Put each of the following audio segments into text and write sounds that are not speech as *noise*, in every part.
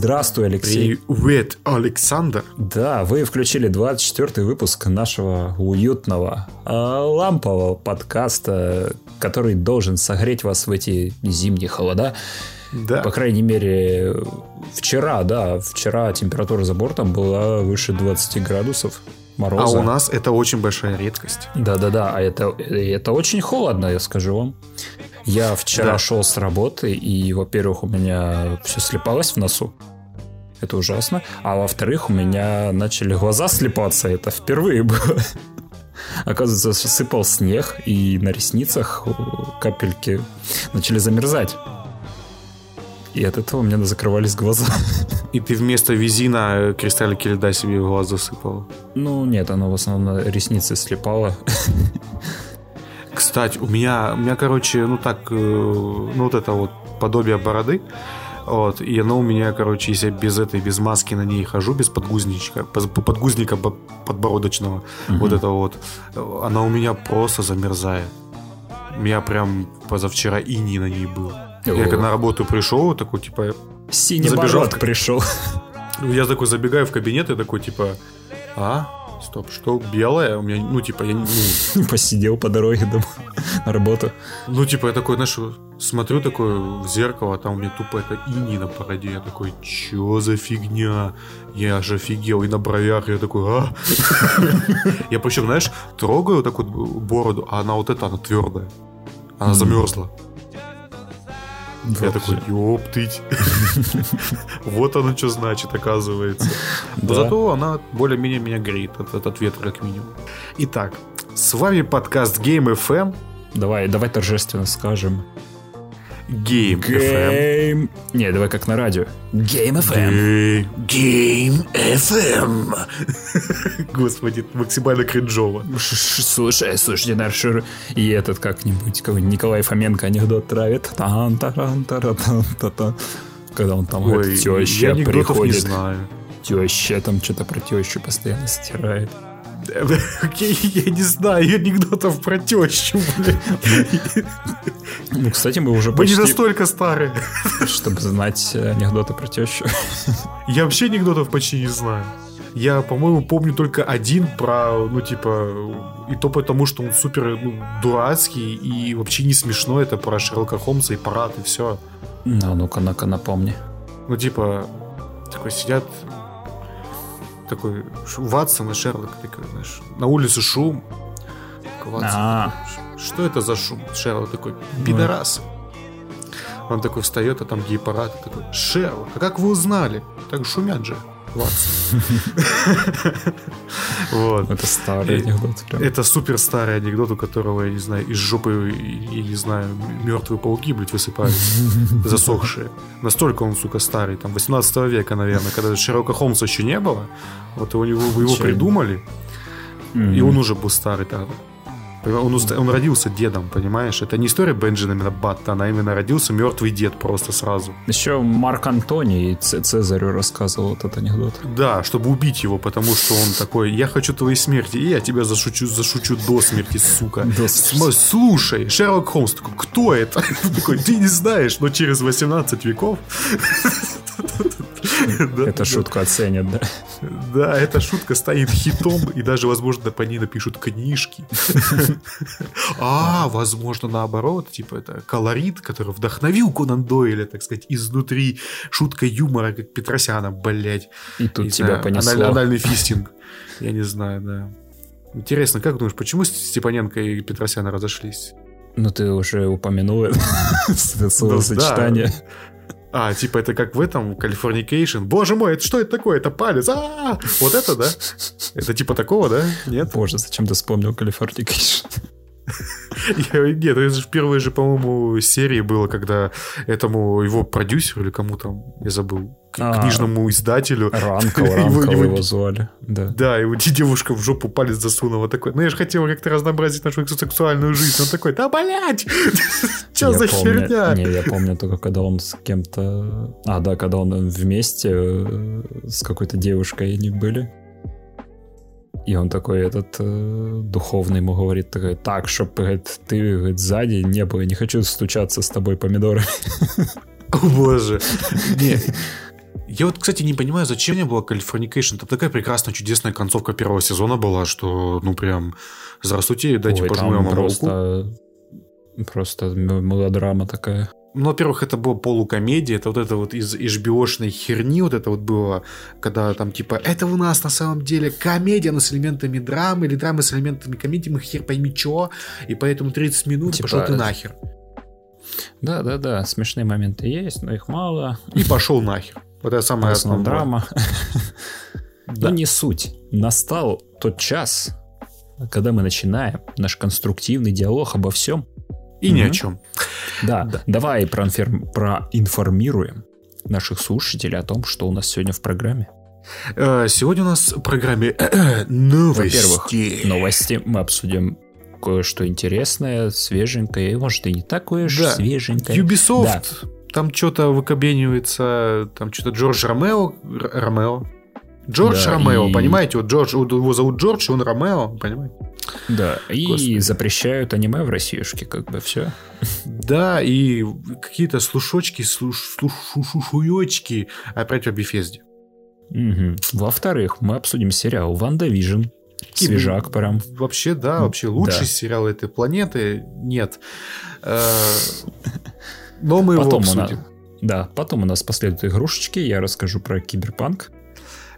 Здравствуй, Алексей. Привет, Александр. Да, вы включили 24 выпуск нашего уютного, а, лампового подкаста, который должен согреть вас в эти зимние холода. Да. По крайней мере, вчера, да, вчера температура за бортом была выше 20 градусов мороза. А у нас это очень большая редкость. Да-да-да, а это, это очень холодно, я скажу вам. Я вчера Да. шел с работы, и, во-первых, у меня все слепалось в носу. Это ужасно. А во-вторых, у меня начали глаза слепаться. Это впервые было. Оказывается, сыпал снег, и на ресницах капельки начали замерзать. И от этого у меня закрывались глаза. И ты вместо визина э, кристаллики льда себе в глаз засыпал. Ну, нет, оно в основном ресницы слепало. Кстати, у меня, у меня, короче, ну так, э, ну вот это вот подобие бороды. Вот, и оно у меня, короче, если я без этой, без маски на ней хожу, без подгузничка, подгузника бо- подбородочного, вот это вот, она у меня просто замерзает. У меня прям позавчера иней на ней был. Я когда на работу пришел, такой, типа, Синий Забежал пришел. Ну, Я такой забегаю в кабинет и такой, типа, а, стоп, что, белое? У меня, ну, типа, я, ну, *laughs* Посидел по дороге домой на работу. ну, типа, я такой, знаешь, смотрю такое в зеркало, а там у меня тупо это ини на бороде. Я такой, чё за фигня? Я аж офигел. И на бровях я такой, а? *laughs* Я причем, знаешь, трогаю такую бороду, а она вот эта, она твердая. Она замерзла. Я такой, ёптыть. *laughs* Вот оно что значит, оказывается. Но *laughs* Да. зато она более-менее меня греет от, от ветра, как минимум. Итак, с вами подкаст Game FM. Давай, давай торжественно скажем. Game FM. Game... Не, давай как на радио. Game FM. Game, Game FM. Господи, максимально кринжово. Ш- ш- Слушай, слушай, наш р- и этот как-нибудь какой Николай Фоменко анекдот травит. Тан таран тара тан та та Когда он там Ой, теща анекдотов не приходит, знаю. теща там что-то про тещу постоянно стирает. *laughs* Я не знаю анекдотов про тещу, блин. Ну, кстати, мы уже Мы не почти, настолько старые. чтобы знать анекдоты про тещу. Я вообще анекдотов почти не знаю. Я, по-моему, помню только один про, ну, типа, и то потому, что он супер ну, дурацкий и вообще не смешно. Это про Шерлока Холмса и парад, и все. Ну, ну-ка, ну-ка, напомни. Ну, типа, такой сидят, такой Ватсон и Шерлок, такой, знаешь, на улице шум. Такой, Ватсон А. такой, «Ш- что это за шум? Шерлок такой, пидорас. Он такой встает, а там гей-парад, такой, Шерлок, а как вы узнали? Так шумят же, Ватсон. *laughs* Вот. Это старый анекдот. Это супер старый анекдот, у которого, я не знаю, из жопы, я не знаю, мертвые пауки, блядь, высыпаются, *laughs* засохшие. Настолько он, сука, старый, там, 18 века, наверное, когда Шерлока Холмса еще не было, вот его, его придумали, и он уже был старый тогда. Он, уста- он родился дедом, понимаешь? Это не история Бенджамина Баттона, а именно родился мертвый дед просто сразу. Еще Марк Антоний Цезарю рассказывал этот анекдот. Да, чтобы убить его, потому что он такой, я хочу твоей смерти, и я тебя зашучу, зашучу до смерти, сука. До Слушай, Шерлок Холмс такой, кто это? *laughs* Такой, ты не знаешь, но через 18 веков. *laughs* Эта шутка оценят, да? Да, эта шутка станет хитом, и даже, возможно, по ней напишут книжки. *laughs* А, возможно, наоборот, типа это колорит, который вдохновил Конан Дойля, так сказать, изнутри шутка юмора, как Петросяна, блядь. И тут тебя понесло. аналь- Анальный фистинг. Я не знаю, да. Интересно, как думаешь, почему Степаненко и Петросяна разошлись? Ну, ты уже упомянул это *laughs* словосочетание. А, типа это как в этом Californication. Боже мой, это что это такое? Это палец. А, вот это, да? Это типа такого, да? Нет? Боже, зачем ты вспомнил Californication? Я- Нет, это же в первой же, по-моему, серии было, когда этому его продюсеру или кому там, я забыл, к- А. книжному издателю. *laughs* Его- Ранкл его- его звали. Да. Да, его *laughs* девушка в жопу палец засунула такой. Ну я же хотел как-то разнообразить нашу сексуальную жизнь. Он такой, да, блядь! *laughs* Че за помню- херня? Не, я помню только, когда он с кем-то... А, да, когда он вместе э, с какой-то девушкой они были. И он такой, этот э, духовный ему говорит, такой, так, чтоб говорит, ты говорит, сзади не было, не хочу стучаться с тобой помидоры. О боже. Не. *laughs* Я вот, кстати, не понимаю, зачем мне была Californication. Там такая прекрасная, чудесная концовка первого сезона была, что, ну, прям, здравствуйте, дайте Ой, пожму вам там руку. просто, просто мелодрама такая. Ну, во-первых, это была полукомедия, это вот это вот из HBO-шной херни вот это вот было, когда там типа, это у нас на самом деле комедия, но с элементами драмы, или драма с элементами комедии, мы хер пойми чё, и поэтому 30 минут, Типа, пошел ты э, нахер. Да, да, да, смешные моменты есть, но их мало. И пошел нахер. Вот это основном основное. драма. *laughs* Да. Но не суть. Настал тот час, когда мы начинаем наш конструктивный диалог обо всем. И ни о чем. Да, Да. давай проинформируем наших слушателей о том, что у нас сегодня в программе. Э, Сегодня у нас в программе э, Во-первых, новости. новости мы обсудим кое-что интересное, свеженькое, и может и не такое же Да. свеженькое. Ubisoft, там что-то выкобенивается, там что-то Джордж Ромео, Ромео. Джордж Да, Ромео, и- понимаете? Вот Джордж, его зовут Джордж, он Ромео, понимаете? Да, и Господи. запрещают аниме в Россиюшке, как бы все. Да, и какие-то слушочки, слуш, слушуёчки опять о Бетезде. Во-вторых, мы обсудим сериал WandaVision. Свежак прям. Вообще, да, вообще лучший Да. сериал этой планеты нет. Э, Но мы его Потом нас, обсудим. да, потом у нас последуют игрушечки. Я расскажу про киберпанк.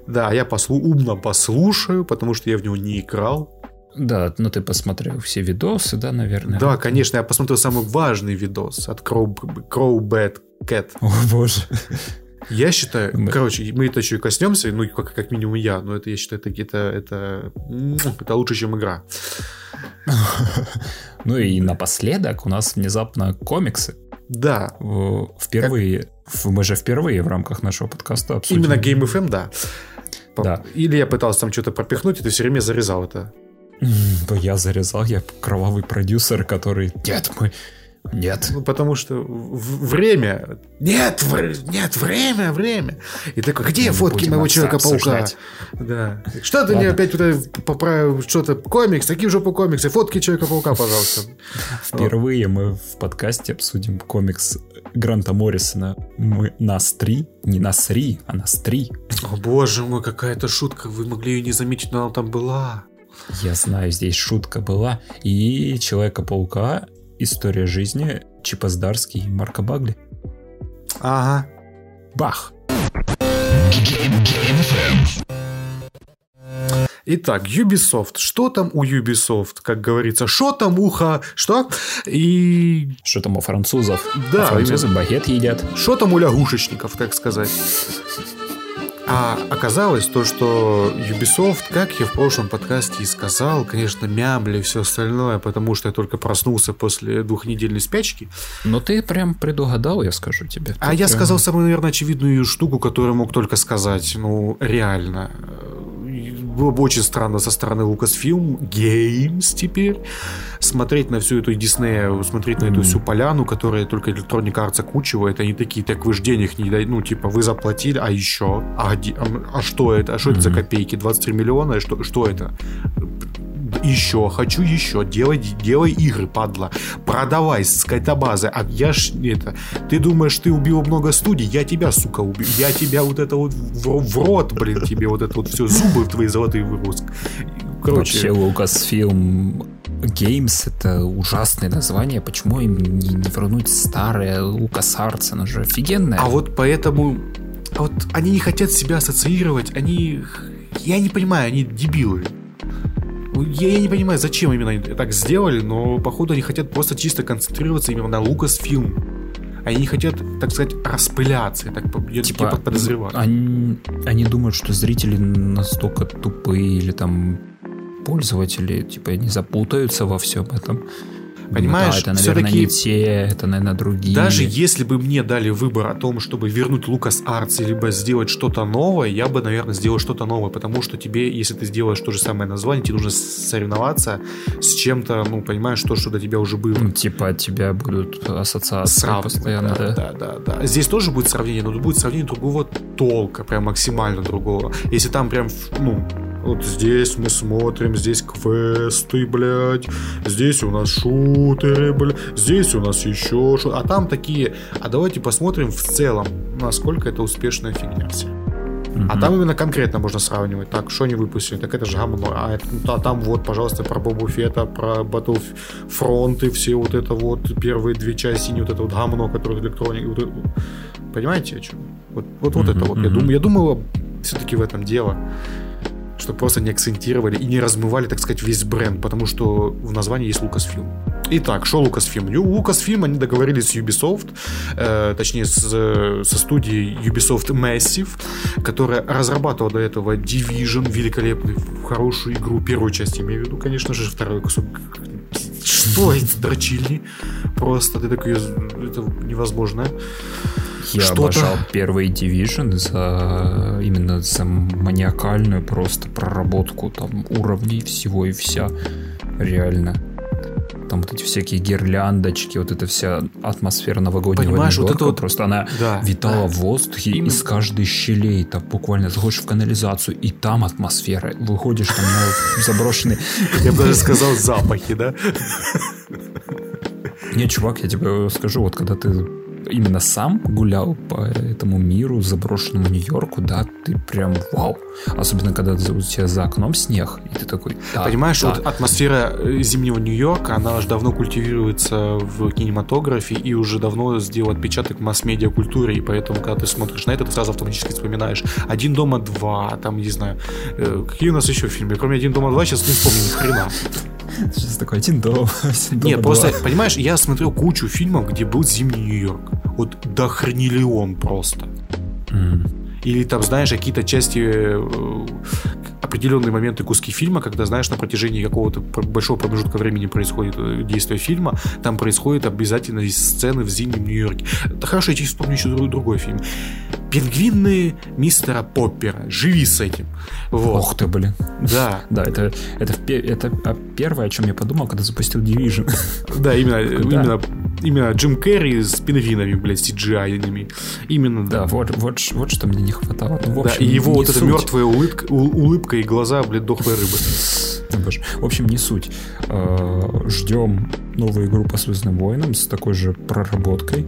Да, я послу, умно послушаю, потому что я в него не играл. Да, ну ты посмотрел все видосы, да, наверное. Да, конечно, я посмотрел самый важный видос от Crow, Crow Bad Cat. О боже. Я считаю, Мы- короче, мы это еще и коснемся, ну, как, как минимум я, но это, я считаю, это, это, это, это лучше, чем игра. *laughs* Ну и напоследок у нас внезапно комиксы. Да, Впервые, в- мы же впервые в рамках нашего подкаста обсудим. именно Game FM, да. Да. Или я пытался там что-то пропихнуть, и ты все время зарезал это. Да я зарезал, я кровавый продюсер, который... Нет, мы... Нет. Ну, потому что время... Нет, вр- нет, время, время. И такой, где Мы фотки моего Человека-паука? Да. Что ты мне Ладно. опять вот это поправил, что-то комикс, такие же по комиксы, фотки Человека-паука, *laughs* пожалуйста. Впервые мы в подкасте обсудим комикс Гранта Моррисона «Мы нас три». Не нас три, а нас три. О боже мой, какая-то шутка, вы могли ее не заметить, но она там была. Я знаю, здесь шутка была. И Человека-паука «История жизни» Чипа Здарский и Марка Багли. Ага. Бах! Итак, Ubisoft. Что там у Ubisoft? Как говорится, что там ухо? Что? И Что там у французов? Да, А французы багет едят. что там у лягушечников, так сказать? А оказалось то, что Ubisoft, как я в прошлом подкасте и сказал, конечно, мямли и все остальное, потому что я только проснулся после двухнедельной спячки. Но ты прям предугадал, я скажу тебе. А Ты я прям- сказал самую, наверное, очевидную штуку, которую мог только сказать. Ну, реально. Было бы очень странно со стороны Lucasfilm Games теперь смотреть на всю эту Диснея, смотреть на эту всю поляну, которая только Electronic Arts окучивает. Они такие, так вы же денег не даете. Ну, типа, вы заплатили, а еще? А, а- а что это? А что это за копейки? 23 миллиона? Что, что это? Еще, хочу еще. Делай, делай игры, падла. Продавай скайтобазы. А я ж это... Ты думаешь, ты убил много студий? Я тебя, сука, убил. Я тебя вот это вот в, в рот, блин, тебе вот это вот все зубы твои золотые. Вообще, Короче, Lucasfilm Games это ужасное название. Почему им не, не вернуть старое LucasArts? Оно же офигенное. а вот поэтому... а вот они не хотят себя ассоциировать, они... Я не понимаю, они дебилы. Я, я не понимаю, зачем именно они так сделали, но походу они хотят просто чисто концентрироваться именно на Lucasfilm. Они не хотят, так сказать, распыляться, я так я, типа, я подозреваю. Они, они думают, что зрители настолько тупые или там пользователи, типа, не запутаются во всем этом. Понимаешь, да, это, наверное, всё-таки- не те, это, наверное, другие. Даже если бы мне дали выбор о том, чтобы вернуть Лукас Артс, либо сделать что-то новое, я бы, наверное, сделал что-то новое, потому что тебе, если ты сделаешь то же самое название, тебе нужно соревноваться с чем-то, ну, понимаешь, то, что до тебя уже было. Ну, Типа, от тебя будут ассоциации Сравнивать, постоянно, да. да, да, да. Здесь тоже будет сравнение, но будет сравнение другого толка, прям максимально другого. Если там прям, ну, вот здесь мы смотрим, здесь квесты, блядь, здесь у нас шутеры, блядь, здесь у нас еще что А там такие, а давайте посмотрим в целом. насколько это успешная фигня вся. А там именно конкретно можно сравнивать. Так, что они выпустили? Так это же гамно. А, это, а там вот, пожалуйста, про Бобу Фета, про Battlefront и все вот это вот, первые две части, не вот это вот гамно, которое электроник. Вот понимаете, о чем? Вот, вот, вот это вот. Я думаю, я думаю, все-таки в этом дело чтобы просто не акцентировали и не размывали, так сказать, весь бренд, потому что в названии есть Lucasfilm. Итак, что Lucasfilm? Ну, Lucasfilm, они договорились с Ubisoft, э, точнее, с, со студией Ubisoft Massive, которая разрабатывала до этого Division, великолепную, хорошую игру, первую часть, имею в виду, конечно же, второй кусок что эти дрочильни? Просто ты такой, это невозможно. Я обожал первый Division за именно за маниакальную просто проработку там уровней всего и вся. Реально там вот эти всякие гирляндочки, вот эта вся атмосфера новогоднего Понимаешь, вот это вот... просто она да, витала да. в воздухе Именно... из каждой щелей, там буквально заходишь в канализацию, и там атмосфера, выходишь там на заброшенный... Я бы даже сказал запахи, да? Не, чувак, я тебе скажу, вот когда ты именно сам гулял по этому миру, заброшенному Нью-Йорку, да, ты прям вау. Особенно, когда у тебя за окном снег, и ты такой, да, Понимаешь, да. вот атмосфера э, зимнего Нью-Йорка, она уже давно культивируется в кинематографе и уже давно сделал отпечаток масс-медиа культуре, и поэтому, когда ты смотришь на это, ты сразу автоматически вспоминаешь «Один дома два», там, не знаю, э, какие у нас еще фильмы, кроме «Один дома два» сейчас не вспомню ни хрена. Сейчас такой один дом. *laughs* Нет, просто, понимаешь, я смотрел кучу фильмов, где был зимний Нью-Йорк. Вот до хранилион просто. Или там, знаешь, какие-то части э, определенные моменты, куски фильма, когда, знаешь, на протяжении какого-то большого промежутка времени происходит э, действие фильма, там происходит обязательно сцены в зимнем Нью-Йорке. Да хорошо, я тебе вспомню еще другой, другой фильм. Пингвины мистера Поппера. Живи с этим. Вот. Ох ты, блин. Да. Да, это, это, это первое, о чем я подумал, когда запустил Division. Да, именно, *laughs* именно, именно Джим Керри с пингвинами, блядь, CGI-ными. Именно, да. Да, вот, вот, вот что мне не хватало. Ну, в общем, да, и его вот эта мертвая улыбка, улыбка и глаза, блядь, дохлой рыбы. В общем, не суть. А, Ждем новую игру по Звездным войнам с такой же проработкой.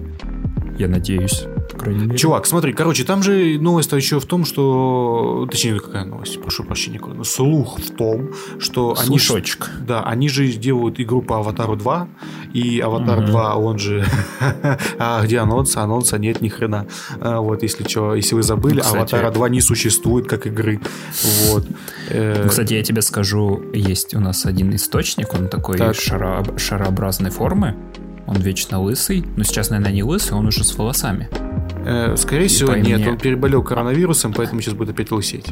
Я надеюсь по крайней мере. Чувак, смотри, короче, там же новость еще в том, что... Точнее, какая новость? Прошу прощения. Слух в том, что Слушочек. они... Да, они же делают игру по Аватару 2, и Аватар угу. 2, он же... *laughs* а где анонс? Анонса нет ни хрена. А, вот, если что, если вы забыли, ну, кстати... Аватара 2 не существует как игры. Вот. Э, ну, кстати, я тебе скажу, есть у нас один источник, он такой так. шарообразной формы, он вечно лысый, но сейчас, наверное, не лысый, он уже с волосами. Э, скорее всего, нет, он переболел коронавирусом, поэтому сейчас будет опять лысеть.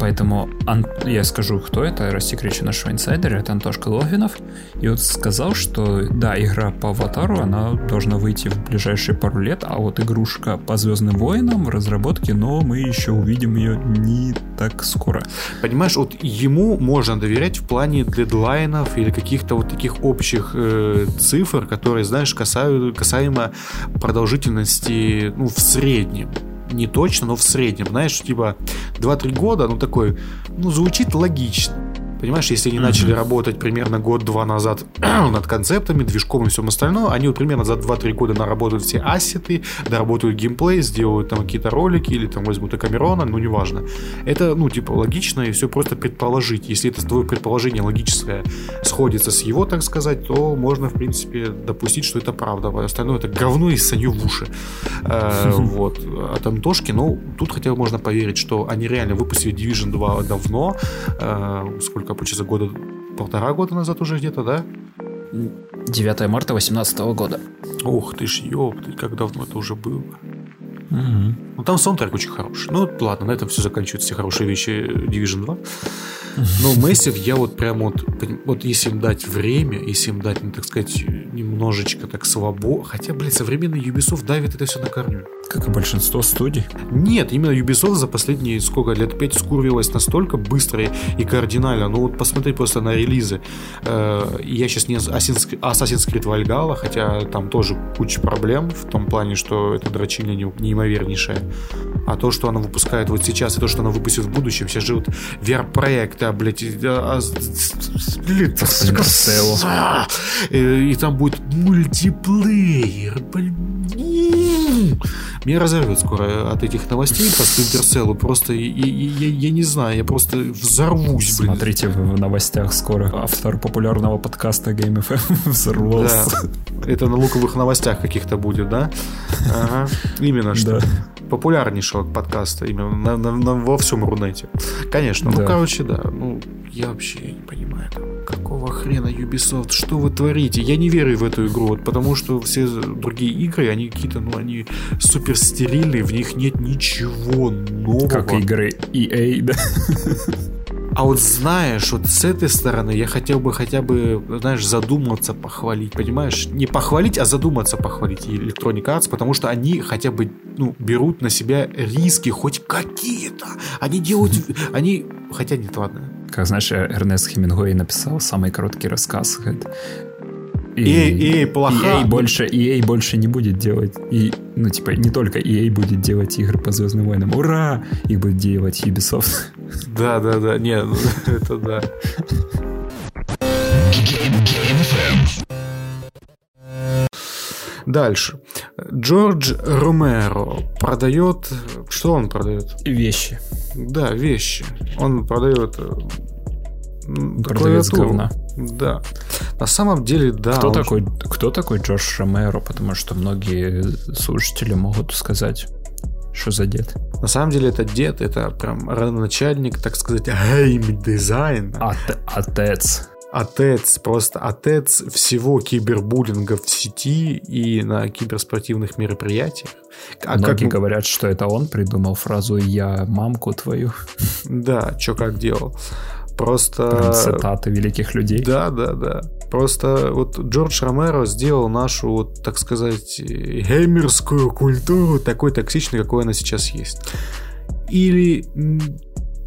Поэтому Ан... я скажу, кто это, рассекречу нашего инсайдера, это Антошка Логвинов. И вот сказал, что да, игра по Аватару, она должна выйти в ближайшие пару лет, а вот игрушка по Звездным войнам в разработке, но мы еще увидим ее не так скоро. Понимаешь, вот ему можно доверять в плане дедлайнов или каких-то вот таких общих э, цифр, которые, знаешь, касают, касаемо продолжительности ну, в среднем не точно, но в среднем, знаешь, типа 2-3 года, ну такой, ну звучит логично. Понимаешь, если они mm-hmm. начали работать примерно год-два назад *clears throat* над концептами, движком и всем остальное, они вот примерно за 2-3 года наработают все ассеты, доработают геймплей, сделают там какие-то ролики или там возьмут Камерона, ну неважно. Это, ну, типа, логично и все просто предположить. Если это твое предположение логическое сходится с его, так сказать, то можно, в принципе, допустить, что это правда. А остальное это говно и саню в уши. Э, *laughs* вот. От Антошки, ну, тут хотя бы можно поверить, что они реально выпустили Division 2 давно, э, сколько сколько получается, года полтора года назад уже где-то, да? 9 марта 2018 года. Ух ты ж, ёпты, как давно это уже было. Угу. Ну, там саундтрек очень хороший. Ну, ладно, на этом все заканчиваются все хорошие вещи Division 2. Но *laughs* Massive я вот прям вот, вот если им дать время, если им дать, ну, так сказать, немножечко так свободу, хотя, блядь, современный Ubisoft давит это все на корню. Как и большинство студий. Нет, именно Ubisoft за последние сколько лет пять скурвилась настолько быстро и кардинально. Ну вот посмотри просто на релизы. Э, я сейчас не Assassin's Creed Valhalla, хотя там тоже куча проблем в том плане, что это дрочильня неимовернейшая. А то, что она выпускает вот сейчас, и то, что она выпустит в будущем, сейчас же вот VR-проект, а, блядь, и, и там будет мультиплеер, блин Меня разорвет скоро от этих новостей по Спlinter Просто я, я, я не знаю, я просто взорвусь, блин. Смотрите в новостях скоро. Автор популярного подкаста Game FM *laughs* взорвался. Да. Это на луковых новостях каких-то будет, да? Ага. Именно что. Да популярнейшего подкаста именно на, на, на, во всем Рунете. Конечно, ну, да. ну, короче, да. Ну, я вообще не понимаю, какого хрена Ubisoft, что вы творите? Я не верю в эту игру, вот, потому что все другие игры, они какие-то, ну, они супер стерильные, в них нет ничего нового. Как игры EA, *laughs* да? А вот знаешь, вот с этой стороны я хотел бы хотя бы, знаешь, задуматься, похвалить, понимаешь? Не похвалить, а задуматься похвалить Electronic Arts, потому что они хотя бы, ну, берут на себя риски хоть какие-то. Они делают, *laughs* они, хотя нет, ладно. Как знаешь, Эрнест Хемингуэй написал самый короткий рассказ, говорит, и EA, EA плоха. EA больше, EA больше не будет делать. И, ну, типа, не только EA будет делать игры по Звездным войнам. Ура! Их будет делать Ubisoft. Да, да, да. Не, ну, *laughs* это да. Дальше. Джордж Ромеро продает... Что он продает? Вещи. Да, вещи. Он продает э, Продавец говна. Да. На самом деле, да. Кто, он... такой, кто такой Джош Ромеро? Потому что многие слушатели могут сказать, что за дед? На самом деле это дед, это прям родоначальник, так сказать, гейм-дизайна. От, отец. Отец, просто отец всего кибербуллинга в сети и на киберспортивных мероприятиях. А Многие как... говорят, что это он придумал фразу «я мамку твою». Да, что как делал. Просто... Прям цитаты великих людей. Да, да, да. Просто вот Джордж Ромеро сделал нашу, вот, так сказать, геймерскую культуру такой токсичной, какой она сейчас есть. Или...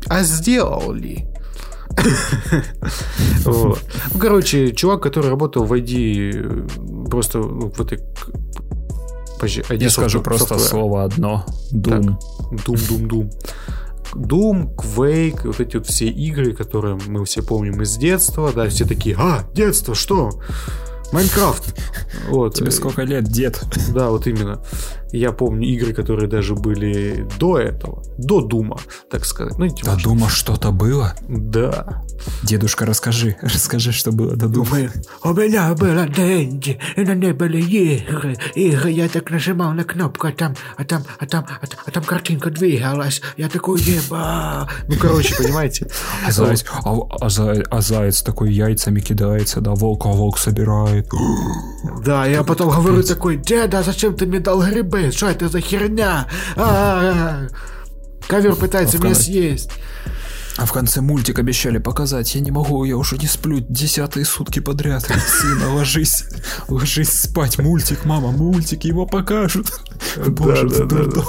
А сделал ли? Ну, короче, чувак, который работал в ID, просто в этой Я скажу просто слово одно. Doom. Doom, Doom, Doom. Doom, Quake, вот эти вот все игры, которые мы все помним из детства, да, все такие, а, детство, что? Майнкрафт. Вот. Тебе сколько лет, дед? Да, вот именно. Я помню игры, которые даже были до этого, до Дума, так сказать. Ну, до важно. Дума что-то было? Да. Дедушка, расскажи, *laughs* расскажи, что было до Дума. У меня было деньги, и на ней были игры. Игры я так нажимал на кнопку, а там, а там, а там, а там, а там картинка двигалась. Я такой, еба. Ну, короче, понимаете? А заяц, а, а, заяц, а заяц такой яйцами кидается, да, волк, а волк собирает. Да, я потом говорю такой, деда, зачем ты мне дал грибы? Блин, что это за херня? А-а-а. Ковер пытается а меня съесть. А в конце мультик обещали показать. Я не могу, я уже не сплю десятые сутки подряд. Сына, ложись, ложись спать. Мультик, мама, мультик, его покажут. Боже, да, да, да,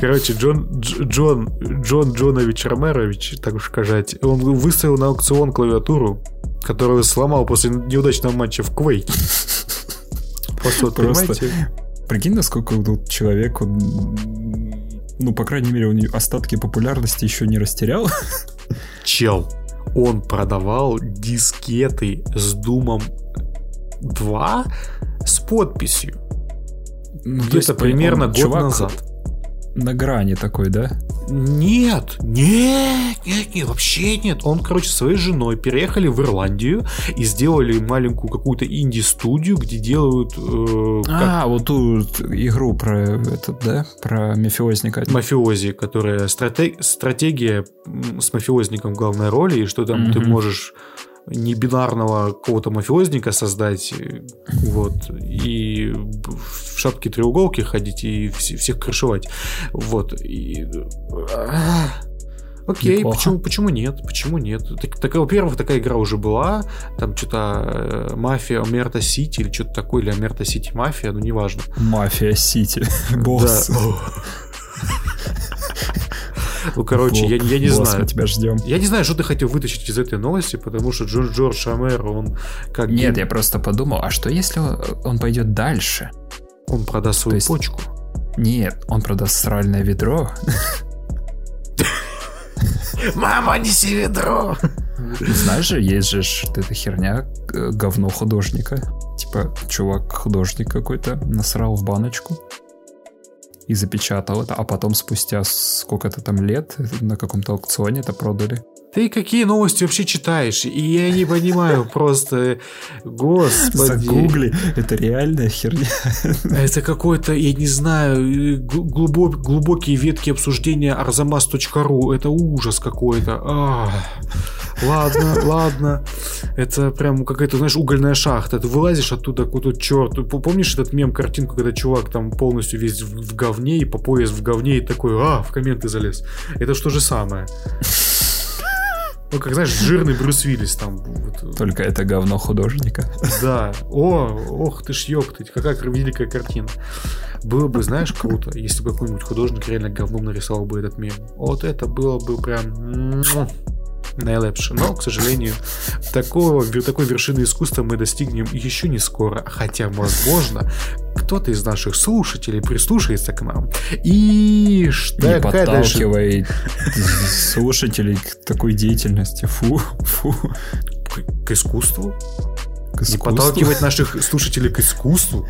Короче, Джон, Джон, Джон Джонович Ромерович, так уж сказать, он выставил на аукцион клавиатуру, которую сломал после неудачного матча в Quake. *laughs* Просто вот, Просто понимаете? Прикинь, насколько тут человек, ну, по крайней мере, у него остатки популярности еще не растерял. Чел, он продавал дискеты с Думом 2 с подписью. Ну, Где-то примерно год чувак, назад на грани такой, да? Нет, нет, нет, нет, вообще нет. Он, короче, со своей женой переехали в Ирландию и сделали маленькую какую-то инди-студию, где делают... Э, как... А, вот ту игру про этот, да? Про мафиозника. Мафиози, которая стратег... стратегия с мафиозником в главной роли, и что там mm-hmm. ты можешь не бинарного какого-то мафиозника создать, вот, и в шапке треуголки ходить и всех крышевать. Вот. И... Окей, почему, почему нет? Почему нет? Так, так, во-первых, такая игра уже была. Там что-то э, Мафия Омерта Сити или что-то такое, или Омерта Сити Мафия, ну неважно. Мафия Сити. *laughs* Босс. *laughs* Ну, короче, я, я не знаю. Мы тебя ждем. Я не знаю, что ты хотел вытащить из этой новости, потому что Джордж Джордж Шамер, он как... Нет, я просто подумал, а что если он пойдет дальше? Он продаст свою есть... почку? Нет, он продаст сральное ведро. Мама, неси ведро! Знаешь же, есть же эта херня, говно художника. Типа, чувак художник какой-то насрал в баночку и запечатал это, а потом спустя сколько-то там лет на каком-то аукционе это продали. Ты какие новости вообще читаешь? И я не понимаю просто, господи. Загугли, это реальная херня. Это какой-то, я не знаю, глубок, глубокие ветки обсуждения arzamas.ru. Это ужас какой-то. А, ладно, ладно. Это прям какая-то, знаешь, угольная шахта. Ты вылазишь оттуда, какой-то черт. Помнишь этот мем, картинку, когда чувак там полностью весь в, в говне и по пояс в говне и такой, а, в комменты залез. Это что же самое. Ну, как знаешь, жирный Брюс Виллис там. Вот. Только это говно художника. Да. О, ох ты ж ёптать, какая великая картина. Было бы, знаешь, круто, если бы какой-нибудь художник реально говном нарисовал бы этот мем. Вот это было бы прям найлепше. Но, к сожалению, такого, такой вершины искусства мы достигнем еще не скоро. Хотя, возможно, кто-то из наших слушателей прислушается к нам. И что не подталкивай слушателей к такой деятельности. Фу, фу. К искусству? К искусству. Не подталкивать наших слушателей к искусству.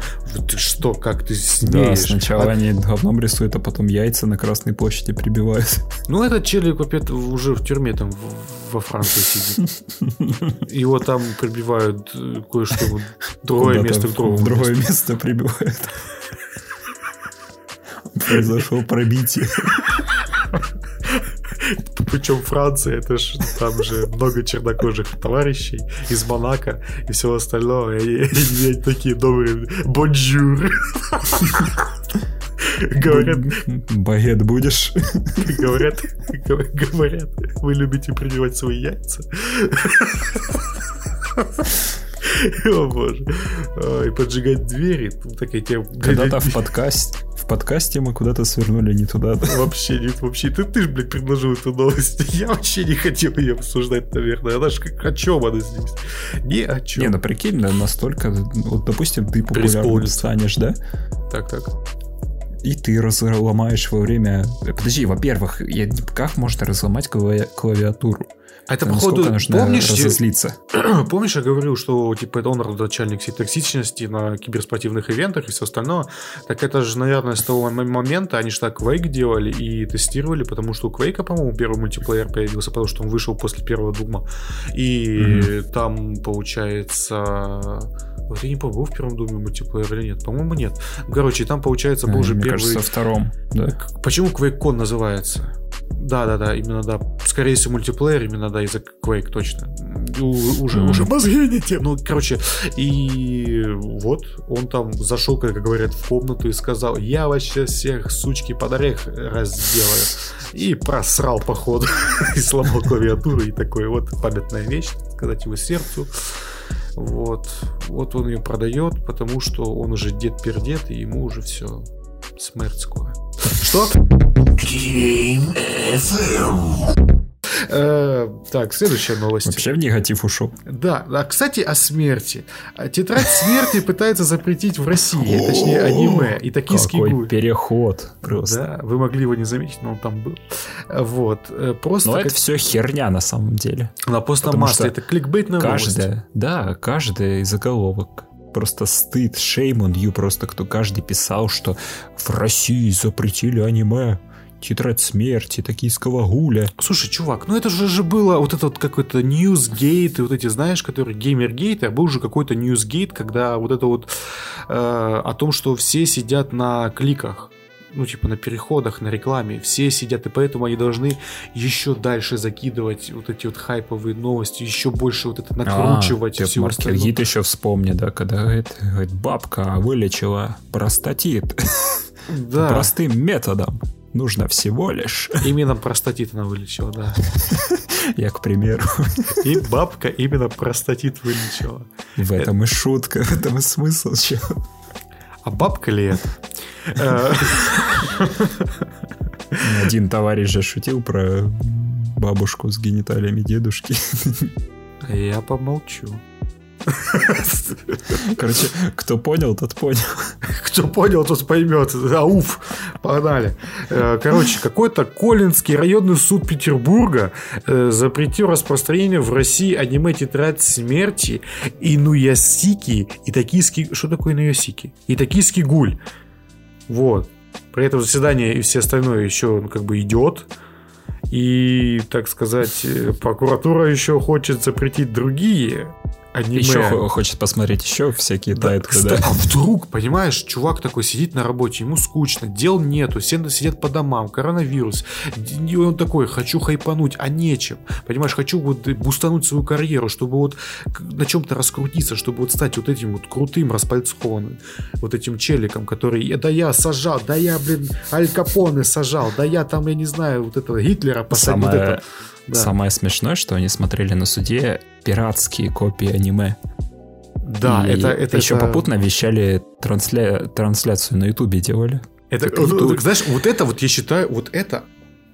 Ты что, как ты смеешь? Да, сначала а... они говном рисуют, а потом яйца на Красной площади прибивают. Ну, этот челик вообще уже в тюрьме там во Франции сидит. Его там прибивают э, кое-что другое место к другому. В другое место прибивают. Произошло пробитие. Причем Франция, это ж там же много чернокожих товарищей из Монако и всего остального. И они, такие добрые. Bonjour. Говорят... Багет будешь? Говорят, говорят, вы любите прививать свои яйца. *laughs* О боже. И поджигать двери. Такая тема. Когда-то в подкасте подкасте мы куда-то свернули не туда. *laughs* Вообще нет, вообще. Ты, ты же, блядь, предложил эту новость. *laughs* Я вообще не хотел ее обсуждать, наверное. Она же как о чем она здесь? Ни о чем. Не, ну прикинь, настолько... Вот, допустим, ты популярным станешь, да? Так, так и ты разломаешь во время... Подожди, во-первых, я... как можно разломать клавиатуру? А это, походу, нужно помнишь, разозлиться? *clears throat* помнишь, я говорил, что типа это он родоначальник всей токсичности на киберспортивных ивентах и все остальное? Так это же, наверное, с того момента они же так Quake делали и тестировали, потому что у Quake, по-моему, первый мультиплеер появился, потому что он вышел после первого Дума. И mm-hmm. там, получается вот я не помню, был в первом доме мультиплеер или нет. По-моему, нет. Короче, там, получается, был уже первый... кажется, втором, да. Почему QuakeCon называется? Да, да, да, именно да. Скорее всего, мультиплеер, именно да, из-за Quake, точно. У, уже, уже мозги не те. Ну, короче, и вот он там зашел, как говорят, в комнату и сказал, я вообще всех сучки под орех разделаю. И просрал, походу, *laughs* и сломал клавиатуру, и такой вот памятная вещь, сказать его сердцу. Вот. Вот он ее продает, потому что он уже дед-пердед, и ему уже все. Смерть скоро. Что? Э, так, следующая новость. Вообще в негатив ушел. Да, а кстати, о смерти. Тетрадь смерти пытается запретить в России, точнее аниме и токийский Какой гуль. переход просто. Да, вы могли его не заметить, но он там был. Вот, э, просто... Но это все херня на самом деле. На просто масса, это кликбейтная каждая, новость. Да, каждая из заголовок просто стыд, shame on you, просто кто каждый писал, что в России запретили аниме. Тетрадь смерти, токийского гуля. Слушай, чувак, ну это же, же было вот этот какой-то ньюсгейт, и вот эти, знаешь, которые геймергейт, а был же какой-то ньюсгейт, когда вот это вот э, о том, что все сидят на кликах ну, типа, на переходах, на рекламе, все сидят, и поэтому они должны еще дальше закидывать вот эти вот хайповые новости, еще больше вот это накручивать. А, ты Маркергит еще вспомни, да, когда говорит, говорит, бабка вылечила простатит да. простым методом нужно всего лишь... Именно простатит она вылечила, да. Я, к примеру. И бабка именно простатит вылечила. В этом и шутка, в этом и смысл, чел. А бабка ли это? Э. Один товарищ же шутил про бабушку с гениталиями дедушки. Я помолчу. Короче, кто понял, тот понял. Кто понял, тот поймет. Ауф, погнали. Э, короче, какой-то Колинский районный суд Петербурга э, запретил распространение в России аниме «Тетрадь смерти» и Нуясики, и токийский... Что такое Нуясики? И токийский гуль. Вот. При этом заседание и все остальное еще как бы идет. И, так сказать, э, прокуратура еще хочет запретить другие аниме. Еще хочет посмотреть еще всякие да, тайтлы, кстати, да. А вдруг, понимаешь, чувак такой сидит на работе, ему скучно, дел нету, все сидят по домам, коронавирус. И он такой, хочу хайпануть, а нечем. Понимаешь, хочу вот бустануть свою карьеру, чтобы вот на чем-то раскрутиться, чтобы вот стать вот этим вот крутым распальцованным, вот этим челиком, который, да я сажал, да я, блин, Аль Капоне сажал, да я там, я не знаю, вот этого Гитлера посадил. Самое... Вот это. Да. Самое смешное, что они смотрели на суде пиратские копии аниме. Да, и это, это еще это... попутно вещали трансля... трансляцию на Ютубе делали. Это, вот, знаешь, вот это вот я считаю, вот это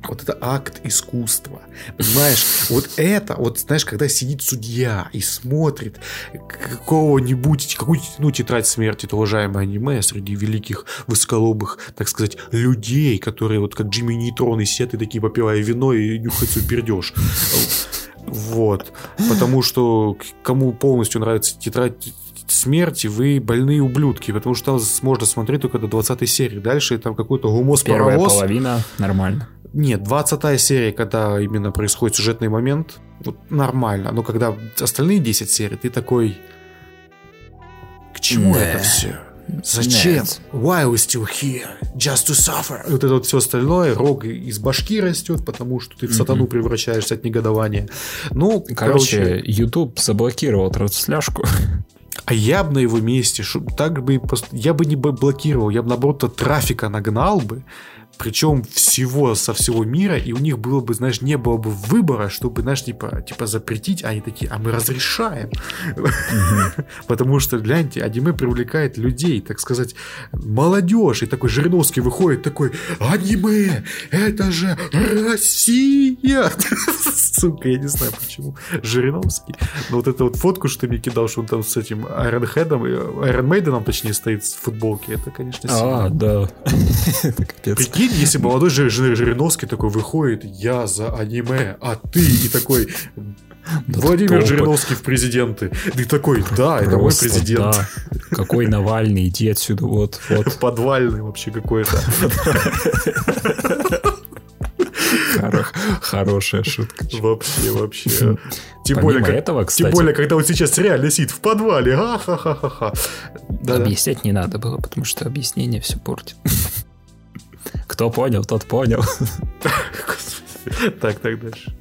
вот это акт искусства. Понимаешь, вот это, вот знаешь, когда сидит судья и смотрит какого-нибудь, какую-нибудь, ну, тетрадь смерти, это уважаемое аниме среди великих высоколобых, так сказать, людей, которые вот как Джимми Нейтрон и сидят и такие попивая вино и нюхают свой пердеж. Вот. Потому что кому полностью нравится тетрадь смерти, вы больные ублюдки, потому что там можно смотреть только до 20 серии. Дальше там какой-то гумос Первая половина нормально. Нет, 20 серия, когда именно происходит сюжетный момент, вот нормально. Но когда остальные 10 серий, ты такой... К чему Не. это все? Зачем? Нет. Why we still here? Just to suffer. Вот это вот все остальное, рог из башки растет, потому что ты в сатану mm-hmm. превращаешься от негодования. Ну, короче, короче, YouTube заблокировал трансляшку. А я бы на его месте, так бы я бы не блокировал, я бы наоборот трафика нагнал бы, причем всего со всего мира, и у них было бы, знаешь, не было бы выбора, чтобы, знаешь, типа, типа запретить, а они такие, а мы разрешаем. Потому что, гляньте, аниме привлекает людей, так сказать, молодежь, и такой Жириновский выходит такой, аниме, это же Россия! *laughs* Сука, я не знаю почему. Жириновский. Но вот эту вот фотку, что ты мне кидал, что он там с этим Head'ом, Iron Maiden, точнее, стоит в футболке, это, конечно, А, да. *laughs* Прикинь, прикинь, если молодой Жириновский такой выходит, я за аниме, а ты и такой... Владимир Жириновский в президенты. Ты такой, да, это мой президент. Да. Какой Навальный, иди отсюда, вот, вот. *laughs* Подвальный вообще какой-то. Хорошая шутка. Вообще, вообще. Тем более, как, этого, кстати, тем более, когда он сейчас реально сидит в подвале. Ха-ха-ха-ха. Объяснять не надо было, потому что объяснение все портит. Кто понял, тот понял. *laughs* Так, так дальше.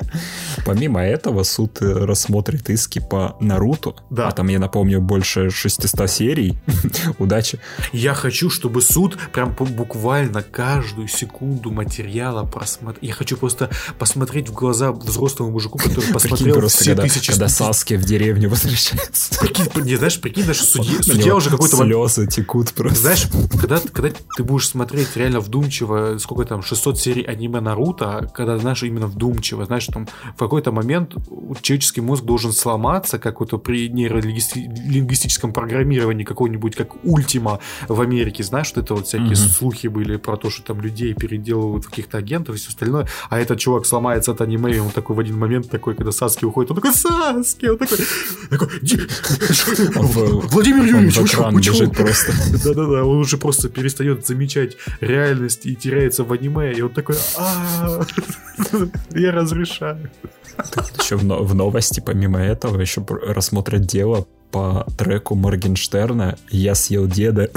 Помимо этого, суд э, рассмотрит иски по Наруто. Да. А там, я напомню, больше 600 серий. *laughs* Удачи. Я хочу, чтобы суд прям буквально каждую секунду материала просмотрел. Я хочу просто посмотреть в глаза взрослому мужику, который посмотрел просто, все когда, тысячи... Когда Саски в деревню возвращается. Прикинь, не, знаешь, прикинь, даже судья, судья уже какой-то... Слезы текут просто. Знаешь, когда, когда ты будешь смотреть реально вдумчиво, сколько там, 600 серий аниме Наруто, когда, знаешь, именно вдумчиво, знаешь, там в какой-то момент человеческий мозг должен сломаться, как вот при нейролингвистическом программировании какой-нибудь, как Ультима в Америке, знаешь, что это вот всякие mm-hmm. слухи были про то, что там людей переделывают в каких-то агентов и все остальное, а этот чувак сломается от аниме, и он такой в один момент такой, когда Саски уходит, он такой, Саски, он такой, *laughs* Владимир Юрьевич, вы чего? просто. *laughs* Да-да-да, он уже просто перестает замечать реальность и теряется в аниме, и он такой, *laughs* я разрешаю. Еще в новости, помимо этого, еще рассмотрят дело по треку Моргенштерна «Я съел деда».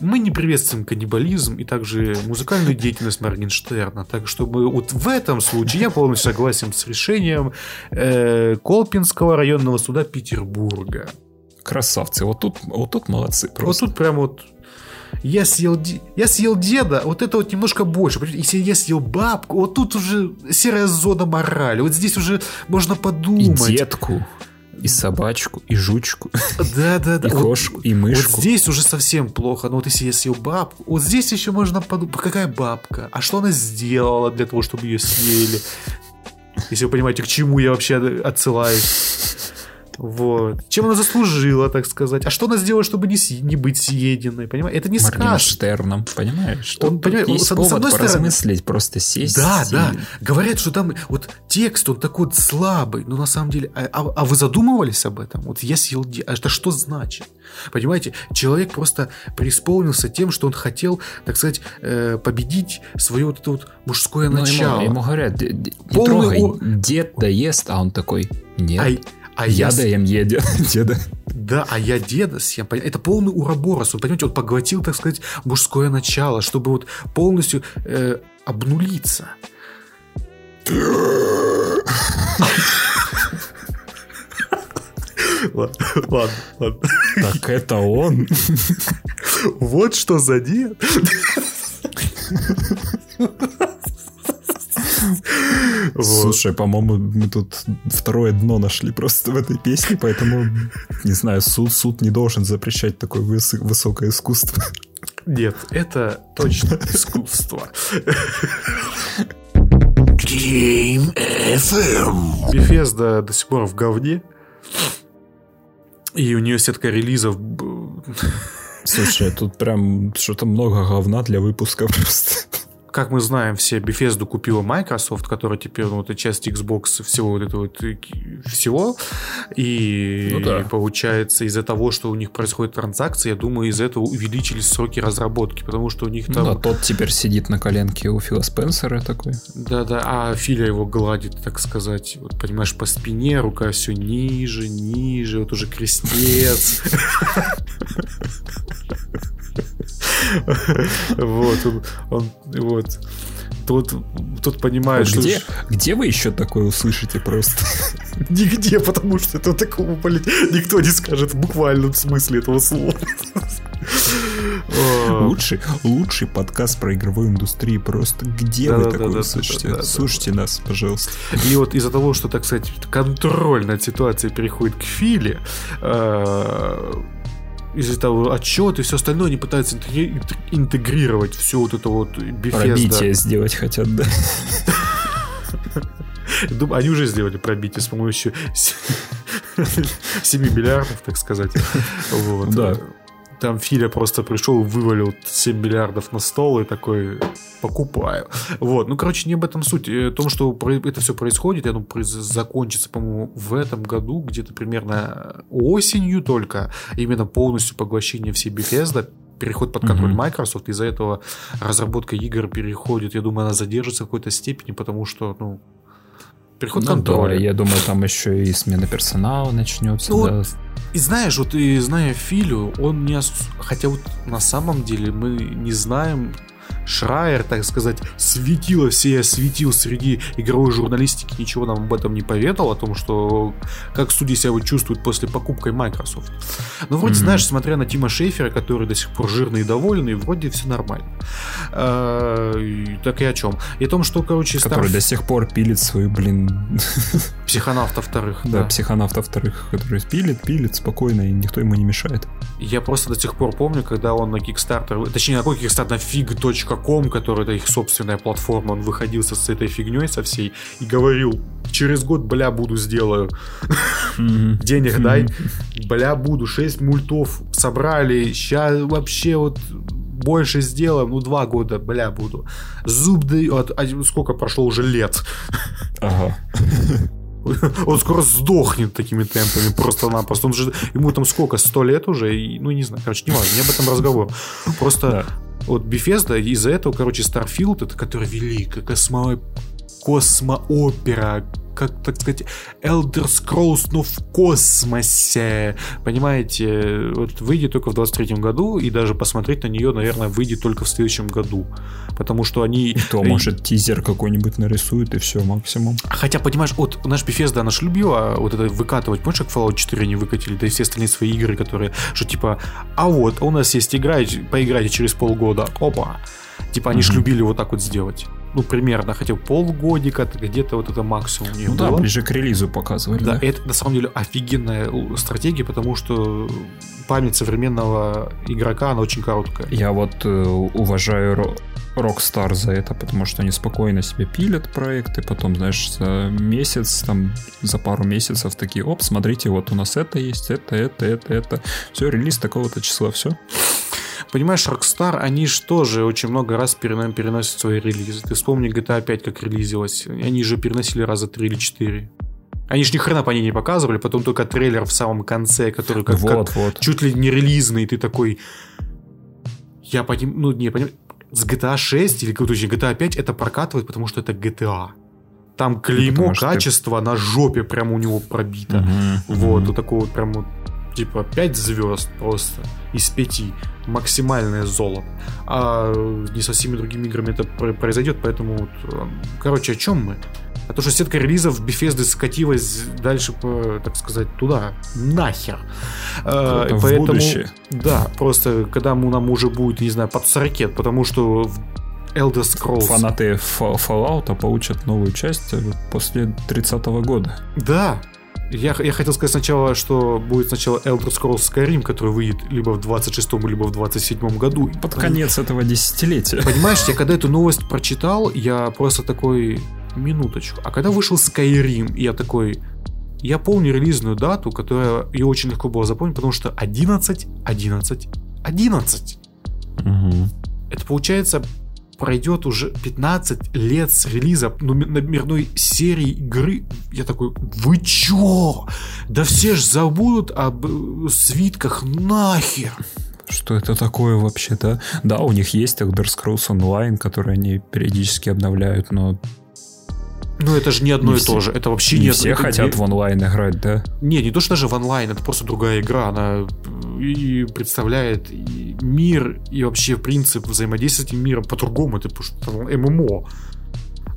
Мы не приветствуем каннибализм и также музыкальную деятельность Моргенштерна. Так что мы вот в этом случае я полностью согласен с решением э, Колпинского районного суда Петербурга. Красавцы. Вот тут, вот тут молодцы. Просто. Вот тут прям вот я съел, я съел деда, вот это вот немножко больше. Если я съел бабку, вот тут уже серая зона морали. Вот здесь уже можно подумать. И детку, и собачку, и жучку. Да, да, да. И кошку, вот, и мышку. Вот здесь уже совсем плохо. Но вот если я съел бабку, вот здесь еще можно подумать, какая бабка? А что она сделала для того, чтобы ее съели? Если вы понимаете, к чему я вообще отсылаюсь. Вот. Чем она заслужила, так сказать. А что она сделала, чтобы не, съ... не быть съеденной, понимаешь? Это не сказка. Моргенштерном, понимаешь? Он, понимаешь, есть с, повод с одной стороны... поразмыслить, просто сесть. Да, и- да. Говорят, что там вот текст, он такой слабый, но на самом деле... А, а- а вы задумывались об этом? Вот я съел... А это что значит? Понимаете, человек просто преисполнился тем, что он хотел, так сказать, э, победить свое вот это вот мужское Ну, ему- начало. ему, говорят, «Д- д- не Полный трогай, о- дед доест, а он такой, нет, А, а я с- даем еде, *laughs* деда. Да, а я деда съем. Это полный уроборос. Он, понимаете, он поглотил, так сказать, мужское начало, чтобы вот полностью э, обнулиться. Ладно, ладно, ладно. Так это он. Вот что за дед. Слушай, по-моему, мы тут второе дно нашли просто в этой песне, поэтому, не знаю, суд, суд не должен запрещать такое выс- высокое искусство. Нет, это точно *laughs* искусство. Game FM. Bethesda до сих пор в говне. И у нее сетка релизов *laughs* Слушай, тут прям что-то много говна для выпуска *laughs* просто. Как мы знаем, все Bethesda купила Microsoft, которая теперь ну, это часть Xbox всего вот этого вот, всего. И Ну да. получается, из-за того, что у них происходит транзакции, я думаю, из-за этого увеличились сроки разработки, потому что у них Ну там... да, тот теперь сидит на коленке у Фила Спенсера такой. Да-да, а Филя его гладит, так сказать, вот понимаешь, по спине, рука все ниже, ниже, вот уже крестец. *laughs* Вот, он, он, вот. Тут, тут понимаешь, что где, ж- где вы еще такое услышите просто? *laughs* нигде, потому что это такого, блин, никто не скажет в буквальном смысле этого слова. *laughs* Лучший, лучший подкаст про игровую индустрию просто. Где вы Да-да-да-да-да-да-да-да. такое услышите? Слушайте нас, пожалуйста. И вот из-за того, что, так сказать, контроль над ситуацией переходит к Филе, э, из-за того отчет и все остальное, они пытаются интегри- интегрировать всю вот это вот Bethesda. Пробитие сделать хотят, да. Они уже сделали пробитие с помощью 7 миллиардов, так сказать. Вот. Да. Там Филя просто пришел, вывалил 7 миллиардов на стол и такой покупаю. Вот, ну, короче, не об этом суть. Э, О том, что это все происходит, оно произ- закончится, по-моему, в этом году, где-то примерно осенью только, именно полностью поглощение всей Bethesda, переход под контроль Мгм. Microsoft, из-за этого разработка игр переходит, я думаю, она задержится в какой-то степени, потому что, ну, переход Ну да, контроля. я думаю, там еще и смена персонала начнется. Ну, да. И знаешь, вот и зная Филю, он не... ос- Хотя вот на самом деле мы не знаем... Шрайер, так сказать, светило все я светил среди игровой журналистики, ничего нам об этом не поведал, о том, что как судьи себя вот чувствуют после покупки Microsoft. Но вроде, Мгм. знаешь, смотря на Тима Шейфера, который до сих пор жирный и довольный, вроде все нормально. А, и так и о чем? И о том, что, короче, Который Starf- до сих пор пилит свою, блин, психонавта вторых. да, психонавта вторых, который пилит, пилит спокойно, и никто ему не мешает. Я просто до сих пор помню, когда он на Kickstarter, точнее, на какой Kickstarter, на fig.com, который это их собственная платформа, он выходил с этой фигней со всей и говорил, через год, бля, буду сделаю. *laughs* Денег дай, бля, буду. 6 мультов собрали, сейчас вообще вот больше сделаем, ну, два года, бля, буду. Зуб дает, а сколько прошло уже лет? *laughs* Ага. *laughs* Он скоро сдохнет такими темпами просто-напросто. Он же, ему там сколько, сто лет уже? И, ну, не знаю, короче, не важно, не об этом разговор. Просто Да. Вот Bethesda из-за этого, короче, Starfield, это который великая космо... космоопера, как, так сказать, Elder Scrolls, но в космосе. Понимаете, вот выйдет только в 23 году, и даже посмотреть на нее, наверное, выйдет только в следующем году. Потому что они... И то, может, тизер какой-нибудь нарисует, и все, максимум. Хотя, понимаешь, вот наш Bethesda, она ж любила вот это выкатывать. Помнишь, как Fallout 4 они выкатили, да и все остальные свои игры, которые, что типа, а вот, у нас есть игра, поиграйте через полгода, опа. Типа, они ж Мгм. любили вот так вот сделать. Ну, примерно, хотя полгодика, где-то вот это максимум у них Ну да, было. ближе к релизу показывали. Да, Да, это на самом деле офигенная стратегия, потому что память современного игрока, она очень короткая. Я вот э, уважаю Rockstar за это, потому что они спокойно себе пилят проекты, потом, знаешь, за месяц, там, за пару месяцев такие, оп, смотрите, вот у нас это есть, это, это, это, это. Все, релиз такого-то числа, все. Понимаешь, Rockstar, они же тоже очень много раз перена- переносят свои релизы. Ты вспомни GTA 5, как релизилась. Они же переносили раза 3 или 4. Они же ни хрена по ней не показывали, потом только трейлер в самом конце, который как, как вот, вот. чуть ли не релизный, ты такой... Я поним... Ну, не, поним... С GTA 6 или точнее GTA 5 это прокатывает, потому что это GTA. Там клеймо потому что ты- качества на жопе прямо у него пробито. Мгм, Вот, вот такой вот прям вот, типа 5 звезд просто из 5. Максимальное золото. А не со всеми другими играми это про- произойдет, поэтому вот, э, короче, о чем мы? А то, что сетка релизов Bethesda скатилась дальше, по, так сказать, туда, нахер. Э, поэтому, будущее. Да, просто когда мы, нам уже будет, не знаю, под 40, потому что в Elder Scrolls... Фанаты Фа- Fallout получат новую часть э, после 30 года. Да. Я, я хотел сказать сначала, что будет сначала Elder Scrolls Skyrim, который выйдет либо в 26-м, либо в 27-м году. Под конец этого десятилетия. Понимаешь, я когда эту новость прочитал, я просто такой, минуточку. А когда вышел Skyrim, я такой, я помню релизную дату, которая ее очень легко было запомнить, потому что 11, 11, 11. Мгм. Это получается пройдет уже 15 лет с релиза номерной серии игры. Я такой, вы чё? Да все ж забудут об э, свитках нахер. Что это такое вообще, да? Да, у них есть Elder Scrolls Online, который они периодически обновляют, но Но это же не одно Не и все- то же. Это вообще не не все это хотят не- в онлайн играть, да? Не, не то, что даже в онлайн, это просто другая игра. Она э, и представляет и мир, и вообще принцип взаимодействия с этим миром по-другому. Это потому что там ММО.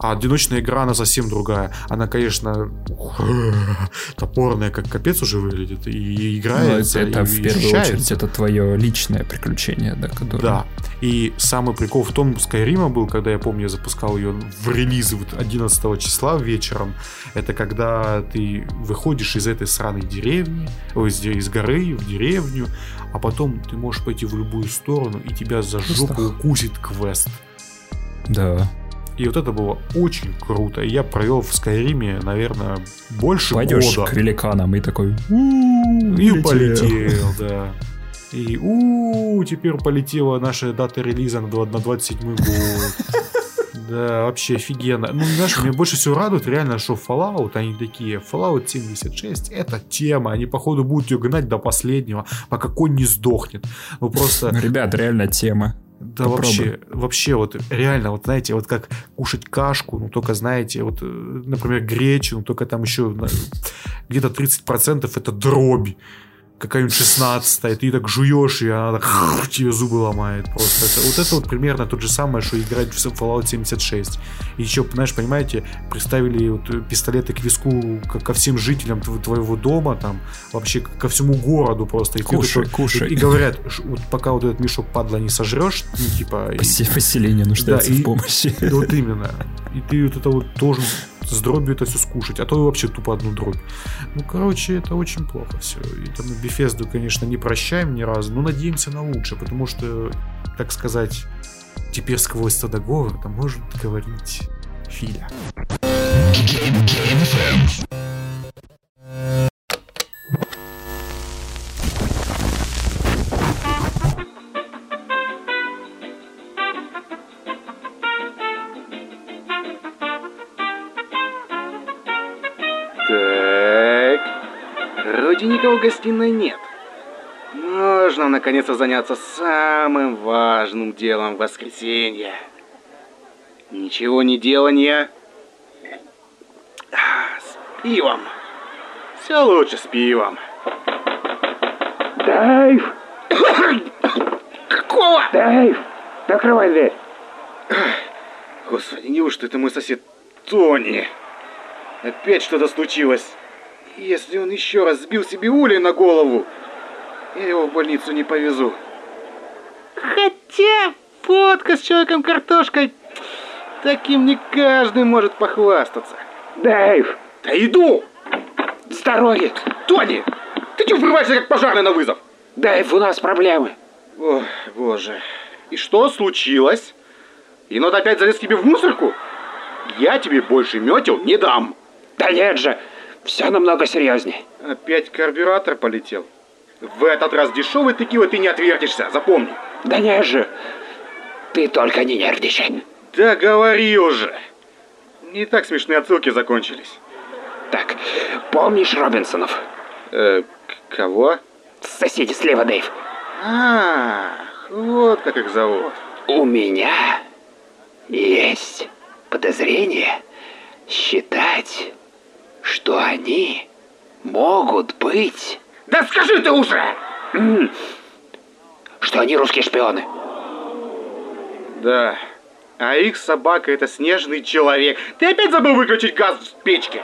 А одиночная игра, она совсем другая. Она, конечно, *laughs* топорная, как капец уже выглядит. И играется, это, это и в первую ощущается. очередь это твое личное приключение, да, которое... Да. И самый прикол в том, Скайрима был, когда я помню, я запускал ее в релизы вот 11 числа вечером. Это когда ты выходишь из этой сраной деревни, ой, из, из горы в деревню, а потом ты можешь пойти в любую сторону, и тебя за жопу укусит квест. Да. И вот это было очень круто. Я провел в Скайриме, наверное, больше Пойдешь года. к великанам и такой... И полетел, *laughs* да. И у теперь полетела наша дата релиза на 27 год. *laughs* Да, вообще офигенно. Ну, знаешь, меня больше всего радует реально, что Fallout, они такие, Fallout 76, это тема, они, походу, будут ее гнать до последнего, пока конь не сдохнет. Ну, просто, *laughs* Ребят, реально тема. Да попробуй. вообще, вообще, вот реально, вот знаете, вот как кушать кашку, ну, только, знаете, вот, э, например, гречу, ну, только там еще где-то 30% это дробь какая-нибудь 16 и ты так жуешь, и она так *laughs* тебе зубы ломает просто. Это- вот это вот примерно то же самое, что играть в Fallout 76. И еще, знаешь, понимаете, приставили вот пистолеты к виску ко, ко всем жителям тв- твоего дома, там, вообще ко всему городу просто. И, Кушай, такой- кушай. и, и говорят, вот пока вот этот мешок падла не сожрешь, ну, типа... и- Посе- Поселение нуждается Да, и- в помощи. да Вот именно. И ты вот это вот должен с дробью это все скушать, а то и вообще тупо одну дробь. Ну, короче, это очень плохо все. И там Bethesda, конечно, не прощаем ни разу, но надеемся на лучшее, потому что, так сказать, теперь сквозь договор там может говорить Филя. Никого в гостиной нет. Можно наконец-то заняться самым важным делом воскресенья. Ничего не делания. С пивом. Все лучше с пивом. Дэйв! Какого? Дэйв! Закрывай дверь! Господи, неужто это мой сосед Тони? Опять что-то случилось. Если он еще раз сбил себе улей на голову, я его в больницу не повезу. Хотя фотка с человеком картошкой, таким не каждый может похвастаться. Дэйв! Да иду! С дороги! Тони, ты чего врываешься как пожарный на вызов? Дэйв, у нас проблемы! Ой, боже. И что случилось? Енот опять залез к тебе в мусорку? Я тебе больше метел не дам. Да нет же, все намного серьезнее. Опять карбюратор полетел. В этот раз дешевый текила ты не отвертишься, запомни. Да нет же, ты только не нервничай. Да говори уже. Не так смешные отсылки закончились. Так, помнишь Робинсонов? Э, кого? Соседи слева, Дэйв. Ах, вот как их зовут. У меня есть подозрение считать, что они могут быть... Да скажи ты уже! Что они русские шпионы. Да. А их собака это снежный человек. Ты опять забыл выключить газ в печке?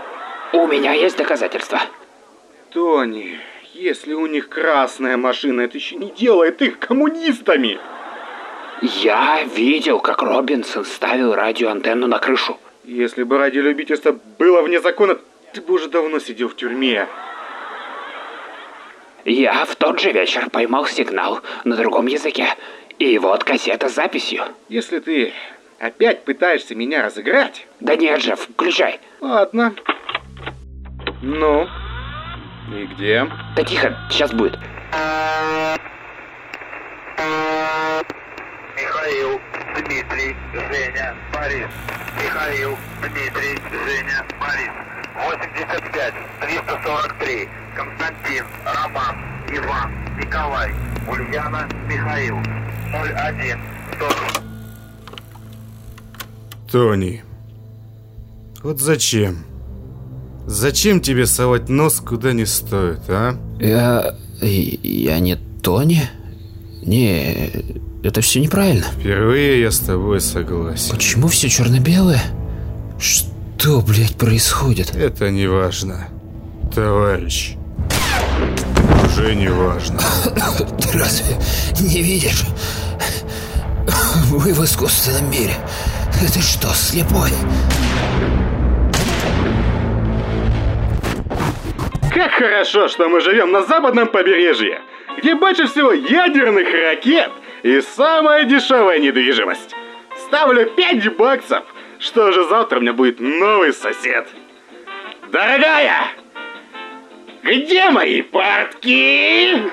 У меня есть доказательства. Тони, если у них красная машина, это еще не делает их коммунистами. Я видел, как Робинсон ставил радиоантенну на крышу. Если бы ради любительства было вне закона, ты бы уже давно сидел в тюрьме. Я в тот же вечер поймал сигнал на другом языке. И вот кассета с записью. Если ты опять пытаешься меня разыграть... Да нет же, включай. Ладно. Ну? И где? Да тихо, сейчас будет. Михаил, Дмитрий, Женя, Борис. Михаил, Дмитрий, Женя, Борис. 85, 343. Константин, Роман, Иван, Николай, Ульяна, Михаил. 01, 100. Тони, вот зачем? Зачем тебе совать нос куда не стоит, а? Я... я не Тони? Не, это все неправильно. Впервые я с тобой согласен. Почему все черно-белое? Что, блядь, происходит? Это не важно, товарищ. Уже не важно. *coughs* Ты разве не видишь? Вы в искусственном мире. Ты что, слепой? Как хорошо, что мы живем на западном побережье, где больше всего ядерных ракет и самая дешевая недвижимость. Ставлю 5 баксов, что же завтра у меня будет новый сосед. Дорогая, где мои портки?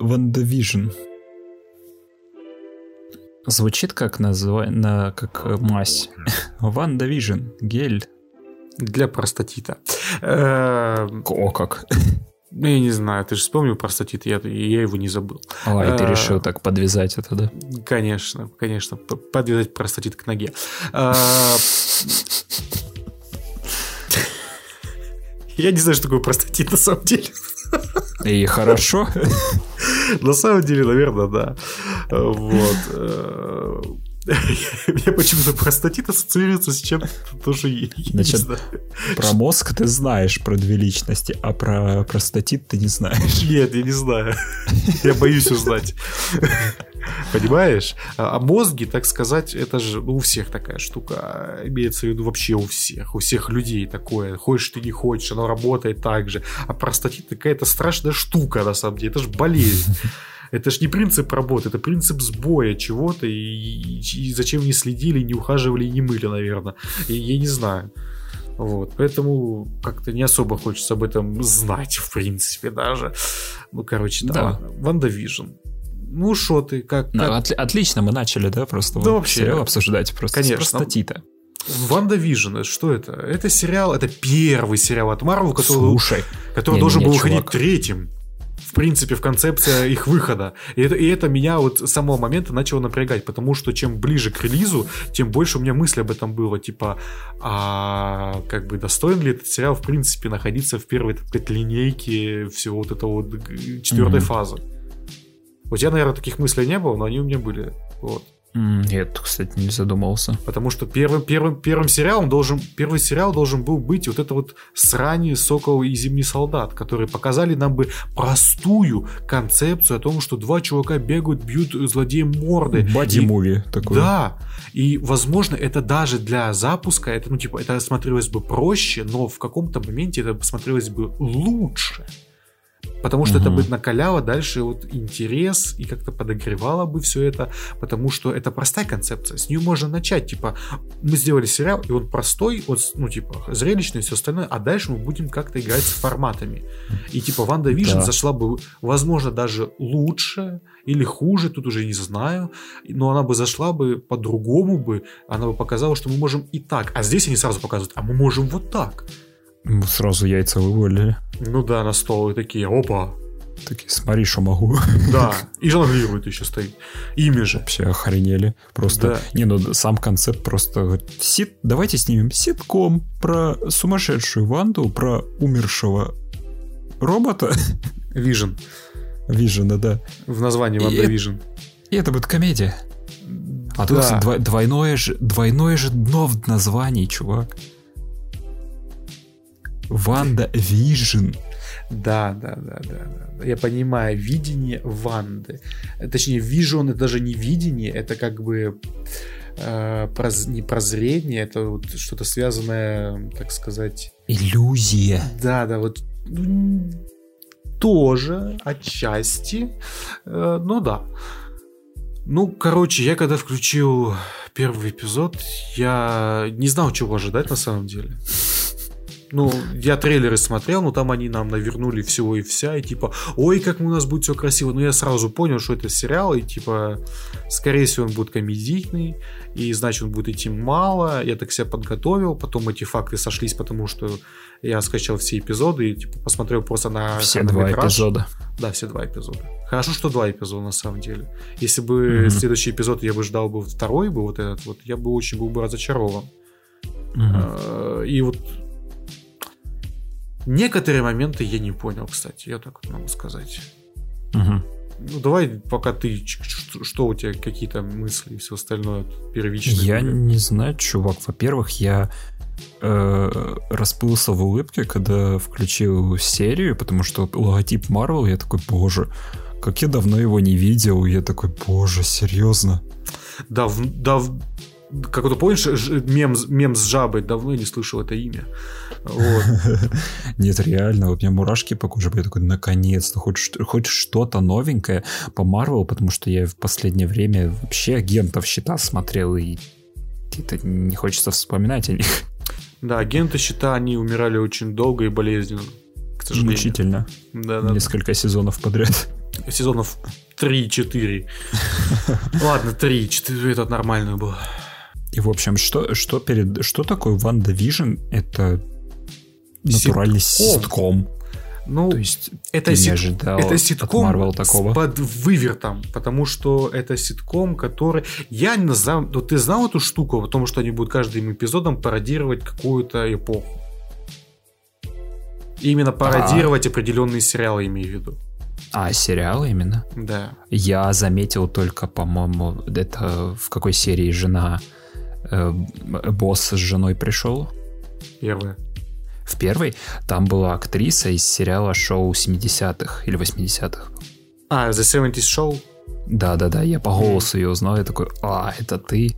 WandaVision. Звучит как назва... на как э, мазь. WandaVision. Гель. Для простатита. Э, О, как. Ну, *laughs* я не знаю, ты же вспомнил простатит, я, я его не забыл. Ой, ты Э, решил так подвязать это, да? Конечно, конечно, подвязать простатит к ноге. А, *laughs* Я не знаю, что такое простатит на самом деле. И хорошо. *laughs* На самом деле, наверное, да. Вот. *laughs* Мне почему-то простатит ассоциируется с чем-то тоже Значит. Про мозг ты знаешь, про две личности, а про простатит ты не знаешь. Нет, я не знаю. *laughs* Я боюсь узнать. Понимаешь? А а мозги, так сказать, это же ну, у всех такая штука. Имеется в виду вообще у всех. У всех людей такое. Хочешь ты не хочешь, оно работает так же. А простатит какая-то страшная штука, на самом деле. Это же болезнь. *laughs* Это ж не принцип работы, это принцип сбоя чего-то, и, и- и зачем не следили, не ухаживали и не мыли, наверное. И я не знаю. Вот, поэтому как-то не особо хочется об этом знать, в принципе, даже. Ну, короче, да. Да. ладно. WandaVision. Ну, что ты, как... Ну, как- отли- отлично, мы начали, да, просто Да вообще. сериал обсуждать просто Конечно. с простатита. WandaVision, что это? Это сериал, это первый сериал от Марвел, который, Слушай, который не-не-не, должен был чувак. выходить третьим. В принципе, в концепция их выхода. И это, и это меня вот с самого момента начало напрягать, потому что чем ближе к релизу, тем больше у меня мысли об этом было. Типа, а как бы достоин ли этот сериал, в принципе, находиться в первой, так сказать, линейке всего вот этого вот четвертой Мгм. фазы. У тебя, наверное, таких мыслей не было, но они у меня были. Вот. Нет, кстати, не задумывался. Потому что первым, первым, первым сериалом должен, первый сериал должен был быть вот это вот срание Сокол и Зимний солдат, которые показали нам бы простую концепцию о том, что два чувака бегают, бьют злодеям морды. Боди-муви такой. Да, и возможно это даже для запуска, это ну типа это смотрелось бы проще, но в каком-то моменте это смотрелось бы лучше. Потому что это Мгм. бы накаляло дальше вот интерес и как-то подогревало бы все это, потому что это простая концепция. С нее можно начать, типа, мы сделали сериал, и он простой, вот, ну, типа, зрелищный и все остальное, а дальше мы будем как-то играть с форматами. И, типа, WandaVision Да. зашла бы, возможно, даже лучше или хуже, тут уже не знаю, но она бы зашла бы по-другому бы, она бы показала, что мы можем и так. А здесь они сразу показывают, а мы можем вот так. Сразу яйца вывалили. Ну да, на стол и такие, опа, Такие, смотри, что могу. да. *laughs* И жонглирует еще стоит. Ими же. Вообще охренели. Просто, Да. не, ну сам концепт просто... Сит, давайте снимем ситком про сумасшедшую Ванду, про умершего робота. Vision. Vision'а, да. В названии Ванда Вижн. И это будет комедия. А тут Да. дво- двойное, же, двойное же дно в названии, чувак. WandaVision. Да, да, да, да, да. Я понимаю, видение Ванды. Точнее, vision это даже не видение, это как бы э, проз- не прозрение, это вот что-то связанное, так сказать. Иллюзия. Да, да, вот м, тоже отчасти, э, ну да. Ну, короче, я когда включил первый эпизод, я не знал, чего ожидать на самом деле. Ну, я трейлеры смотрел, но там они нам навернули всего и вся, и типа, ой, как у нас будет все красиво. Но я сразу понял, что это сериал, и типа, скорее всего, он будет комедийный, и значит, он будет идти мало. Я так себя подготовил, потом эти факты сошлись, потому что я скачал все эпизоды и типа посмотрел просто на Все два эпизода. Да, все два эпизода. Хорошо, что два эпизода на самом деле. Если бы Мгм. следующий эпизод я бы ждал бы второй бы вот этот вот, я бы очень был бы разочарован. Э, И вот некоторые моменты я не понял, кстати, я так вот могу сказать. Мгм. Ну давай, пока ты, что у тебя какие-то мысли и все остальное первичное. Я были? не знаю, чувак. Во-первых, я э, расплылся в улыбке, когда включил серию, потому что логотип Марвел, я такой, боже, как я давно его не видел. Я такой, боже, серьезно. Да, в- да, в- как это помнишь, мем, мем с жабой, давно не слышал это имя. Вот. *laughs* Нет, реально, вот у меня мурашки по коже, я такой, наконец-то, хоть, хоть что-то новенькое по Марвел, потому что я в последнее время вообще агентов Щ.И.Т.а смотрел, и это не хочется вспоминать о них. Да, агенты щита, они умирали очень долго и болезненно. К сожалению. Мучительно. Да, да. Несколько сезонов подряд. Сезонов 3-4. *laughs* Ладно, 3, 4 это нормально было. И, в общем, что, что, перед, что такое WandaVision? Это натуральный Ситком. ситком. Ну, То есть это, сит- ожидал это от ситком Marvel с- такого? под вывертом, потому что это ситком, который... Я не знаю, ну, ты знал эту штуку, потому что они будут каждым эпизодом пародировать какую-то эпоху. Именно пародировать определенные сериалы, имею в виду. А, сериал именно? Да. Я заметил только, по-моему, это в какой серии жена босс с женой пришел? Первое. В первой там была актриса из сериала шоу 70-х или 80-х. А, The 70s Show. Да-да-да, я по голосу ее узнал, я такой, а, это ты?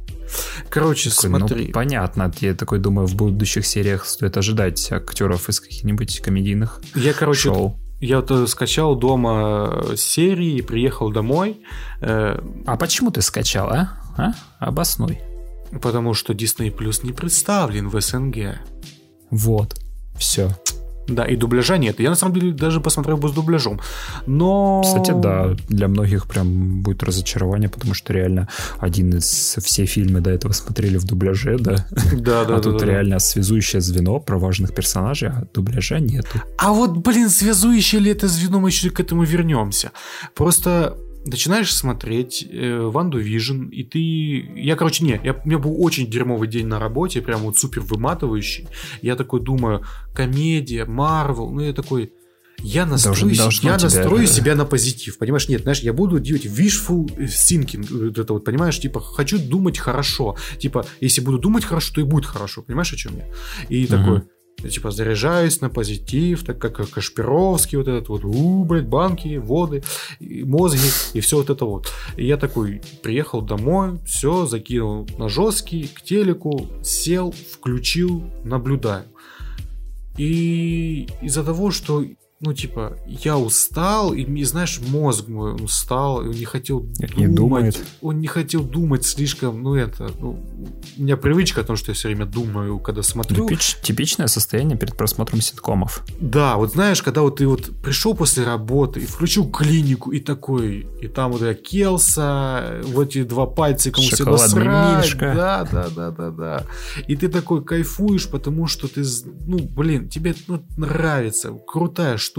Короче, Такой, ну, смотри. понятно, я такой думаю, в будущих сериях стоит ожидать актеров из каких-нибудь комедийных Я, короче, шоу. я вот э, скачал дома э, серии, приехал домой, э, А почему ты скачал, а? а? Обоснуй. Потому что Disney Plus не представлен в СНГ. Вот, все. Да, и дубляжа нет. Я на самом деле даже посмотрел бы с дубляжом. Но... Кстати, да, для многих прям будет разочарование, потому что реально один из все фильмы до этого смотрели в дубляже, да. Да, да, а да, тут да, да. реально связующее звено про важных персонажей, а дубляжа нету. А вот, блин, связующее ли это звено, мы еще к этому вернемся. Просто начинаешь смотреть э, Ванду Vision, и ты... Я, короче, не, я, у меня был очень дерьмовый день на работе, прям вот супер выматывающий. Я такой думаю, комедия, Марвел, ну я такой... я настрою, должно я тебя- настрою себя на позитив, понимаешь? Нет, знаешь, я буду делать wishful thinking, вот это вот, понимаешь? Типа, хочу думать хорошо. Типа, если буду думать хорошо, то и будет хорошо. Понимаешь, о чем я? И такой, я, типа, заряжаюсь на позитив, так как Кашпировский, вот этот вот, у, блядь, банки, воды, и мозги, и все вот это вот. И я такой приехал домой, все, закинул на жесткий, к телеку, сел, включил, наблюдаю. И из-за того, что ну, типа, я устал, и, и, знаешь, мозг мой устал, и он не хотел Не думает. Он не хотел думать слишком, ну, это, ну, у меня привычка о том, что я все время думаю, когда смотрю. Типич- типичное состояние перед просмотром ситкомов. Да, вот знаешь, когда вот ты вот пришел после работы и включил клинику и такой, и там вот я Келса, вот эти два пальца, кому все Шоколадный насрать. Мишка. Да, да, да, да, да. И ты такой кайфуешь, потому что ты, ну, блин, тебе ну, нравится, крутая штука.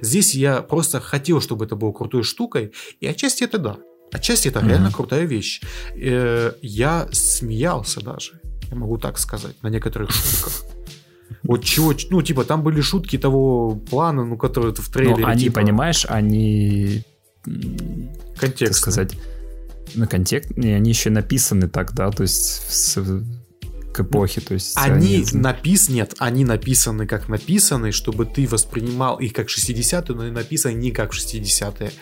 Здесь я просто хотел, чтобы это было крутой штукой, и отчасти это да. Отчасти это реально крутая вещь. Э, Я смеялся даже, я могу так сказать, на некоторых шутках. Вот чего, ну, типа, там были шутки того плана, ну, которые в Но трейлере. они, типа, понимаешь, они, контекст. сказать, на контекст, они еще написаны так, да, то есть к эпохе, то есть Они напис... Нет, они написаны как написаны, чтобы ты воспринимал их как 60-е, но и написаны не как 60-е.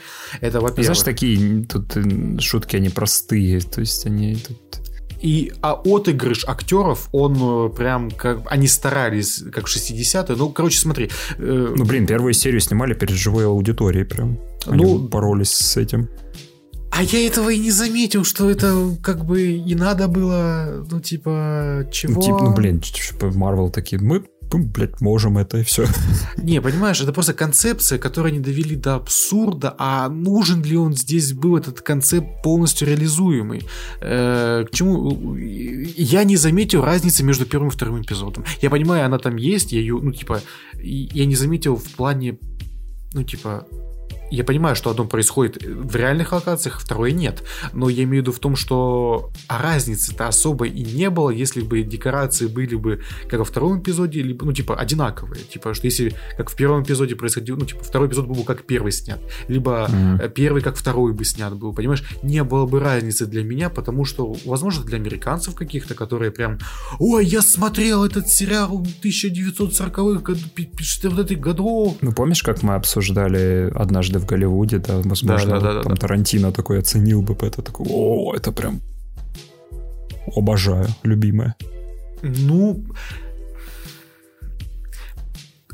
Это Ну, во-первых. Знаешь, такие тут э, шутки, они простые, то есть они тут... И а отыгрыш актеров, он э, прям как... Они старались как 60-е. Ну, короче, смотри. э, Ну, блин, первую серию снимали перед живой аудиторией прям. Они Ну, боролись с этим. А я этого и не заметил, что это как бы и надо было, ну, типа, чего... Ну, типа, ну, блин, типа, Марвел такие, мы, блядь, можем это и все. *laughs* Не, понимаешь, это просто концепция, которую они довели до абсурда, а нужен ли он здесь был этот концепт полностью реализуемый? Э, к чему? Я не заметил разницы между первым и вторым эпизодом. Я понимаю, она там есть, я ее, ну, типа, я не заметил в плане, ну, типа, я понимаю, что одно происходит в реальных локациях, второе нет. Но я имею в виду в том, что а разницы-то особо и не было, если бы декорации были бы как во втором эпизоде, либо, ну, типа, одинаковые. Типа, что если как в первом эпизоде происходил, ну, типа, второй эпизод был бы как первый снят, либо э, первый как второй бы снят был, понимаешь? Не было бы разницы для меня, потому что, возможно, для американцев каких-то, которые прям, ой, я смотрел этот сериал 1940-х, год- пи- пи- 60-х годов, Ну, помнишь, как мы обсуждали однажды в Голливуде, да, возможно, Да, да, да, там да. Тарантино такой оценил бы это, такой, о, это прям обожаю, любимое. Ну,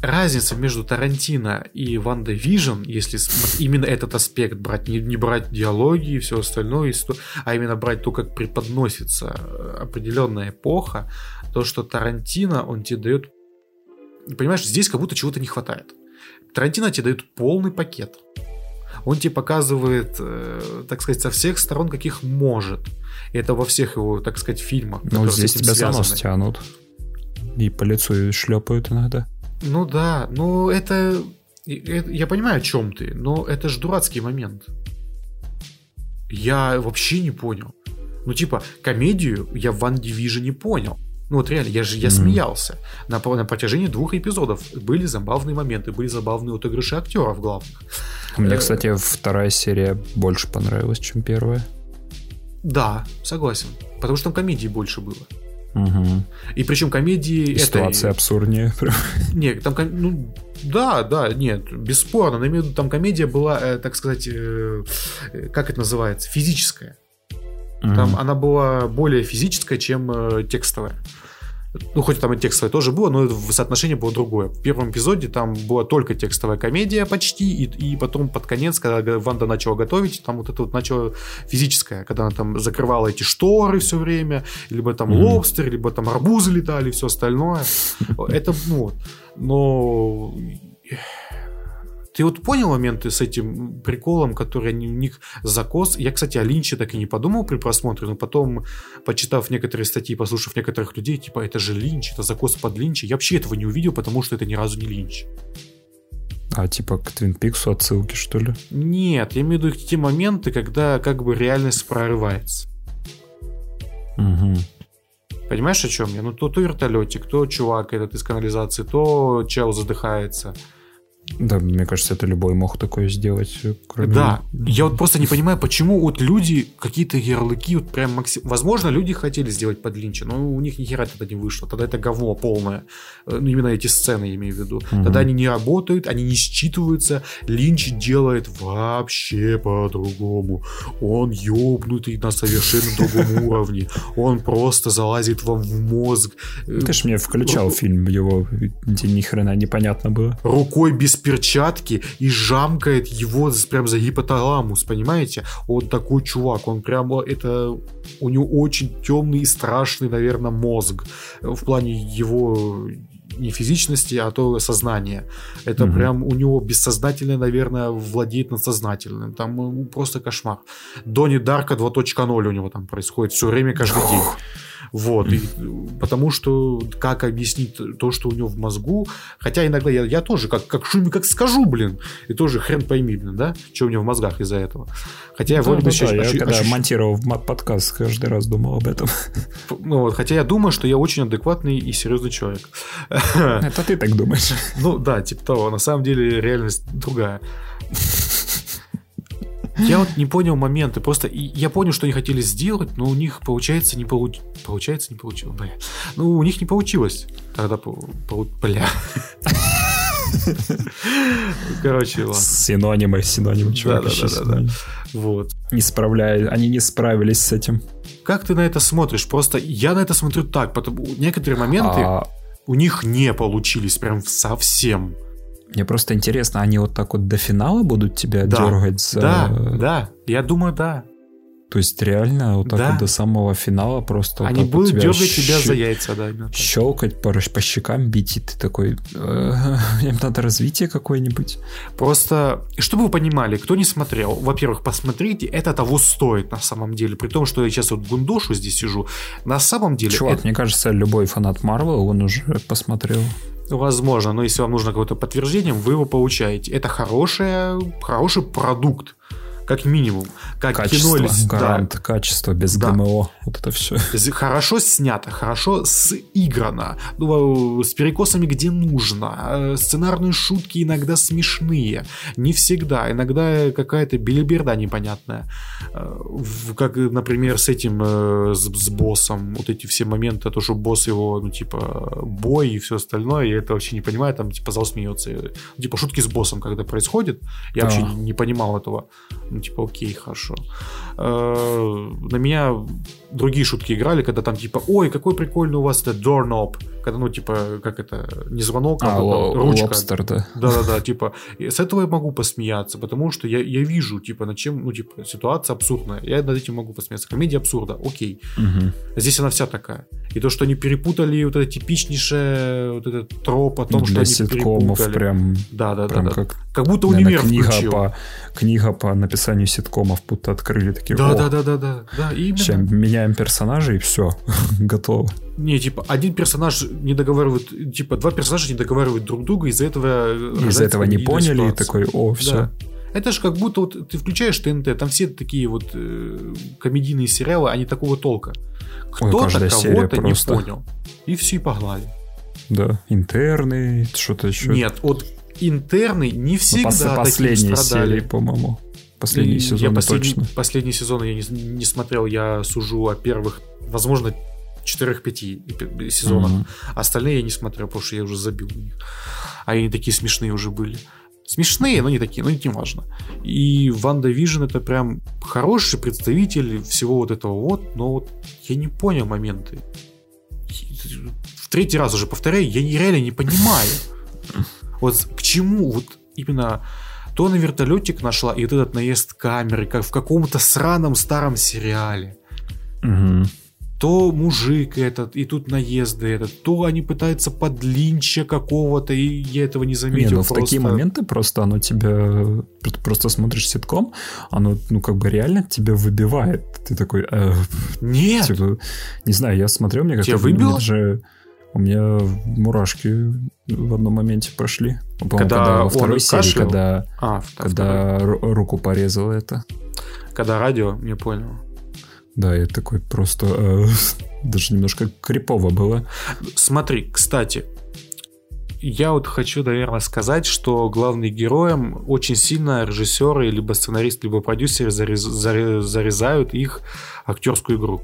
разница между Тарантино и WandaVision, если именно этот аспект брать, не, не брать диалоги и все остальное, а именно брать то, как преподносится э, определенная эпоха, то, что Тарантино, он тебе дает... Понимаешь, здесь как будто чего-то не хватает. Тарантино тебе дает полный пакет. Он тебе показывает, э, так сказать, со всех сторон, каких может. И это во всех его, так сказать, фильмах. Ну, здесь тебя за нос связаны. тянут. И по лицу шлепают иногда. Ну да, ну это... Я понимаю, о чем ты, но это же дурацкий момент. Я вообще не понял. Ну, типа, комедию я в One Division не понял. Ну вот реально, я же я смеялся. На, на протяжении двух эпизодов были забавные моменты, были забавные отыгрыши актеров главных. Мне, Э, кстати, вторая серия больше понравилась, чем первая. Да, согласен. Потому что там комедии больше было. Угу. И причем комедии... И этой- ситуация абсурднее. *laughs* Нет, там, ну, да, да, нет, бесспорно, но имею в виду, там комедия была, э, так сказать, э, как это называется, физическая. Там Мгм. она была более физическая, чем э, текстовая. Ну, хоть там и текстовая тоже было, но соотношение было другое. В первом эпизоде там была только текстовая комедия почти, и, и потом под конец, когда Ванда начала готовить, там вот это вот начало физическое, когда она там закрывала эти шторы все время, либо там Мгм. лобстеры, либо там арбузы летали, все остальное. Это, ну, но ты вот понял моменты с этим приколом, который они, у них закос? Я, кстати, о Линче так и не подумал при просмотре, но потом, почитав некоторые статьи, послушав некоторых людей, типа, это же Линч, это закос под Линча. Я вообще этого не увидел, потому что это ни разу не Линч. А типа к Твин Пиксу отсылки, что ли? Нет, я имею в виду те моменты, когда как бы реальность прорывается. Угу. Понимаешь, о чем я? Ну, то, то вертолетик, то чувак этот из канализации, то чел задыхается. Да, мне кажется, это любой мог такое сделать. Кроме... Да, я вот просто не понимаю, почему вот люди какие-то ярлыки, вот прям максим... Возможно, люди хотели сделать под Линча, но у них ни хера тогда не вышло. Тогда это говно полное. Э, Ну, именно эти сцены, я имею в виду. Тогда они не работают, они не считываются. Линч делает вообще по-другому. Он ёбнутый на совершенно другом *laughs* уровне. Он просто залазит вам в мозг. Ты ж мне включал фильм его, где ни хрена непонятно было. рукой без перчатки и жамкает его прям за гипоталамус, понимаете? Он такой чувак, он прямо это у него очень темный и страшный, наверное, мозг в плане его не физичности, а то сознания. Это Мгм. прям у него бессознательное, наверное, владеет надсознательным. Там ну, просто кошмар. Дони Дарка 2.0 у него там происходит все время, каждый день. Вот, и, потому что как объяснить то, что у него в мозгу, хотя иногда я, я тоже как, как, шуми, как скажу, блин, и тоже хрен пойми, блин, да, что у него в мозгах из-за этого. Хотя я Да, вроде бы да, сейчас да, я ощу- когда ощущ- монтировал подкаст, каждый раз думал об этом. ну, вот, хотя я думаю, что я очень адекватный и серьезный человек. Это ты так думаешь. Ну да, типа того. На самом деле реальность другая. Я вот не понял моменты. Просто я понял, что они хотели сделать, но у них получается не получилось. Получается, не получилось. Бля. Ну, у них не получилось. Тогда, по- бля. Короче, ладно. Синонимы, синонимы, чувак. Да-да-да-да-да. еще синонимы. Вот. Не справляют, они не справились с этим. Как ты на это смотришь? Просто я на это смотрю так, потому некоторые моменты А у них не получились прям совсем. Мне просто интересно, они вот так вот до финала будут тебя Да. дергать за... Да, да, я думаю, да. То есть реально вот так Да. вот до самого финала просто вот Они вот будут дергать тебя щ- за яйца, да, именно так. щелкать по, по щекам, бить, и ты такой, «Э, *laughs* им надо развитие какое-нибудь. Просто, чтобы вы понимали, кто не смотрел, во-первых, посмотрите, это того стоит на самом деле. При том, что я сейчас вот гундошу здесь сижу, на самом деле, Чувак, это- мне кажется, любой фанат Марвел, он уже посмотрел. Возможно, но если вам нужно какое-то подтверждение, вы его получаете. Это хорошее, хороший продукт, как минимум. Как Качество, кино или с- да, гарант, качество, без Да. ГМО, вот это все. Хорошо снято, хорошо сыграно, ну, с перекосами где нужно. Э, Сценарные шутки иногда смешные, не всегда. Иногда какая-то белиберда непонятная. Э, Как, например, с этим, э, с, с боссом. Вот эти все моменты, то, что босс его, ну, типа, бой и все остальное, я это вообще не понимаю, там, типа, зал смеется. Ну, Типа, шутки с боссом, когда происходит, я Да. вообще не, не понимал этого. Ну, типа, окей, хорошо. Э, На меня другие шутки играли, когда там типа, ой, какой прикольный у вас это doorknob, когда, ну, типа, как это, не звонок, а, А, ло- ручка. лобстер, да. Да-да-да, типа, с этого я могу посмеяться, потому что я, я вижу, типа, над чем, ну, типа, ситуация абсурдная, я над этим могу посмеяться. Комедия абсурда, окей. Мгм. Здесь она вся такая. И то, что они перепутали вот это типичнейшее, вот этот троп о том, что Для они ситкомов перепутали. прям, Да, да, да, прям да. как, Как будто универ книга включил. по, книга по написанию ситкомов будто открыли такие. Да, «О, да, да, да, да, да, именно. Сейчас меняем персонажей и все, *laughs* готово. Не, типа, один персонаж не договаривает, типа, два персонажа не договаривают друг друга, из-за этого... Из-за этого не поняли и такой, о, все. Да. Это же как будто вот ты включаешь ТНТ, там все такие вот э, комедийные сериалы, они такого толка. Кто-то кого-то не просто. понял. И все, и погнали. Да, интерны, что-то еще. Нет, вот интерны не Ну, всегда пос- такие последние страдали. серии, по-моему. Последние И сезоны я последний, точно. Последний сезон я не, не смотрел, я сужу о первых, возможно, 4-5 сезонах. Мгм. Остальные я не смотрел, потому что я уже забил на них. А они такие смешные уже были. Смешные, но не такие, но не важно. И WandaVision это прям хороший представитель всего вот этого вот, но вот я не понял моменты. В третий раз уже повторяю, я реально не понимаю. *laughs* Вот к чему вот именно то на вертолетик нашла, и вот этот наезд камеры, как в каком-то сраном старом сериале Мгм. то мужик этот, и тут наезды этот, то они пытаются под линча какого-то, и я этого не Не, заметил. ну в такие просто. моменты просто оно тебя... Просто смотришь ситком, оно, ну, как бы реально тебя выбивает. Ты такой... э, Нет! типа, не знаю, я смотрел, мне Тебя как-то... выбило? мне даже- У меня мурашки в одном моменте прошли. Когда когда, во второй серии, кашлял? когда, А, когда ру- руку порезал это. когда радио, не понял. Да, я такой просто... э, *laughs* даже немножко крипово было. Смотри, кстати, я вот хочу, наверное, сказать, что главным героям очень сильно режиссеры, либо сценарист, либо продюсеры зарез- заре- зарезают их актерскую игру.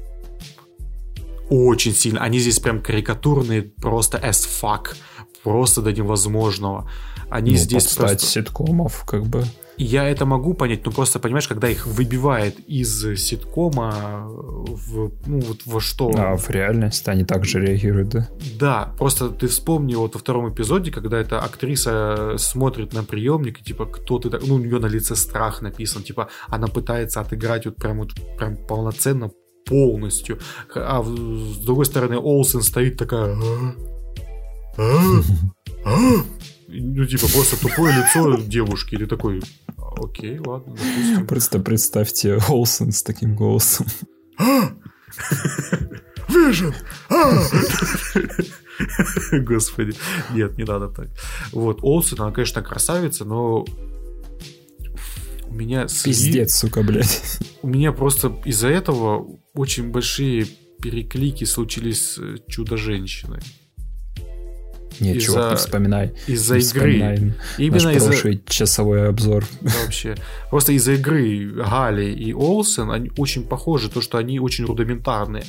Очень сильно. Они здесь прям карикатурные, просто as fuck. Просто до невозможного. Они Ну, здесь просто... ситкомов, как бы. Я это могу понять, но просто, понимаешь, когда их выбивает из ситкома в, ну, вот во что... А в реальности они также реагируют, да? Да, просто ты вспомни вот во втором эпизоде, когда эта актриса смотрит на приемник, и типа, кто ты так... Ну, у нее на лице страх написан, типа, она пытается отыграть вот прям вот прям полноценно, полностью. А с другой стороны, Олсен стоит такая... «А? А? А?» Ну, типа, просто тупое лицо девушки. Или такой, окей, ладно, допустим. Просто представьте Олсен с таким голосом. А! Господи, нет, не надо так. Вот, Олсен, она, конечно, красавица, но у меня Пиздец, сука, блядь. У меня просто из-за этого очень большие переклики случились с э, Чудо-женщиной. Не, Из-за- чувак, не вспоминай. Из-за игры. Именно Наш из-за... прошлый часовой обзор. Вообще. Просто из-за игры Гали и Олсен они очень похожи, то, что они очень рудиментарные.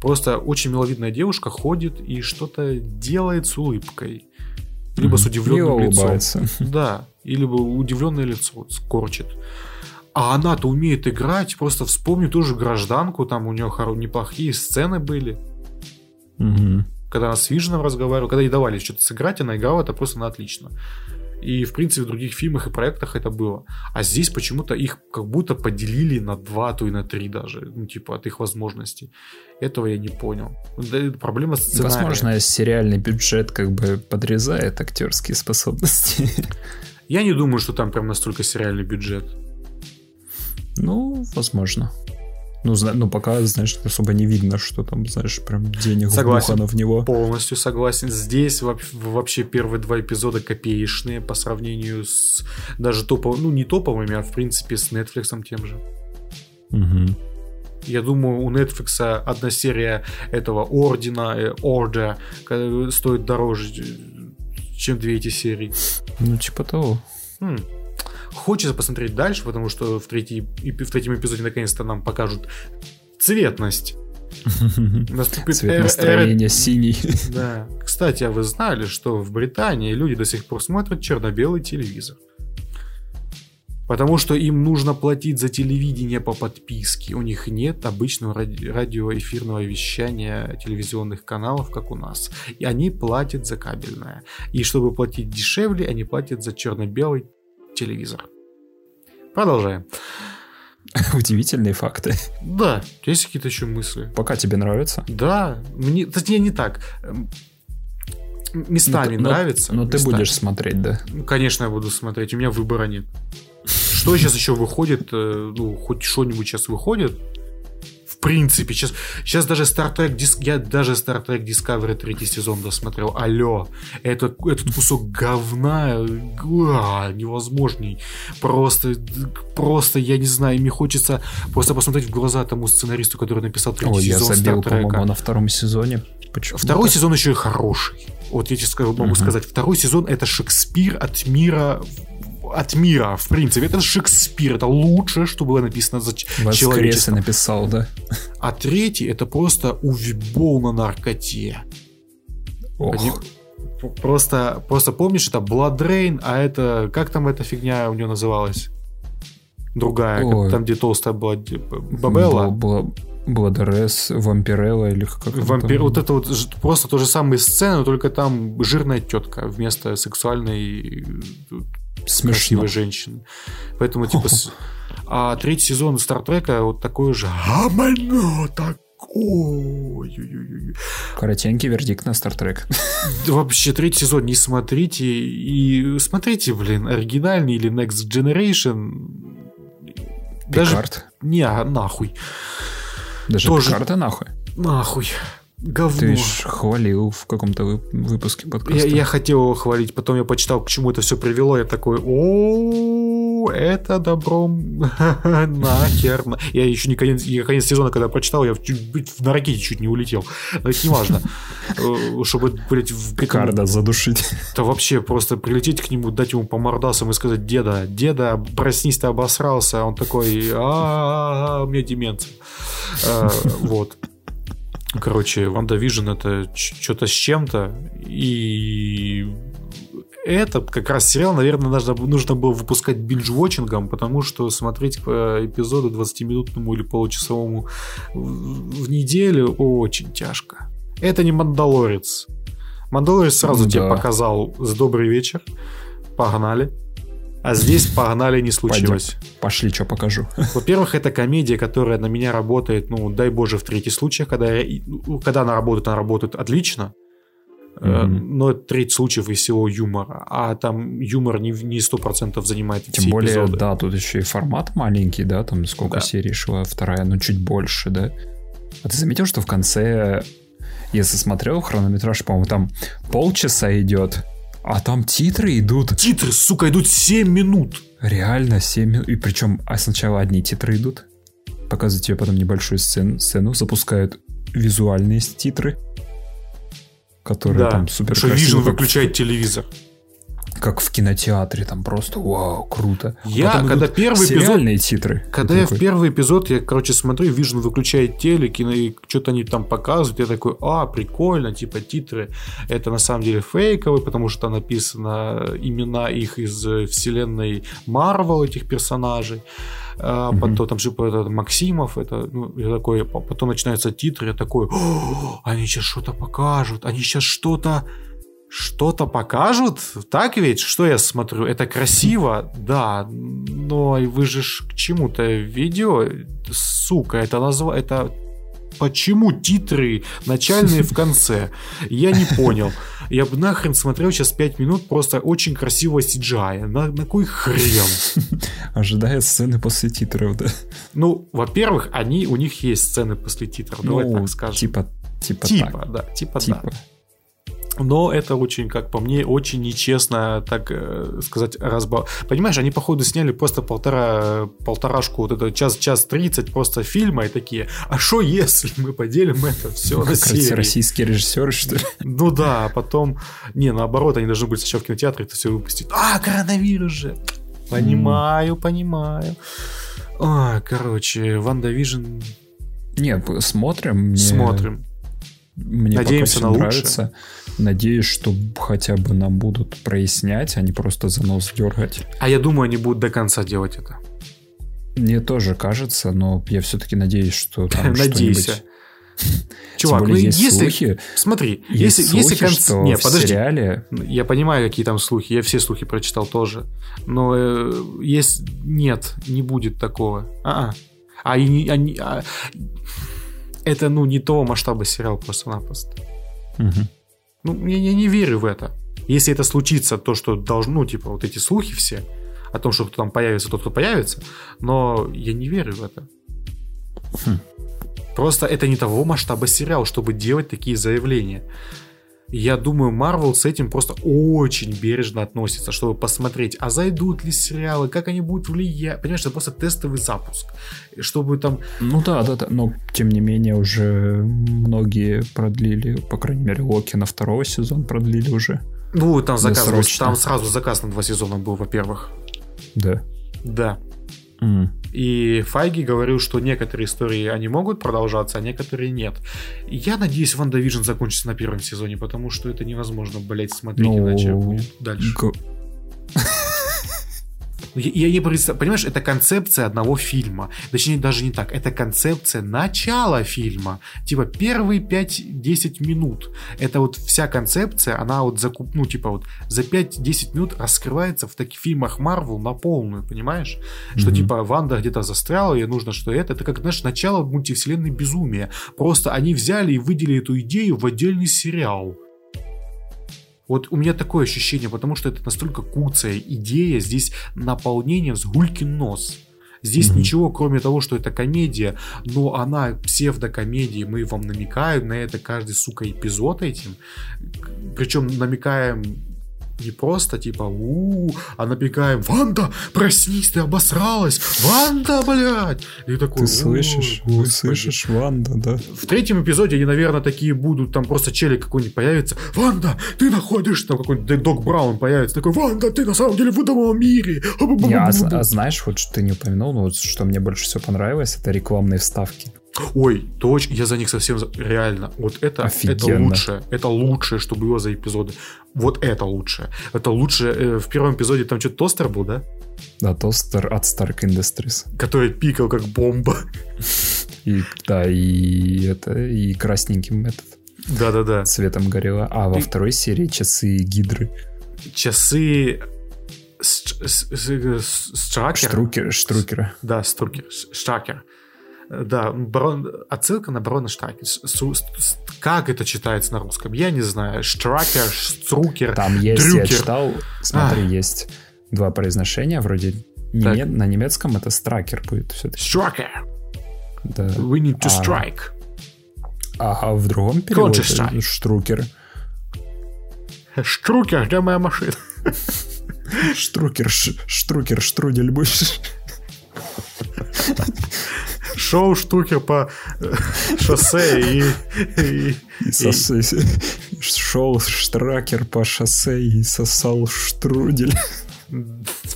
Просто очень миловидная девушка ходит и что-то делает с улыбкой. Либо с удивленным лицом. Да, и либо удивленное лицо скорчит. А она-то умеет играть, просто вспомни тоже гражданку, там у нее неплохие сцены были. Мгм. Когда она с Виженом разговаривала, когда ей давали что-то сыграть, она играла это просто на отлично. И, в принципе, в других фильмах и проектах это было. А здесь почему-то их как будто поделили на два, а то и на три даже. Ну, типа, от их возможностей. Этого я не понял. Да, проблема с сценарием. Возможно, сериальный бюджет как бы подрезает актерские способности. Я не думаю, что там прям настолько сериальный бюджет. Ну, возможно. Ну, зна- ну, пока, знаешь, особо не видно, что там, знаешь, прям денег Согласен. в него. Полностью согласен. Здесь вообще первые два эпизода копеечные по сравнению с даже топовыми, ну не топовыми, а в принципе с Netflix тем же. Мгм. Я думаю, у Netflix одна серия этого Ордена, э, Order, э, стоит дороже, чем две эти серии. Ну, типа того. М. Хочется посмотреть дальше, потому что в, третий, в третьем эпизоде наконец-то нам покажут цветность. *laughs* Наступит Цвет настроения синий. *laughs* Да. Кстати, а вы знали, что в Британии люди до сих пор смотрят черно-белый телевизор? Потому что им нужно платить за телевидение по подписке. У них нет обычного ради- радиоэфирного вещания телевизионных каналов, как у нас. И они платят за кабельное. И чтобы платить дешевле, они платят за черно-белый телевизор. Продолжаем. *laughs* Удивительные факты. Да, есть какие-то еще мысли? Пока тебе нравится. Да, мне, точнее не так. Местами Ну, ты- ну, нравится. Ну, ты местами. будешь смотреть, да. Ну, конечно, я буду смотреть. У меня выбора нет. Что сейчас еще выходит? э, Ну, хоть что-нибудь сейчас выходит? В принципе, сейчас, сейчас даже Star Trek, я даже Star Trek Discovery третий сезон досмотрел. Алло, этот, этот кусок говна а, невозможный. Просто, просто, я не знаю, мне хочется просто посмотреть в глаза тому сценаристу, который написал третий Ой, я сезон забил, Star Trek. по-моему, на втором сезоне. Почему? Второй сезон еще и хороший. Вот я тебе могу Мгм. сказать, второй сезон это Шекспир от мира от мира, в принципе. Это Шекспир, это лучшее, что было написано за человечеством. написал, да. А третий это просто увибол на наркоте. Ох, Они- Просто, просто помнишь, это Blood Rain, а это, как там эта фигня у нее называлась? Другая, Ой. там, где толстая была Бабелла. Бла- Бладерес, Вампирелла или как Вампир, вот это вот просто то же самое сцена, но только там жирная тетка вместо сексуальной э, Смешно. красивой женщины. Поэтому типа... с- *laughs* А третий сезон Стартрека вот такой же. Такой. Ой-ой-ой. Коротенький вердикт на Стартрек. Вообще, третий сезон не смотрите. И смотрите, блин, оригинальный или Next Generation. Даже... Пикард. Не, а нахуй. Даже тоже- Пикарда нахуй. Нахуй. Говно. Ты ж хвалил в каком-то вы- выпуске подкаста. Я, я хотел его хвалить, потом я почитал, к чему это все привело, я такой, о это добром *laughs* нахер. Я еще не конец, я конец сезона, когда прочитал, я чуть, на ракете чуть не улетел. Но это не важно. *laughs* Э, чтобы, блядь, в... Пикарда задушить. *laughs* Да вообще, просто прилететь к нему, дать ему по мордасам и сказать, деда, деда, проснись, ты обосрался. Он такой, а у меня деменция. Э, вот. Короче, WandaVision это что-то с чем-то. И это как раз сериал, наверное, нужно, нужно было выпускать binge-watching'ом, потому что смотреть по эпизоду 20-минутному или получасовому в неделю очень тяжко. Это не Мандалорец. Мандалорец сразу ну, тебе да. показал с добрый вечер, погнали. А здесь погнали не случилось. Пойдем. Пошли, что покажу. Во-первых, это комедия, которая на меня работает, ну, дай боже, в третьих случаях, когда, я, ну, когда она работает, она работает отлично. Mm-hmm. Но это треть случаев из всего юмора. А там юмор не, не 100% занимает Тем все более, эпизоды. да, тут еще и формат маленький, да, там сколько да. серий шла, вторая, ну, чуть больше, да. А ты заметил, что в конце, если смотрел хронометраж, по-моему, там полчаса идет, а там титры идут. Титры, сука, идут 7 минут. Реально 7 минут. И причем а сначала одни титры идут. Показывают тебе потом небольшую сцену, сцену запускают визуальные титры, которые да, там супер что Vision выключает телевизор как в кинотеатре, там просто вау, круто. Я, Потом когда первый эпизод... титры. Когда я такой... в первый эпизод, я, короче, смотрю, Vision выключает телек, и что-то они там показывают, я такой, а, прикольно, типа титры, это на самом деле фейковые, потому что написано имена их из вселенной Марвел, этих персонажей. А, mm-hmm. Потом там же это, Максимов, это, ну, я такой, потом начинаются титры, я такой, они сейчас что-то покажут, они сейчас что-то что-то покажут, так ведь? Что я смотрю? Это красиво, да, но вы же к чему-то видео, сука, это назва... это почему титры начальные в конце? Я не понял. Я бы нахрен смотрел сейчас 5 минут просто очень красивого CGI. На, на кой хрен? Ожидая сцены после титров, да? Ну, во-первых, они, у них есть сцены после титров, ну, давай так скажем. Типа, типа, типа так. да, типа, типа. да. Но это очень, как по мне, очень нечестно, так э, сказать, разбав. Понимаешь, они, походу, сняли просто полтора, полторашку, вот это час, час тридцать просто фильма и такие, а что если мы поделим это все на серии? российские режиссеры, что ли? Ну да, а потом, не, наоборот, они должны быть сначала в кинотеатре это все выпустить. А, коронавирус же! Понимаю, mm. понимаю. А, короче, WandaVision... Нет, смотрим. Мне... Смотрим. Мне Надеемся пока на нравится. лучшее. Надеюсь, что хотя бы нам будут прояснять, а не просто за нос дергать. А я думаю, они будут до конца делать это. Мне тоже кажется, но я все-таки надеюсь, что там *laughs* Надейся. *laughs* Чувак, ну есть если... слухи, смотри, есть если, слухи, если конц... что Нет, в подожди. сериале... Я понимаю, какие там слухи, я все слухи прочитал тоже. Но э, есть... Нет, не будет такого. А-а. А, они, они, а... Это, ну, не того масштаба сериал просто-напросто. Угу. Ну, я, я не верю в это. Если это случится, то, что должно, ну, типа, вот эти слухи все о том, что кто там появится, тот, кто появится, но я не верю в это. Хм. Просто это не того масштаба сериал, чтобы делать такие заявления. Я думаю, Marvel с этим просто очень бережно относится, чтобы посмотреть, а зайдут ли сериалы, как они будут влиять. Понимаешь, это просто тестовый запуск. Чтобы там... Ну да, да, да. Но, тем не менее, уже многие продлили, по крайней мере, Локи на второй сезон продлили уже. Ну, там заказ, там сразу заказ на два сезона был, во-первых. Да. Да. Mm. И Файги говорил, что некоторые истории они могут продолжаться, а некоторые нет. я надеюсь, WandaVision закончится на первом сезоне, потому что это невозможно, блять, смотреть, ну, иначе будет дальше. Я не представляю, понимаешь, это концепция одного фильма. Точнее, даже не так. Это концепция начала фильма. Типа первые 5-10 минут. Это вот вся концепция, она вот закуп, ну, типа вот за 5-10 минут раскрывается в таких фильмах Марвел на полную, понимаешь? Mm-hmm. Что типа Ванда где-то застряла, ей нужно что это. Это как, знаешь, начало мультивселенной безумия. Просто они взяли и выделили эту идею в отдельный сериал. Вот у меня такое ощущение, потому что это настолько куцая идея, здесь наполнение с гулькин нос. Здесь mm-hmm. ничего, кроме того, что это комедия, но она псевдокомедия, мы вам намекаем на это каждый, сука, эпизод этим. Причем намекаем Не просто типа у а нагибаем Ванда, проснись, ты обосралась! Ванда, блядь! И такой, Ты «О, слышишь? Ты господи». слышишь, Ванда, да? В третьем эпизоде они, наверное, такие будут, там просто челик какой-нибудь появится. Ванда, ты находишься, там какой-нибудь Док Браун появится. Такой, Ванда, ты на самом деле в выдуманном мире. Не, а, а знаешь, вот что ты не упомянул, но вот что мне больше всего понравилось, это рекламные вставки. Ой, точно, я за них совсем... Реально, вот это, это лучшее. Это лучшее, что было за эпизоды. Вот это лучшее. Это лучшее. э, в первом эпизоде там что-то тостер был, да? Да, тостер от Stark Industries. Который пикал как бомба. И, да, и это, и красненьким этот Да-да-да. цветом горело. А во И- второй серии часы гидры. Часы... Стракер. Штрукер, штрукера. Да, Струкер. Ш- Штракер. Да, барон, отсылка на барона Штракер. Как это читается на русском? Я не знаю. Штракер, Струкер, Там есть, я Дрюкер. читал, смотри, есть два произношения, вроде неме- на немецком это стракер будет все-таки. Стракер. Да. We need to А. strike. А в другом переводе штрукер. Штрукер, где моя машина? Штрукер, ш- штрукер, штрудель будешь. Шоу Штукер по э, шоссе и... и- Шел штракер по шоссе и сосал штрудель.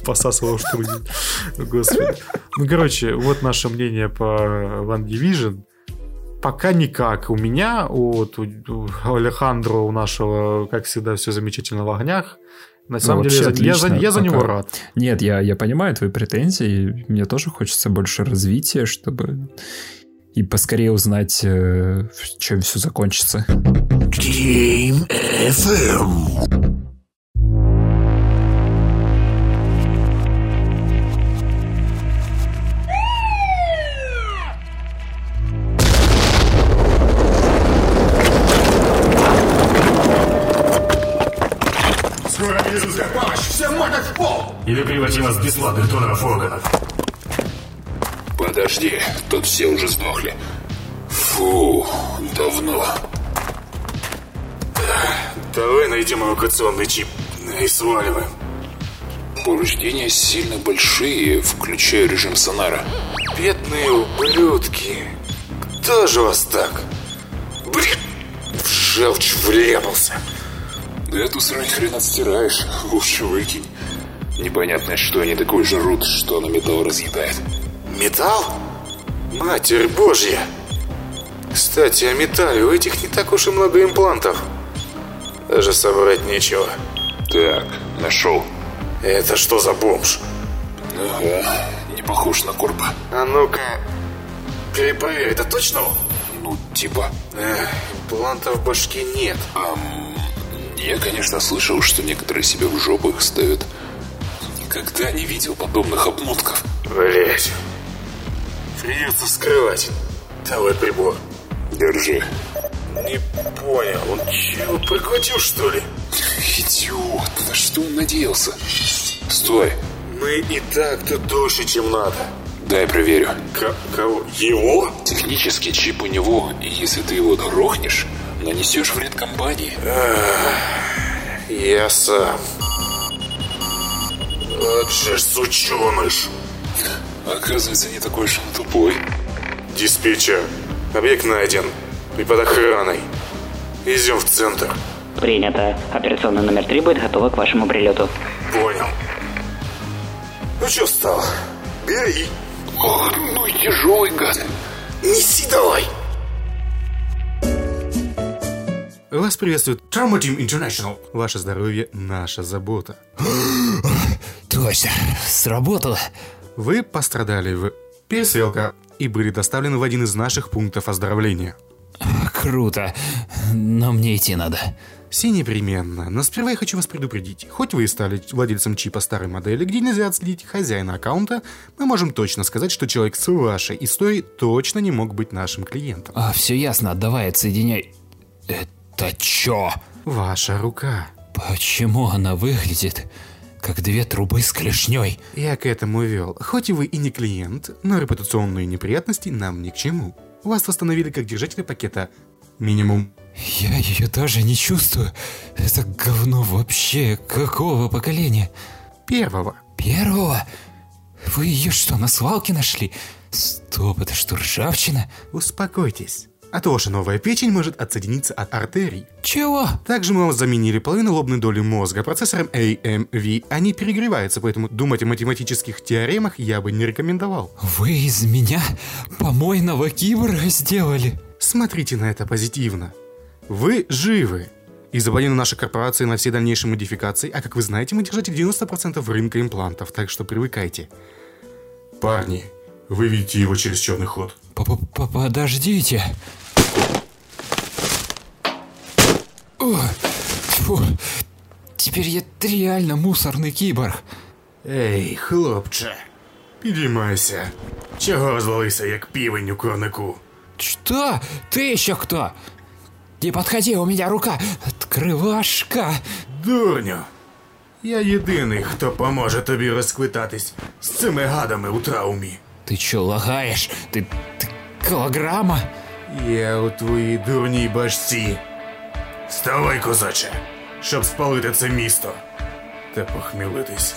посасывал штрудель. Господи. Ну, короче, вот наше мнение по One Division. Пока никак. У меня, у, у Алехандро, у нашего, как всегда, все замечательно в огнях. На самом деле, вообще я за, я за- отлично, я за него рад. Нет, я, я понимаю твои претензии. Мне тоже хочется больше развития, чтобы и поскорее узнать, э, в чем все закончится. Game FM. Или превратим вас в бесплатных доноров органов. Подожди, тут все уже сдохли. Фу, давно. Давай найдем эвакуационный чип и сваливаем. Повреждения сильно большие, включая режим сонара. Бедные ублюдки. Кто же вас так? Блин, в желчь врезался. Эту срань хрен отстираешь, лучше выкинь. Непонятно, что они такое жрут, что на металл разъедает. Металл? Матерь Божья! Кстати, о металле. У этих не так уж и много имплантов. Даже собрать нечего. Так, нашел. Это что за бомж? Ага, не похож на корпа. А ну-ка, перепроверь, это точно он? Ну, типа. Эх, имплантов в башке нет. Ам, я, конечно, слышал, что некоторые себе в жопу их ставят. Никогда не видел подобных обмотков. Блять. Придется скрывать. Давай прибор. Держи. Не понял, он чего, прихватил что ли? Идиот, на что он надеялся? Стой, Мы и так-то дольше, чем надо. дай проверю. К- кого? Его? Технический чип у него, и если ты его грохнешь, нанесешь вред компании. Я сам. Вот же сученыш. Оказывается, не такой уж он тупой. Диспетчер. Объект найден. И под охраной. Идем в центр. Принято. Операционный номер 3 будет готова к вашему прилету. Понял. Ну что встал? Бери. Ох, ну и тяжелый гад. Неси давай. Вас приветствует Trauma Team International. Ваше здоровье – наша забота. Точно, сработало. Вы пострадали в перестрелка и были доставлены в один из наших пунктов оздоровления. Круто. Но мне идти надо. Все непременно, но сперва я хочу вас предупредить. Хоть вы и стали владельцем чипа старой модели, где нельзя отследить хозяина аккаунта, мы можем точно сказать, что человек с вашей историей точно не мог быть нашим клиентом. А, все ясно, давай, отсоединяй. Это чё? Ваша рука. Почему она выглядит как две трубы с клешней? Я к этому вел. Хоть и вы и не клиент, но репутационные неприятности нам ни к чему. Вас восстановили как держателя пакета минимум. Я ее даже не чувствую. Это говно вообще какого поколения? Первого. Первого? Вы ее что, на свалке нашли? Стоп, это что, ржавчина? Успокойтесь. А то ваша новая печень может отсоединиться от артерий. Чего? Также мы вам заменили половину лобной доли мозга процессором AMV. Они перегреваются, поэтому думать о математических теоремах я бы не рекомендовал. Вы из меня помойного киборга сделали? Смотрите на это позитивно. Вы живы. И забанены нашей корпорации на все дальнейшие модификации, а как вы знаете, мы держите 90% рынка имплантов, так что привыкайте. Парни, вы видите его через черный ход. Подождите. О, фу. Теперь я реально мусорный киборг. Ей, хлопче, підіймайся. Чого розвалився, як півень у курнику? Что? Ты еще кто? Не подходи, у меня рука. Открывашка. Дурню. Я єдиний, хто поможе тобі розквитатись з цими гадами у траумі. Ты чё, лагаешь? Ты, ты килограмма? Я у твоїй дурній башці. Вставай, козаче, щоб спалити це місто та похмілитись.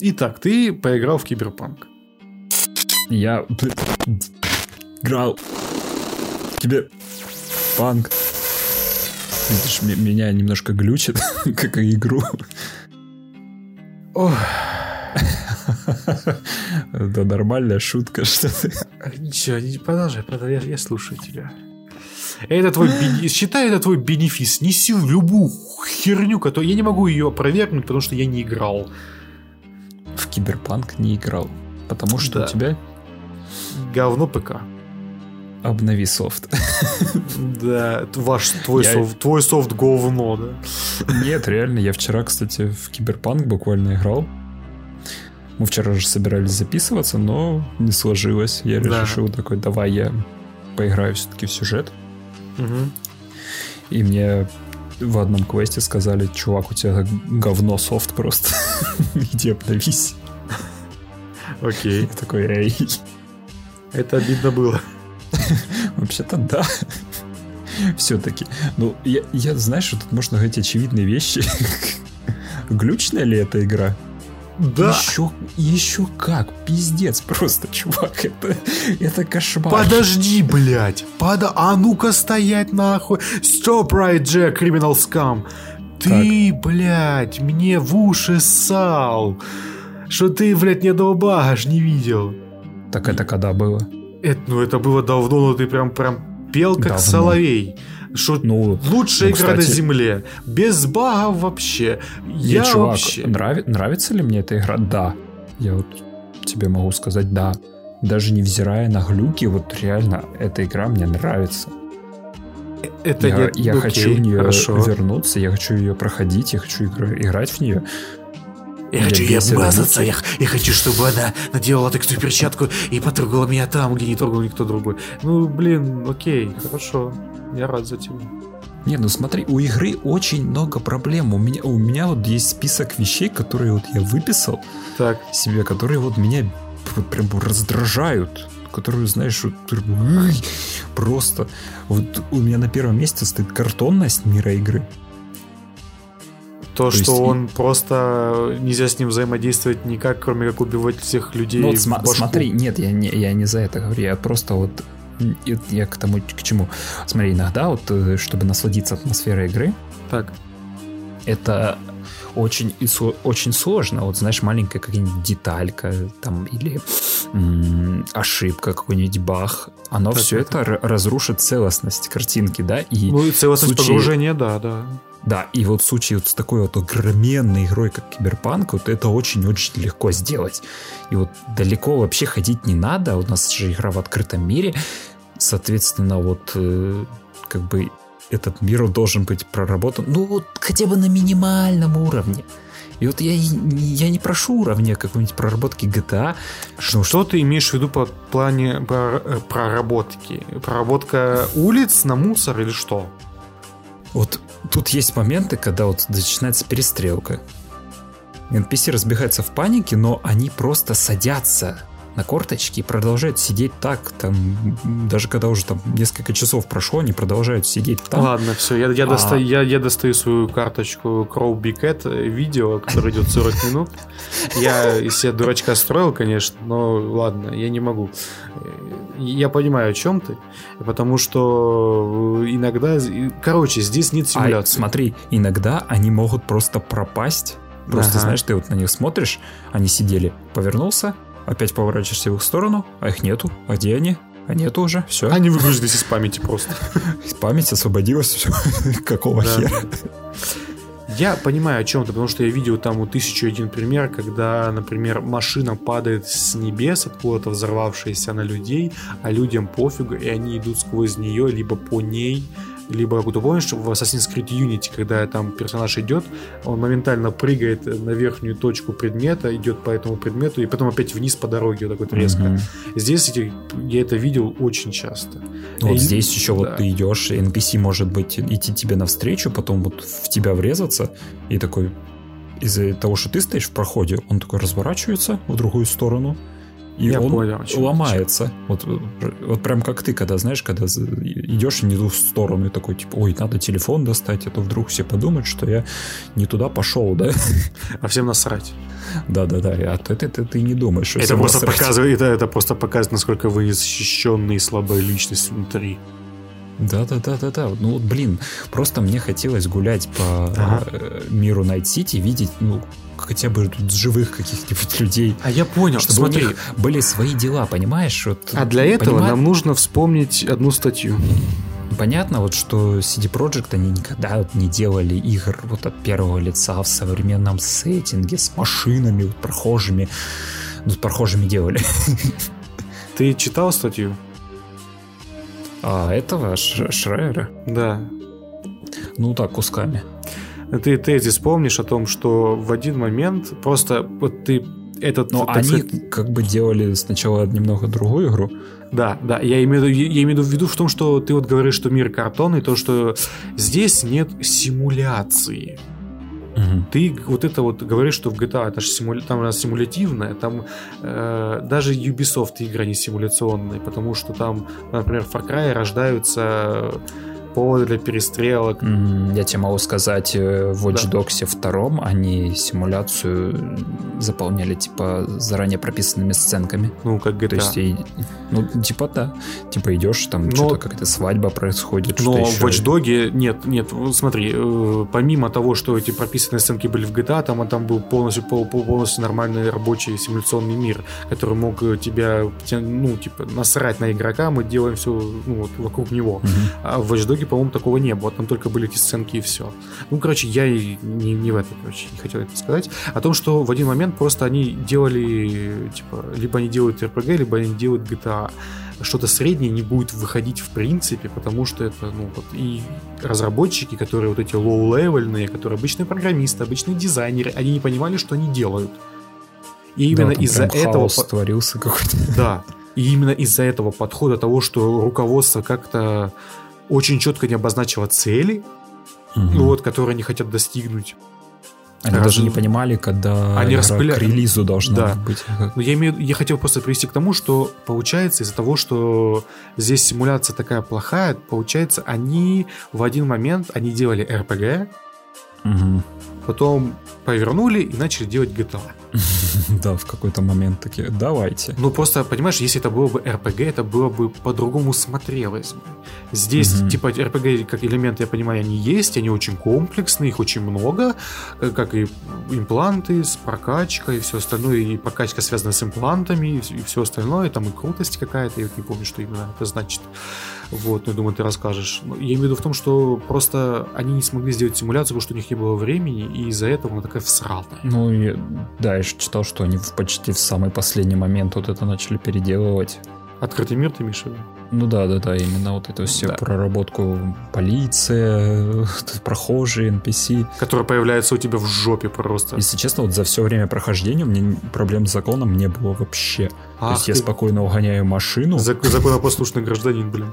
Итак, ты поиграл в Киберпанк. Я играл тебе панк. Видишь, меня немножко глючит, *laughs* как и игру. Ох. *laughs* Это нормальная шутка, *laughs* что ты... Ничего, не- продолжай, продолжай, я, слушаю тебя. Это твой *laughs* считай это твой бенефис. Неси любую херню, которую я не могу ее опровергнуть, потому что я не играл. В Киберпанк не играл. Потому что Да. у тебя Говно ПК. обнови софт. Да, ваш твой Я- софт, твой софт говно, да. Нет, реально, я вчера, кстати, в Киберпанк буквально играл. Мы вчера же собирались записываться, но не сложилось. Я Да. решил такой, давай я поиграю все-таки в сюжет. Мгм. И мне в одном квесте сказали, чувак, у тебя говно софт просто. *laughs* Иди обновись. Окей. Я такой, эй. Это обидно было. *laughs* Вообще-то да. Все-таки. Ну, я, я, знаешь, что тут можно говорить очевидные вещи. *laughs* Глючная ли эта игра? Да. Еще, еще как, пиздец, просто, чувак, это, это кошмар. Подожди, блядь. Пода... А ну-ка стоять нахуй. Stop right, Jack, criminal scum. Ты, блядь, мне в уши ссал. Что ты, блядь, ни одного бага аж не видел. Так это когда было? Это, ну, это было давно, но ты прям, прям пел как Давно. соловей. Что Ну, лучшая ну, игра на земле. Без багов вообще. Не, Я чувак, вообще... нрави- нравится ли мне эта игра? Да. Я вот тебе могу сказать да. Даже невзирая на глюки, вот реально эта игра мне нравится. Это я нет, я окей, хочу в нее хорошо. вернуться, я хочу ее проходить, я хочу игра- играть в нее. Я хочу ей обмазаться, я, я хочу, чтобы она надела такую перчатку и потрогала меня там, где не трогал никто другой. Ну, блин, окей, хорошо. Я рад за тебя. Не, ну смотри, у игры очень много проблем. У меня, у меня вот есть список вещей, которые вот я выписал Так. себе, которые вот меня вот прям раздражают. Которые, знаешь, вот просто. Вот у меня на первом месте стоит картонность мира игры. То, То что есть он просто нельзя с ним взаимодействовать никак, кроме как убивать всех людей. Ну вот в сма- башку. смотри, нет, я не, я не за это говорю, я просто вот я к тому, к чему. Смотри, иногда вот, э, чтобы насладиться атмосферой игры, Так. это очень, очень сложно. Вот знаешь, маленькая какая-нибудь деталька там или м, ошибка, какой-нибудь баг, оно Так, все это р- разрушит целостность картинки, да? И Ну, и целостность случае- погружения, да, да. Да, и вот в случае вот с такой вот огроменной игрой, как Киберпанк, вот это очень-очень легко сделать. И вот далеко вообще ходить не надо, у нас же игра в открытом мире, соответственно, вот э, как бы этот мир должен быть проработан, ну вот хотя бы на минимальном уровне. И вот я, я не прошу уровня какой-нибудь проработки GTA, Что ты имеешь в виду по плане э, проработки? Проработка улиц на мусор или что? Вот тут есть моменты, когда вот начинается перестрелка. NPC разбегаются в панике, но они просто садятся на корточки и продолжают сидеть так, там, даже когда уже там несколько часов прошло, они продолжают сидеть там. Ладно, все, я, я, А. достаю, я, я достаю свою карточку Crow Big Cat э, видео, которое идет 40 минут. Я из себя дурачка строил, конечно, но ладно, я не могу. Э, Я понимаю, о чем ты, потому что э, иногда... Короче, здесь нет А, симуляции. смотри, иногда они могут просто пропасть. Просто, Ага. знаешь, ты вот на них смотришь, они сидели, повернулся, опять поворачиваешься в их сторону, а их нету. А где они? А нету уже, все. Они выгрузились из памяти просто. *laughs* Память освободилась, все. *laughs* Какого Да. хера? Я понимаю о чем ты, потому что я видел там у тысячу один пример, когда, например, машина падает с небес, откуда-то взорвавшаяся на людей, а людям пофигу, и они идут сквозь нее, либо по ней, либо, ты помнишь, в Assassin's Creed Unity, когда там персонаж идет, он моментально прыгает на верхнюю точку предмета, идет по этому предмету, и потом опять вниз по дороге, вот так вот резко. Мгм. Здесь эти, я это видел очень часто. Вот И- здесь еще да. вот ты идешь, и NPC может быть идти тебе навстречу, потом вот в тебя врезаться, и такой из-за того, что ты стоишь в проходе, он такой разворачивается в другую сторону, и Я он понял, ломается. Вот, вот прям как ты, когда, знаешь, когда идешь не в ту сторону, и такой, типа, ой, надо телефон достать, а то вдруг все подумают, что я не туда пошел, да? *laughs* А всем насрать. Да-да-да, а ты, ты, ты, ты не думаешь, что Это просто, насрать. показывает, это, это просто показывает, насколько вы незащищенная и слабая личность внутри. Да, да, да, да, да. Ну вот, блин, просто мне хотелось гулять по Ага. э, миру Найт Сити, видеть, ну, хотя бы тут живых каких-нибудь *laughs* людей. А я понял, Чтобы смотри. у них были свои дела, понимаешь? Вот, А для этого понима- нам нужно вспомнить одну статью. Понятно, вот что CD Projekt они никогда вот не делали игр вот от первого лица в современном сеттинге с машинами, вот прохожими. Ну, с прохожими делали. *laughs* Ты читал статью? А этого Шрайера? Да. Ну так, кусками. Ты тезис помнишь о том, что в один момент просто вот ты этот... Но так они сказать, как бы делали сначала немного другую игру. Да, да, я имею, я имею в виду в том, что ты вот говоришь, что мир картонный, то, что здесь нет симуляции. Ты вот это вот говоришь, что в GTA это же симуля... там она симулятивная, там э, даже Ubisoft игра не симуляционная, потому что там, например, в Far Cry рождаются поводы для перестрелок. Я тебе могу сказать, э, в Watch. Dogs 2 они симуляцию заполняли типа заранее прописанными сценками. Ну, как GTA. То есть, и- ну, типа да. Типа идешь, там Но- что-то какая-то свадьба происходит. Но в еще. Watch Dogs нет, нет, смотри, э, помимо того, что эти прописанные сценки были в GTA, там, там был полностью, пол- пол- полностью нормальный рабочий симуляционный мир, который мог э, тебя, те- ну, типа, насрать на игрока, мы делаем все ну, вот, вокруг него. А в Watch Dogs, по-моему, такого не было, там только были эти сценки и все. Ну, короче, я и не, не в это, короче, не хотел это сказать. О том, что в один момент просто они делали, типа, либо они делают RPG, либо они делают GTA что-то среднее не будет выходить в принципе, потому что это, ну, вот и разработчики, которые вот эти low-левельные, которые обычные программисты, обычные дизайнеры, они не понимали, что они делают. И именно Да, из-за этого... творился какой-то. Да. И именно из-за этого подхода того, что руководство как-то очень четко не обозначило цели, ну вот, которые они хотят достигнуть. Они Раз- даже не понимали, когда Они распыля- к релизу должна Да. быть. Но я, имею, я хотел просто привести к тому, что получается из-за того, что здесь симуляция такая плохая, получается, они в один момент, они делали RPG, Мгм. Потом повернули и начали делать GTA. *laughs* Да, в какой-то момент такие, давайте. Ну, просто, понимаешь, если это было бы RPG, это было бы по-другому смотрелось бы. Здесь, Мгм. типа, RPG как элемент, я понимаю, они есть, они очень комплексные, их очень много, э, как и импланты с прокачкой, и все остальное, и прокачка связана с имплантами, и все остальное, там и крутость какая-то, я не помню, что именно это значит. Вот, ну, я думаю, ты расскажешь. Но Я имею в виду в том, что просто они не смогли сделать симуляцию, потому что у них не было времени, и из-за этого она такая всратая. Ну, и, да, я же читал, что они почти в самый последний момент вот это начали переделывать. Открытый мир, ты имеешь в виду? Ну да, да, да, именно вот эту всю Да. проработку полиция, *laughs* прохожие, NPC. Которая появляется у тебя в жопе просто. Если честно, вот за все время прохождения у меня проблем с законом не было вообще. То Ах есть я ты. спокойно угоняю машину. Зак- законопослушный гражданин, блин.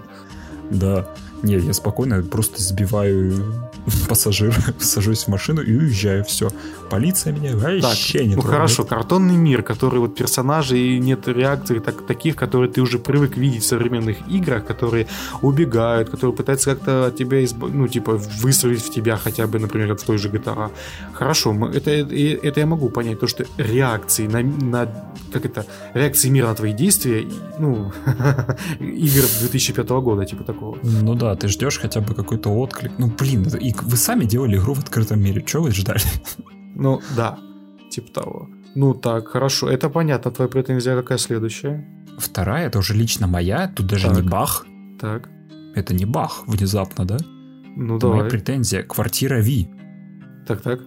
Да. Не, я спокойно просто сбиваю *laughs* пассажира, сажусь в машину и уезжаю. Все. Полиция меня вообще так, не ну трогает. хорошо, картонный мир, который вот персонажи и нет реакций так, таких, которые ты уже привык видеть в современных играх, которые убегают, которые пытаются как-то от тебя, изб... ну, типа, выстроить в тебя хотя бы, например, как в той же GTA. Хорошо, мы- это, и- это я могу понять, то, что реакции на, на как это, реакции мира на твои действия, и, ну, *laughs* игр 2005 года, типа такого. Ну да, ты ждешь хотя бы какой-то отклик. Ну блин, это- и вы сами делали игру в открытом мире. Чего вы ждали? Ну, да, типа того. Ну так, хорошо, это понятно. Твоя претензия какая следующая? Вторая, это уже лично моя. Тут даже Так. не бах. Так, Это не бах внезапно, да? ну Это моя давай. претензия. Квартира Ви. Так, так.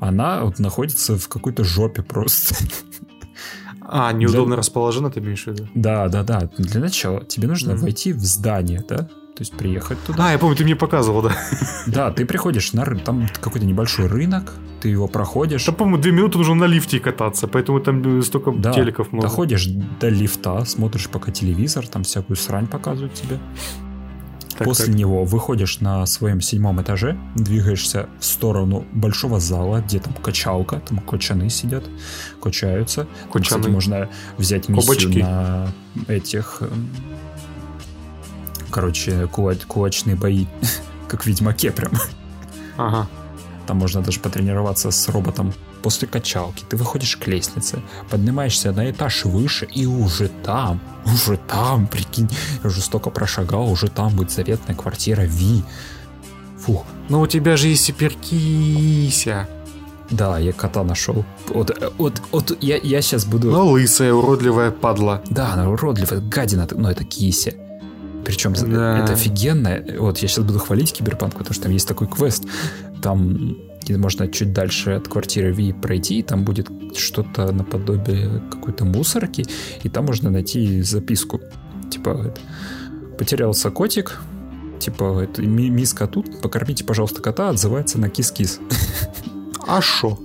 Она вот находится в какой-то жопе просто. А, неудобно расположена, ты имеешь в виду? Да, да, да. Для начала тебе нужно Мгм. войти в здание, да? То есть приехать туда. А, я помню, ты мне показывал, да. Да, ты приходишь на рынок, там какой-то небольшой рынок, ты его проходишь. Там, по-моему, две минуты нужно на лифте кататься, поэтому там э, столько Да, телеков много. доходишь до лифта, смотришь пока телевизор, там всякую срань показывают тебе. Так, После так. него выходишь на своем седьмом этаже, двигаешься в сторону большого зала, где там качалка, там кочаны сидят, качаются. Там, Кочаны. кстати, можно взять миссию Кубочки. на этих... Короче, кула- кулачные бои, *laughs* как в Ведьмаке прям. Ага. Там можно даже потренироваться с роботом. После качалки ты выходишь к лестнице, поднимаешься на этаж выше, и уже там, уже там, прикинь, я уже столько прошагал, уже там будет заветная квартира Ви. Фух, Ну у тебя же есть суперкися. да, я кота нашел. Вот, вот, вот я, я сейчас буду... Ну, лысая, уродливая падла. Да, она уродливая, гадина, но это кися. Причем Да. это офигенно. Вот я сейчас буду хвалить Киберпанк, потому что там есть такой квест. Там можно чуть дальше от квартиры Ви пройти, и там будет что-то наподобие какой-то мусорки, и там можно найти записку. Типа, это, потерялся котик, типа, это, ми- миска тут, покормите, пожалуйста, кота, отзывается на кис-кис. А шо?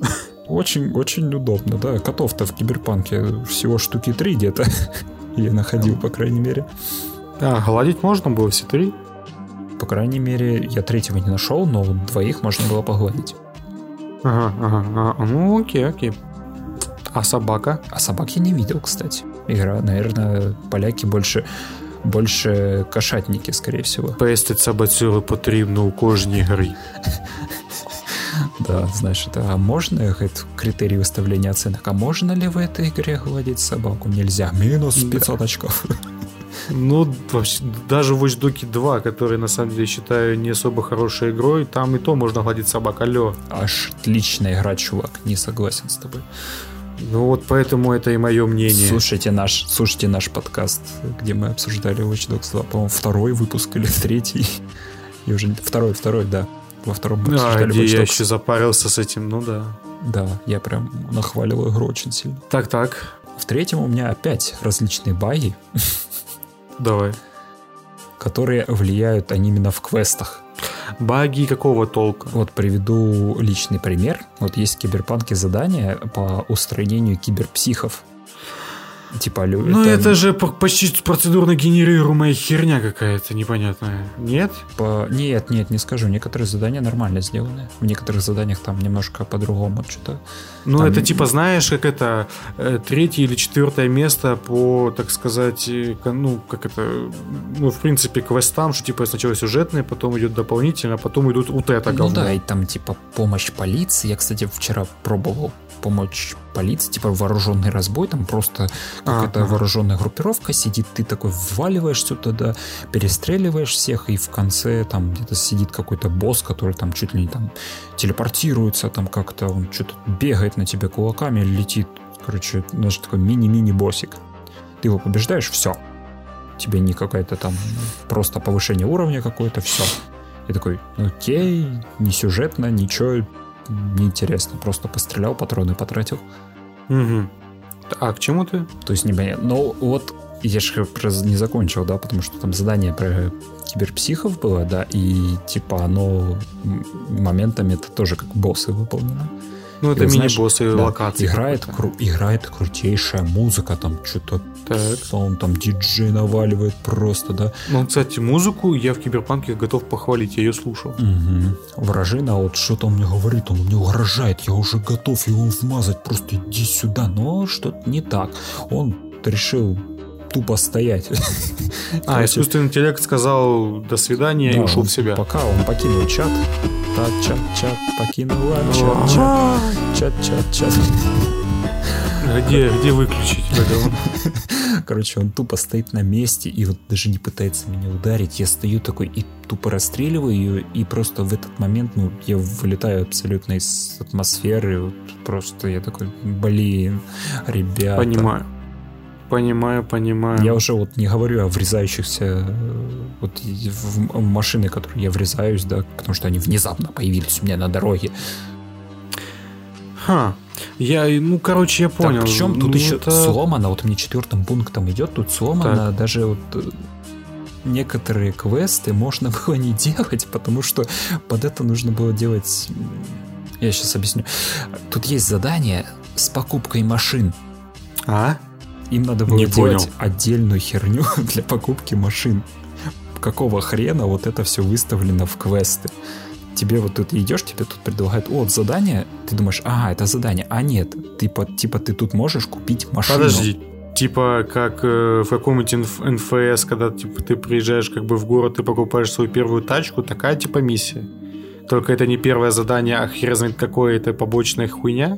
Очень, очень удобно, да. Котов-то в Киберпанке всего штуки три где-то. *laughs* Я находил, по крайней мере. А, гладить можно было все три? По крайней мере, я третьего не нашел, но вот двоих можно было погладить. Ага, ага, ага. Ну, окей, окей. А собака? А собак я не видел, кстати. Игра, наверное, поляки больше больше кошатники, скорее всего. Пестить собацюру потрібно у кожній грі. Да, знаешь, это а можно это критерий выставления оценок? А можно ли в этой игре гладить собаку? Нельзя. Минус 500 очков. Ну, вообще, даже Watch Dogs 2, который на самом деле считаю не особо хорошей игрой, там и то можно гладить собак. Алло. Аж отличная игра, чувак. Не согласен с тобой. Ну вот поэтому это и мое мнение. Слушайте наш, слушайте наш подкаст, где мы обсуждали Watch Dogs 2, по-моему, второй выпуск или третий. И уже второй, второй, да. Во втором мы а, обсуждали где Watch я Dogs. еще запарился с этим, ну да. Да, я прям нахваливал игру очень сильно. Так, так, В третьем у меня опять различные баги, давай. которые влияют они именно в квестах. Баги какого толка? Вот приведу личный пример. Вот есть в киберпанке задание по устранению киберпсихов. Типа, лю- Ну это же по- почти процедурно генерируемая херня какая-то непонятная. Нет? по- Нет, нет, не скажу. Некоторые задания нормально сделаны. В некоторых заданиях там немножко по-другому что-то. Ну Там- это типа знаешь, как это э, третье или четвертое место по, так сказать, э, ну как это, ну в принципе квестам, что типа сначала сюжетные, потом идет дополнительно, потом идут вот это ну говно. да, и там типа помощь полиции. Я, кстати, вчера пробовал помочь полиции, типа вооруженный разбой, там просто какая-то Ага. вооруженная группировка сидит, ты такой вваливаешься туда, перестреливаешь всех, и в конце там где-то сидит какой-то босс, который там чуть ли не там телепортируется, там как-то он что-то бегает на тебя кулаками, летит, короче, даже такой мини-мини боссик. Ты его побеждаешь, все. Тебе не какая-то там просто повышение уровня какое-то, все. И такой, окей, не сюжетно, ничего, неинтересно. Просто пострелял, патроны потратил. Мгм. А к чему ты? То есть непонятно. Но вот я же не закончил, да, потому что там задание про киберпсихов было, да, и типа оно моментами это тоже как боссы выполнено. Ну, это мини-боссы да, локации. Играет, кру- играет крутейшая музыка, там что-то он там диджей наваливает просто, да. Ну, кстати, музыку я в Киберпанке готов похвалить, я ее слушал. Мгм. Вражина, вот что-то он мне говорит, он мне угрожает, я уже готов его вмазать, просто иди сюда. Но что-то не так. Он решил тупо стоять. А, искусственный интеллект сказал до свидания и ушел в себя. Пока он покинул чат. Та, чат, чат, покинула Ну, чат, чат, чат, чат, чат. Где, где выключить? Короче, он тупо стоит на месте и вот даже не пытается меня ударить. Я стою такой и тупо расстреливаю ее, и просто в этот момент, ну, я вылетаю абсолютно из атмосферы. Вот просто я такой, блин, ребята. Понимаю. Понимаю, понимаю. Я уже вот не говорю о врезающихся э, вот в, в машины, которые я врезаюсь, да, потому что они внезапно появились у меня на дороге. Ха. Я, ну, короче, я понял. Так, причем тут Ну, еще это- сломано, вот мне четвертым пунктом идет, тут сломано даже вот э, некоторые квесты можно *laughs* было не делать, потому что под это нужно было делать... Я сейчас объясню. Тут есть задание с покупкой машин. А? Им надо было Не делать понял. отдельную херню *laughs* для покупки машин. Какого хрена вот это все выставлено в квесты? Тебе вот тут идешь, тебе тут предлагают, о, задание, ты думаешь, ага, это задание, а нет, ты, по- типа ты тут можешь купить машину. Подожди. Типа, как э, в каком-нибудь НФС, когда типа, ты приезжаешь как бы в город и покупаешь свою первую тачку, такая типа миссия. Только это не первое задание, а хер знает какое, это побочная хуйня.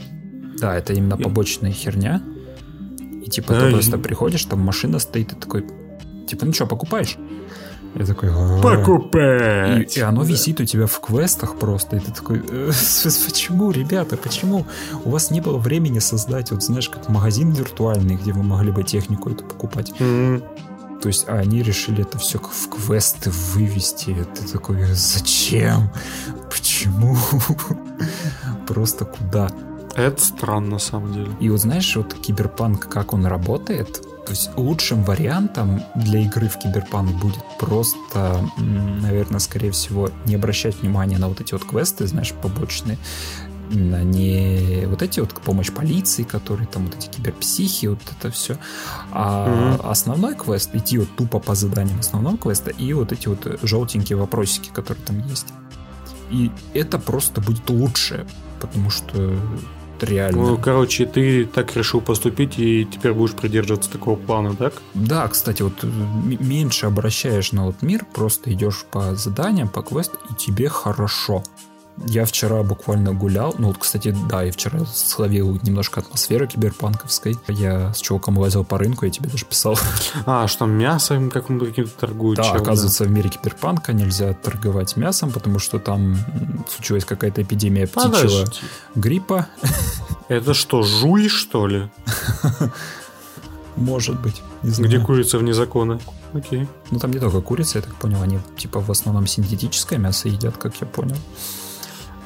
Да, это именно побочная херня. И типа ты Ай. просто приходишь, там машина стоит, и такой, типа, ну что, покупаешь? Я такой, «А». Покупать! И, и оно висит у тебя в квестах просто, и ты такой, «Э, почему, ребята, почему? У вас не было времени создать, вот знаешь, как магазин виртуальный, где вы могли бы технику эту покупать. То есть, а они решили это все в квесты вывести. Это такой, зачем? Почему? *laughs* Просто куда? Это странно, на самом деле. И вот знаешь, вот киберпанк, как он работает, то есть лучшим вариантом для игры в киберпанк будет просто, наверное, скорее всего, не обращать внимания на вот эти вот квесты, знаешь, побочные, именно не вот эти вот помощь полиции, которые там вот эти киберпсихи, вот это все, а основной квест идти вот тупо по заданиям основного квеста и вот эти вот желтенькие вопросики, которые там есть. И это просто будет лучше, потому что реально. Ну, короче, ты так решил поступить и теперь будешь придерживаться такого плана, так? Да, кстати, вот э, меньше обращаешь на вот мир, просто идешь по заданиям, по квесту, и тебе хорошо. Я вчера буквально гулял, ну вот, кстати, да, я вчера словил немножко атмосферы киберпанковской. Я с чуваком лазил по рынку, я тебе даже писал. А, что там мясом каким-то каким-то торгуют? Да, чем, оказывается, в мире киберпанка нельзя торговать мясом, потому что там случилась какая-то эпидемия птичьего Подожди. гриппа. Это что, жуй, что ли? Может быть, не знаю. Где курица вне закона? Окей. Ну там не только курица, я так понял, они типа в основном синтетическое мясо едят, как я понял.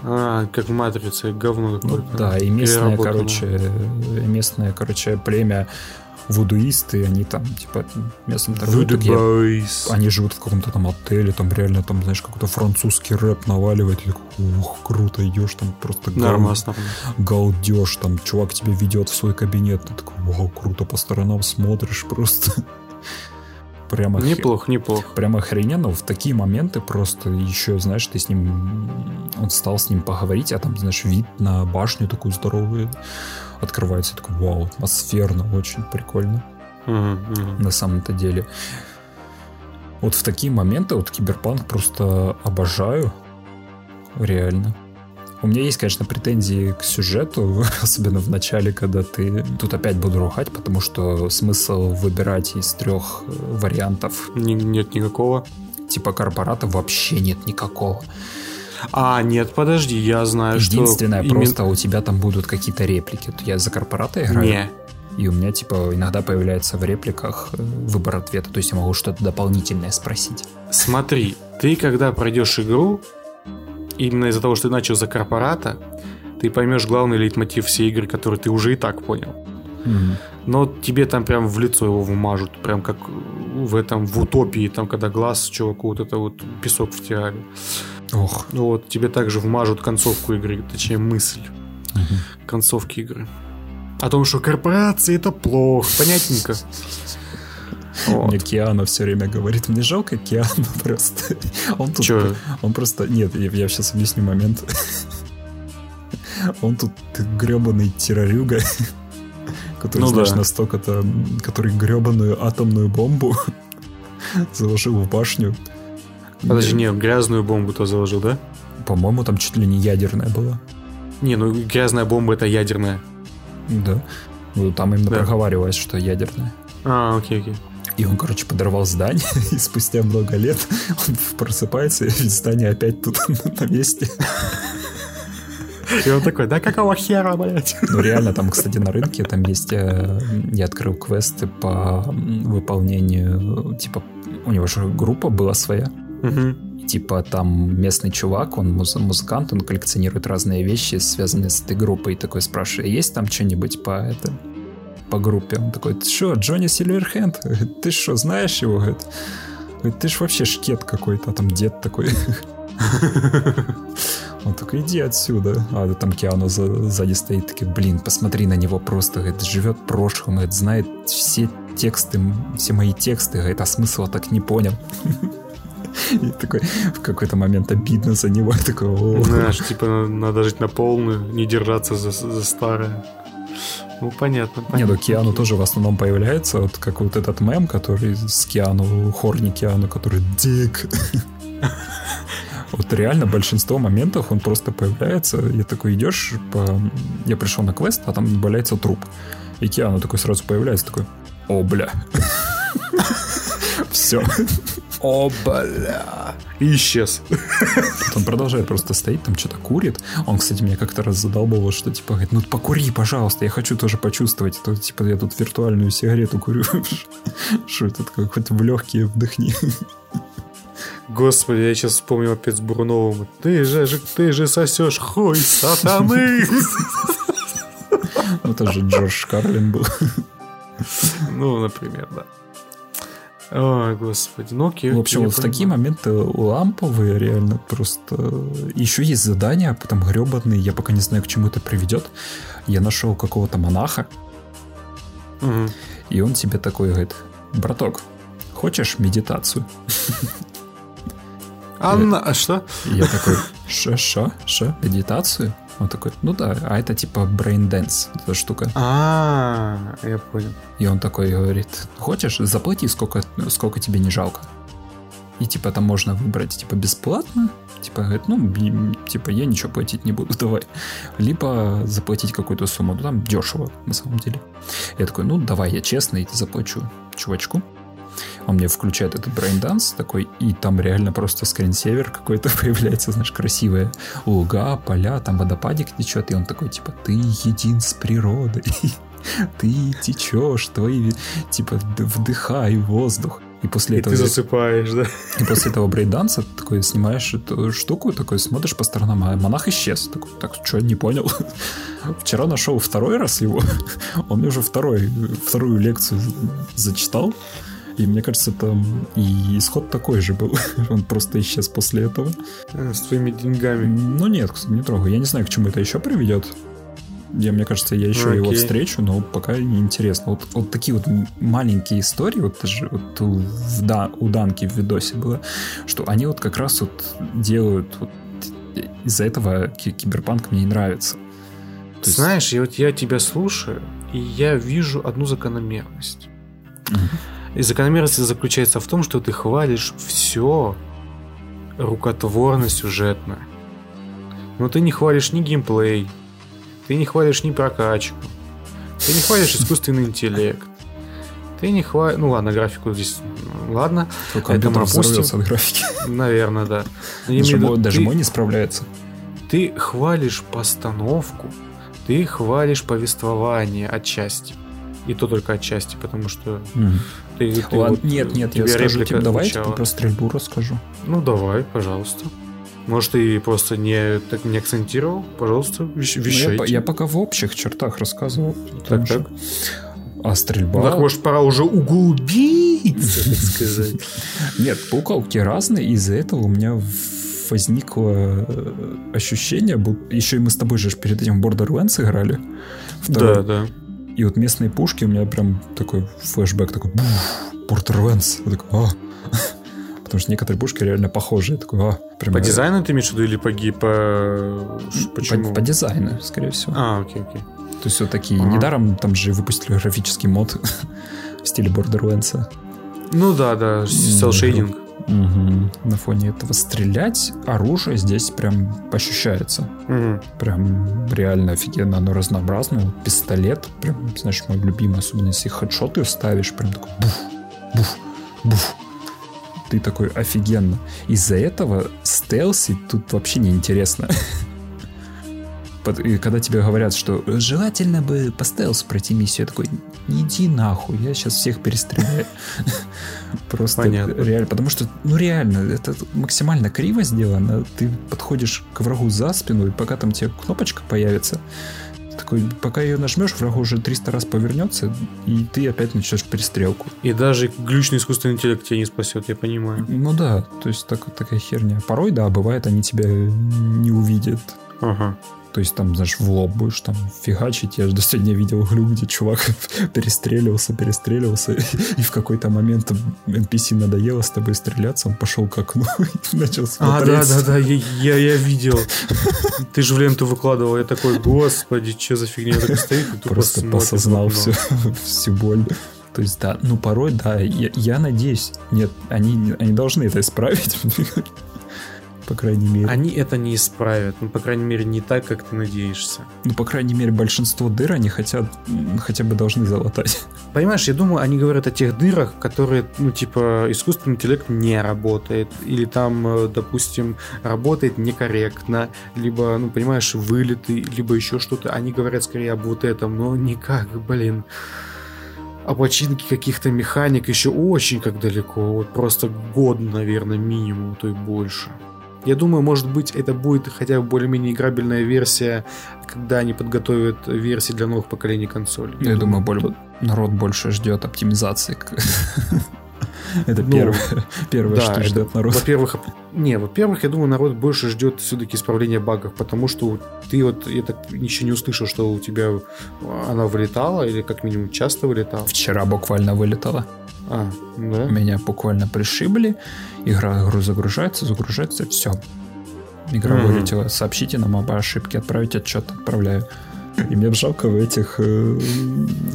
А, как в Матрице, говно Ну, какое-то. да, и местное, короче, местное, короче, племя вудуисты, они там, типа, местным торгуют. Они живут в каком-то там отеле, там реально, там, знаешь, какой-то французский рэп наваливает, и такой, ух, круто, идешь там просто гал- нормас. галдеж, там, чувак тебя ведет в свой кабинет, ты такой, вау, круто, по сторонам смотришь просто. Прямо Неплохо, неплохо. Прямо охрененно. В такие моменты просто еще, знаешь, ты с ним... Он стал с ним поговорить, а там, знаешь, вид на башню такую здоровую открывается. Такой, вау, атмосферно, очень прикольно Мгм, мгм. на самом-то деле. Вот в такие моменты вот киберпанк просто обожаю. Реально. У меня есть, конечно, претензии к сюжету, *laughs* особенно в начале, когда ты... Тут опять буду ругать, потому что смысл выбирать из трех э, вариантов Нет никакого. типа корпората вообще нет никакого. А, нет, подожди, я знаю, Единственное, что... именно- просто у тебя там будут какие-то реплики. Я за корпората играю. Не. И у меня, типа, иногда появляется в репликах э, выбор ответа. То есть я могу что-то дополнительное спросить. Смотри, ты когда пройдешь игру, именно из-за того, что ты начал за корпората, ты поймешь главный лейтмотив всей игры, который ты уже и так понял. Но тебе там прям в лицо его вмажут, прям как в этом, в утопии, там, когда глаз чуваку вот это вот песок втирали. Ох. Ну вот, тебе также вмажут концовку игры, точнее мысль. концовки игры. О том, что корпорации это плохо, понятненько. Мне Киану все время говорит, мне жалко Киану *laughs* просто. Он тут, Чё? он просто, нет, я, я сейчас объясню момент. Он тут гребаный террорюга, который, Ну знаешь, да. настолько-то, который гребаную атомную бомбу *laughs* заложил в башню. Подожди, не, грязную бомбу-то заложил, да? По-моему, там чуть ли не ядерная была. Не, ну грязная бомба это ядерная. Да. Ну, там именно Да. проговаривалось, что ядерная. А, окей, окей. И он, короче, подорвал здание, *laughs* и спустя много лет он просыпается, и здание опять тут *laughs* на месте. И он такой, да какого хера, блядь? Ну, реально, там, кстати, на рынке там есть... э, Я открыл квесты по выполнению... Типа, у него же группа была своя. И, типа, там местный чувак, он муз- музыкант, он коллекционирует разные вещи, связанные с этой группой. И такой спрашивает, есть там что-нибудь по это по группе? Он такой, ты что, Джонни Сильверхенд? *laughs* Ты что, знаешь его? Говорит, ты ж вообще шкет какой-то, а там дед такой. *laughs* Он такой, иди отсюда. А там Киану за- сзади стоит, такой, блин, посмотри на него просто, говорит, живет прошлым, говорит, знает все тексты, все мои тексты, говорит, а смысла так не понял. *laughs* И такой в какой-то момент обидно за него. Такой. Знаешь, типа надо жить на полную, не держаться за, за старое. Ну, понятно, Не, понятно. ну Киану тоже в основном появляется, вот как вот этот мем, который с Киану, Хорни Киану, который дик. Вот реально большинство моментов он просто появляется, и такой идешь по... Я пришел на квест, а там валяется труп. И Киану такой сразу появляется, такой, о, бля. *laughs* Все. О, бля. И исчез. Он продолжает просто стоит, там что-то курит. Он, кстати, меня как-то раз задолбал, что типа говорит, ну покури, пожалуйста, я хочу тоже почувствовать. А то, типа я тут виртуальную сигарету курю. *laughs* Что это такое? Хоть в легкие вдохни. Господи, я сейчас вспомнил опять с Бурновым. Ты же, ты же сосешь хуй сатаны. Ну, Это же Джордж Карлин был. Ну, например, да. Ой, господи. Ну, окей. В общем, вот в такие моменты ламповые реально просто... Еще есть задания, потом гребаные, я пока не знаю, к чему это приведет. Я нашел какого-то монаха, Мгм. и он тебе такой говорит, браток, хочешь медитацию? Анна, а что? Я такой, ша, ша, ша, медитацию? Он такой, ну да, а это типа brain dance, эта штука. А, я понял. И он такой говорит, хочешь, заплати, сколько, сколько тебе не жалко. И типа там можно выбрать типа бесплатно, типа говорит, ну, типа я ничего платить не буду, *laughs* давай. Либо заплатить какую-то сумму, ну там дешево на самом деле. Я такой, ну давай, я честный заплачу чувачку. Он мне включает этот brain dance такой, и там реально просто screensaver какой-то *laughs* появляется, знаешь, красивые луга, поля, там водопадик течет, и он такой, типа, ты един с природой, *laughs* ты течешь, твои, типа, вдыхай воздух. И после И этого... ты засыпаешь, да? И после этого брейданса такой снимаешь эту штуку, такой смотришь по сторонам, а монах исчез. Такой, так, что, не понял? *laughs* Вчера нашел второй раз его, он мне уже второй, вторую лекцию зачитал, и мне кажется, там и исход такой же был. *laughs* Он просто исчез после этого. Э, С твоими деньгами. Ну нет, не трогаю. Я не знаю, к чему это еще приведет. Я, мне кажется, я еще его Окей. встречу, но пока не интересно. Вот, вот такие вот маленькие истории, вот даже вот у, в Да- у Данки в видосе было, что они вот как раз вот делают вот из-за этого ки- киберпанк мне не нравится. То есть- Знаешь, я вот я тебя слушаю, и я вижу одну закономерность. И закономерность заключается в том, что ты хвалишь все рукотворно сюжетно. Но ты не хвалишь ни геймплей, ты не хвалишь ни прокачку, ты не хвалишь искусственный интеллект, ты не хвалишь... Ну ладно, графику здесь... ну, Ладно, Твой это мы опустим. от графики. Наверное, да. Даже, виду, мой, даже ты- мой не справляется. ты хвалишь постановку, ты хвалишь повествование отчасти. И то только отчасти, потому что Мгм. Ты... ты Ладно, вот, нет, нет, я скажу тебе, давай звучала. типа, про стрельбу расскажу. Ну, давай, пожалуйста. Может, ты просто не, так не акцентировал? Пожалуйста, вещ- Ну, я, вещайте. я пока в общих чертах рассказывал. Так, так. А стрельба... Ну, так, может, пора уже углубиться, *laughs* так сказать. Нет, пукалки разные, из-за этого у меня возникло э, ощущение, будто еще и мы с тобой же перед этим Borderlands играли. Второй. Да, да. И вот местные пушки у меня прям такой флешбэк такой «Бух, Borderlands. Я такой, а. *laughs* Потому что некоторые пушки реально похожи. Я такой, а, прям, По дизайну ты имеешь в виду или по... по... ш- по- Почему? По, дизайну, скорее всего. А, окей, окей. То есть вот такие. Ага. Недаром там же выпустили графический мод *laughs* в стиле Borderlands. Ну да, да, селшейдинг. Мгм. На фоне этого стрелять оружие здесь прям ощущается. Мгм. Прям реально офигенно, оно разнообразное. Вот Пистолет, прям, знаешь, мой любимый, особенно если хедшоты ставишь, прям такой буф, буф, буф. Ты такой офигенно. Из-за этого стелси тут вообще не интересно. Под- *laughs* И когда тебе говорят, что желательно бы по стелсу пройти миссию, я такой, иди нахуй, я сейчас всех перестреляю. *laughs* Просто реально, потому что, ну реально, это максимально криво сделано. Ты подходишь к врагу за спину, и пока там тебе кнопочка появится, такой, пока ее нажмешь, враг уже 300 раз повернется, и ты опять начнешь перестрелку. И даже глючный искусственный интеллект тебя не спасет, я понимаю. Ну да, то есть так, такая херня. Порой, да, бывает, они тебя не увидят. Ага. То есть там, знаешь, в лоб будешь там фигачить. Я же до сегодня видел игру, где чувак *laughs* перестреливался, перестреливался, *laughs* и в какой-то момент NPC надоело с тобой стреляться, он пошел к окну *laughs* и начал А, да, смотреть. да, да, я, я, я видел. Ты же в ленту выкладывал, я такой, господи, что за фигня такой стоит и Просто посознал всю, всю боль. То есть, да, ну порой, да, я, я надеюсь, нет, они, они должны это исправить, по крайней мере. Они это не исправят, ну, по крайней мере, не так, как ты надеешься. Ну, по крайней мере, большинство дыр они хотят, хотя бы должны залатать. Понимаешь, я думаю, они говорят о тех дырах, которые, ну, типа, искусственный интеллект не работает, или там, э, допустим, работает некорректно, либо, ну, понимаешь, вылеты, либо еще что-то. Они говорят скорее об вот этом, но никак, блин. О починке каких-то механик еще очень как далеко. Вот просто год, наверное, минимум, то и больше. Я думаю, может быть, это будет хотя бы более-менее играбельная версия, когда они подготовят версии для новых поколений консолей. Я думаю, боль- народ больше ждет оптимизации. *laughs* Это Ну, первое, первое, Да, что это, ждет народ. Во-первых, не, во-первых, я думаю, народ больше ждет все-таки исправления багов, потому что ты вот, я так ничего не услышал, что у тебя она вылетала, или как минимум часто вылетала. Вчера буквально вылетало. А, да? Меня буквально пришибли. Игра игру загружается, загружается, все. Игра Мгм. вылетела. Сообщите нам об ошибке, отправить отчет, отправляю. И мне жалко в этих э,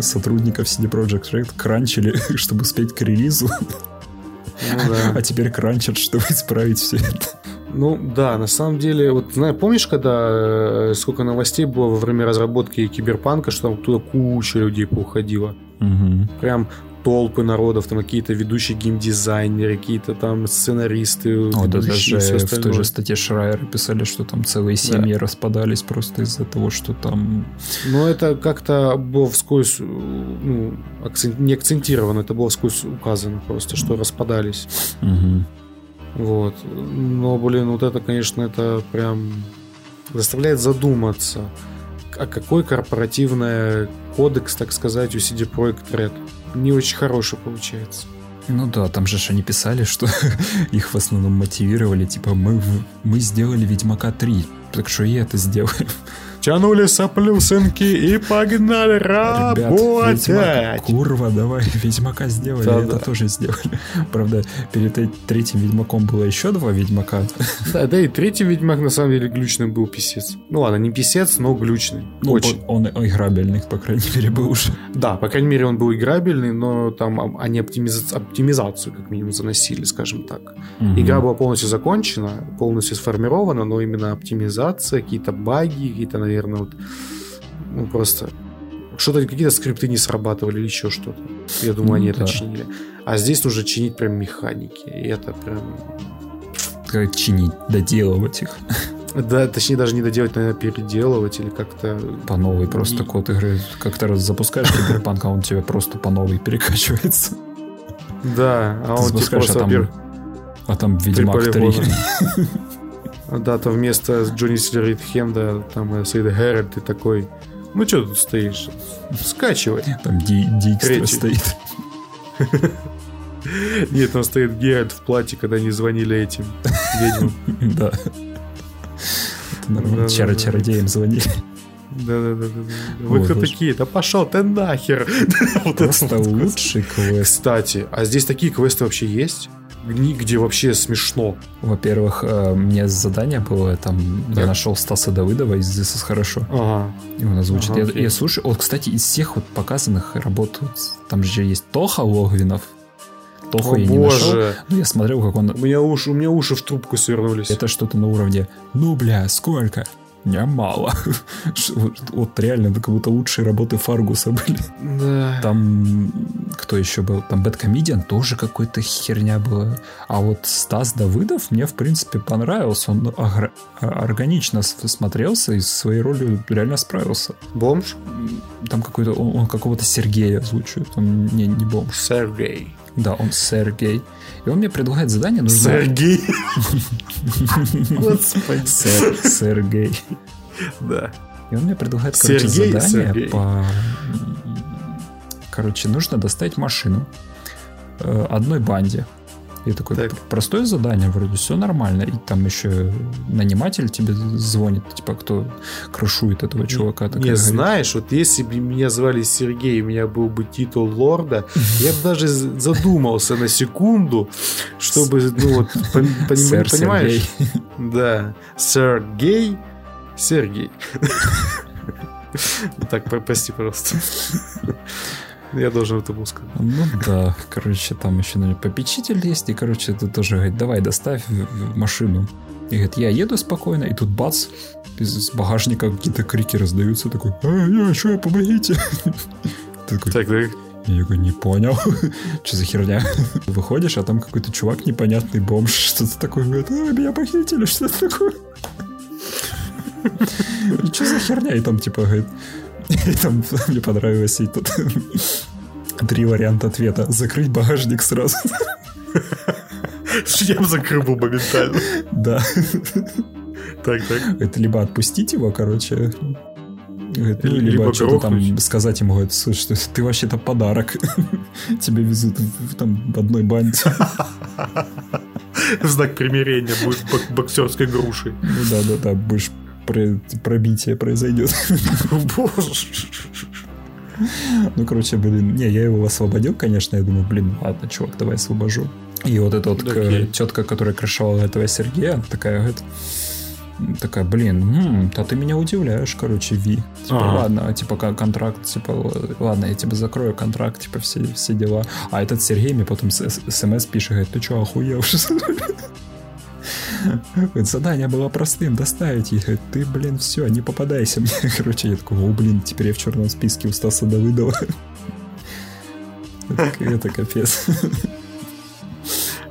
сотрудников CD Projekt Red кранчили, *laughs* чтобы успеть к релизу, Ну, да. а теперь кранчат, чтобы исправить все это. Ну да, на самом деле, вот знаю, помнишь, когда э, сколько новостей было во время разработки Киберпанка, что там туда куча людей поуходила. Прям толпы народов, там какие-то ведущие геймдизайнеры, какие-то там сценаристы, О, да даже в той же статье Шрайера писали, что там целые семьи распадались просто из-за того, что там... Но это как-то было вскользь, э, ну, акцен- не акцентировано, это было вскользь указано просто, что распадались. Мгм. Вот. Но, блин, вот это, конечно, это прям заставляет задуматься, а какой корпоративный кодекс, так сказать, у CD Projekt Red. Не очень хороший получается. Ну да, там же они писали, что *laughs* их в основном мотивировали, типа, мы, мы сделали Ведьмака 3, так что и это сделаем. Тянули соплюсинки и погнали Ребят, работать. Ведьмак, курва, давай, Ведьмака сделали, Да, это да. тоже сделали. Правда, перед третьим Ведьмаком было еще два Ведьмака. Да, да и третий Ведьмак на самом деле глючный был писец. Ну ладно, не писец, но глючный. Ну, Очень. Он он играбельный, по крайней мере, был уже. Да, по крайней мере, он был играбельный, но там они оптимиза- оптимизацию как минимум заносили, скажем так. Мгм. Игра была полностью закончена, полностью сформирована, но именно оптимизация, какие-то баги, какие-то, наверное, вот, ну, просто что-то, какие-то скрипты не срабатывали или еще что-то. Я думаю, Ну они это да. чинили. А здесь нужно чинить прям механики. И это прям... Как чинить, доделывать их Да, точнее, даже не доделать, наверное, переделывать или как-то... по новой. Просто И- код игры. Как-то раз запускаешь киберпанк, а он тебе просто по новой перекачивается. Да, а Ты он типа запускаешь, просто, а там, а там Ведьмак 3. Да, там вместо Джонни Сильверхенда там э, стоит Хэррит, ты такой... Ну что тут стоишь? Скачивай. *laughs* Там Ди- Дикстра стоит. *laughs* Нет, там стоит Геральт в платье, когда они звонили этим ведьмам. *laughs* Да. Нормально. Чара-чародеям звонили. Да-да-да. Вы кто такие? Да пошел ты нахер. Просто лучший квест. Кстати, а здесь такие квесты вообще есть? Где вообще смешно. Во-первых, э, мне задание было, там, я Так. нашел Стаса Давыдова из This is хорошо. Ага. И он озвучит. Ага, я, окей. я слушаю. Вот, кстати, из всех вот показанных работ, там же есть Тоха Логвинов. Тоху О, я не нашел. боже. Но я смотрел, как он... У меня уши, у меня уши в трубку свернулись. Это что-то на уровне «Ну, бля, сколько?» Немало. Ш- *laughs* Вот, реально, это как будто лучшие работы Фаргуса были. Да. Там кто еще был? Там Бэткомедиан тоже какой-то херня была. А вот Стас Давыдов мне, в принципе, понравился. Он органично смотрелся и своей ролью реально справился. Бомж? Там какой-то... Он, он какого-то Сергея озвучивает. Он не, не бомж. Сергей. Да, он Сергей. И он мне предлагает задание. Нужно... Сергей. *laughs* Господи. Сер- Сергей. Да. И он мне предлагает, короче, Сергей, задание Сергей. по... Короче, нужно достать машину э, одной банде. И такой, Так. «П- простое задание, вроде все нормально. И там еще наниматель тебе звонит, типа, кто крышует этого чувака. Не, говорит. знаешь, вот если бы меня звали Сергей, у меня был бы титул лорда, я бы даже задумался на секунду, чтобы, ну вот, *laughs* понимаешь? Да. Сергей, Сергей. *laughs* Так, про- прости, пожалуйста. *laughs* Я должен это был сказать. Ну да, короче, там еще наверное, попечитель есть, и, короче, ты тоже говорит, давай, доставь машину. И говорит, я еду спокойно, и тут бац, из багажника какие-то крики раздаются, такой, а, я, что, помогите. Ты *laughs* такой, Так, так. я такой, не понял, *laughs* что за херня. Выходишь, а там какой-то чувак непонятный бомж, что-то такое, говорит, а, меня похитили, что это такое? Что за херня? И там типа говорит, и *laughs* там мне понравилось и тут *laughs* три варианта ответа. Закрыть багажник сразу. Я бы закрыл моментально. Да. Так, так. Это либо отпустить его, короче, говорит, ну, Либо либо, что-то там сказать ему, говорит, слушай, что ты вообще-то подарок. *laughs* Тебе везут в, там в одной банде. В знак примирения будет бок- боксерской грушей. Ну да, да, да, будешь про- пробитие произойдет. Боже. Ну, короче, блин, не, я его освободил, конечно, я думаю, блин, ладно, чувак, давай освобожу. И вот эта вот тетка, которая крышевала этого Сергея, такая, говорит, такая, блин, да ты меня удивляешь, короче, Ви. Типа, Ага. ладно, типа, кон- контракт, типа, ладно, я тебе закрою контракт, типа, все, все дела. А этот Сергей мне потом смс пишет, говорит, ты что, охуел? *laughs* Задание было простым, доставить их. Ты, блин, все, не попадайся мне. *laughs* Короче, я такой, о, блин, теперь я в черном списке у Стаса Давыдова. Это, капец.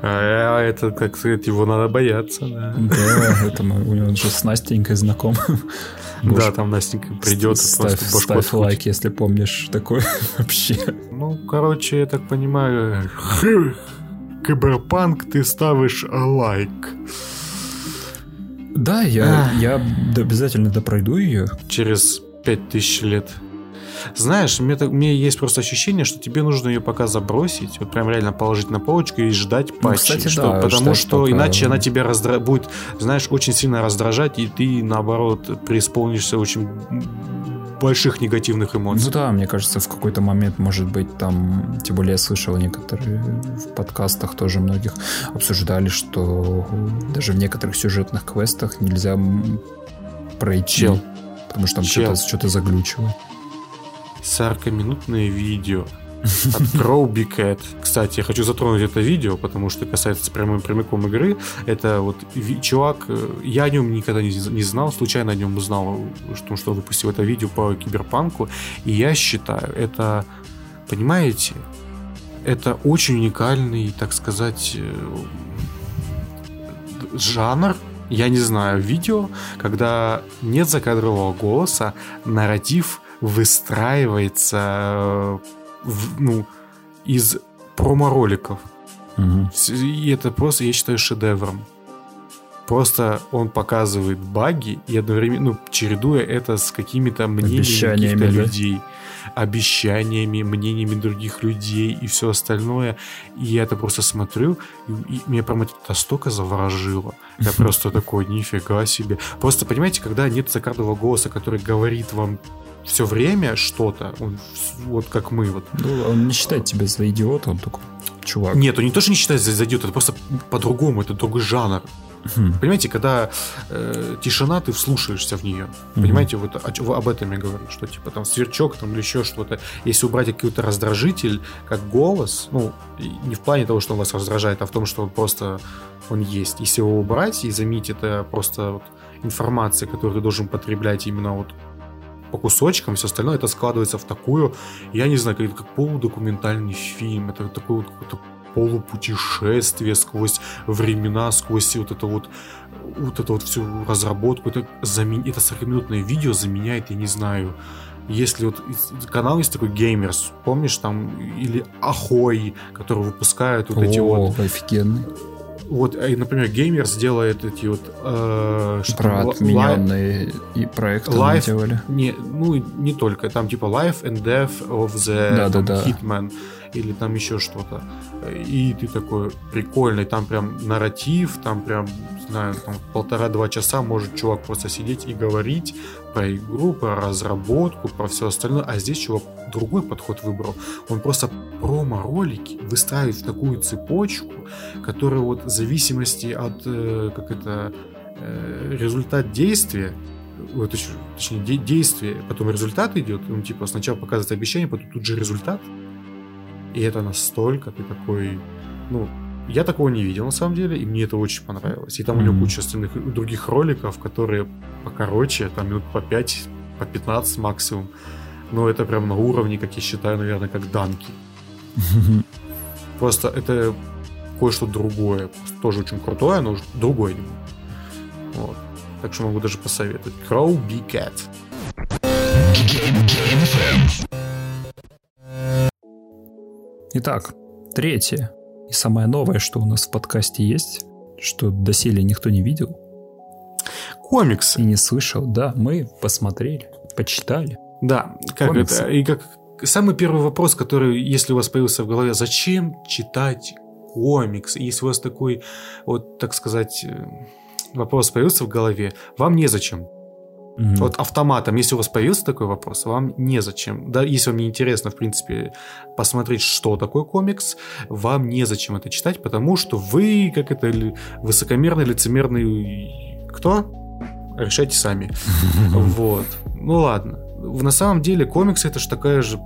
А это, как сказать, его надо бояться, да. Да, это мы- у него же с Настенькой знаком. Да, там Настенька придет ставь, ставь лайк, если помнишь такое *laughs* вообще. Ну, короче, я так понимаю, *laughs* Киберпанк ты ставишь лайк. Да, я, я д- обязательно допройду ее. через 5000 лет. Знаешь, мне, так- мне есть просто ощущение, что тебе нужно ее пока забросить, вот прям реально положить на полочку и ждать патчи. кстати, что- да, потому ждать что пока- иначе она тебя раздра... будет, знаешь, очень сильно раздражать, и ты, наоборот, преисполнишься очень больших негативных эмоций. Ну да, мне кажется, в какой-то момент, может быть, там, тем более я слышал некоторые в подкастах тоже многих обсуждали, что даже в некоторых сюжетных квестах нельзя пройти, Чел. потому что там что-то что загглючило. 40-минутное видео от Cat. Кстати, я хочу затронуть это видео, потому что касается прямым прямиком игры. Это вот чувак, э, я о нем никогда не, не знал, случайно о нем узнал, что, что выпустил это видео по киберпанку. И я считаю, это, понимаете, это очень уникальный, так сказать, э, жанр, я не знаю, видео, когда нет закадрового голоса, нарратив выстраивается э, в- ну, из промо-роликов. Вс- И это просто, я считаю, шедевром. Просто он показывает баги и одновременно, ну, чередуя это с какими-то мнениями каких-то да? людей. обещаниями, мнениями других людей и все остальное. И я это просто смотрю, и, и меня прям это настолько заворожило. Я *laughs* просто такой, нифига себе. Просто, понимаете, когда нет закадрового голоса, который говорит вам все время что-то, он, вот как мы вот. Ну, он не считает тебя за идиота, он такой, чувак. Нет, он не то, что не считает за идиота, это просто по-другому, это другой жанр. Хм. Понимаете, когда э, тишина, ты вслушаешься в нее. Понимаете, вот о- об этом я говорю, что типа там сверчок там или еще что-то. Если убрать какой-то раздражитель, как голос, ну, не в плане того, что он вас раздражает, а в том, что он просто он есть. Если его убрать и заменить это просто вот информация, которую ты должен потреблять именно вот по кусочкам, все остальное, это складывается в такую, я не знаю, как, как полудокументальный фильм, это такой вот какой-то полупутешествие сквозь времена, сквозь вот это вот вот эту вот всю разработку. Это, замен... это 40-минутное видео заменяет, я не знаю, если вот канал есть такой Gamers, помнишь, там, или Ахой, который выпускают вот эти О, вот, офигенный. Вот, и, например, Gamers делает эти вот, э, что Про отмененные и проекты Life, делали. не, ну, не только, там типа Life and Death of the Да, да, там, да. Hitman или там еще что-то. И ты такой прикольный, там прям нарратив, там прям, знаю, там полтора-два часа может чувак просто сидеть и говорить про игру, про разработку, про все остальное, а здесь чувак другой подход выбрал. Он просто промо-ролики выстраивает в такую цепочку, которая вот в зависимости от, э, как это, э, результат действия, ой, точ- точнее, де- действие, потом результат идет, он типа сначала показывает обещание, потом тут же результат, и это настолько, ты такой, ну, я такого не видел на самом деле, и мне это очень понравилось. И там у него куча остальных других роликов, которые покороче, там минут по 5, по 15 максимум. Но это прям на уровне, как я считаю, наверное, как данки. *laughs* Просто это кое-что другое. Тоже очень крутое, но другое. Вот. Так что могу даже посоветовать. Crow Be Cat. Итак, третье и самое новое, что у нас в подкасте есть, что доселе никто не видел Комиксы. и не слышал, да, мы посмотрели, почитали. Да, как Комиксы. это? И как самый первый вопрос, который, если у вас появился в голове, зачем читать комикс? И Если у вас такой, вот, так сказать, э, вопрос появился в голове, вам незачем. Мгм. Вот автоматом, если у вас появился такой вопрос, вам незачем. Да, если вам не интересно, в принципе, посмотреть, что такое комикс, вам незачем это читать, потому что вы, как это, высокомерный, лицемерный... Кто? Решайте сами. *laughs* Вот. Ну ладно. В- На самом деле комикс это же такое же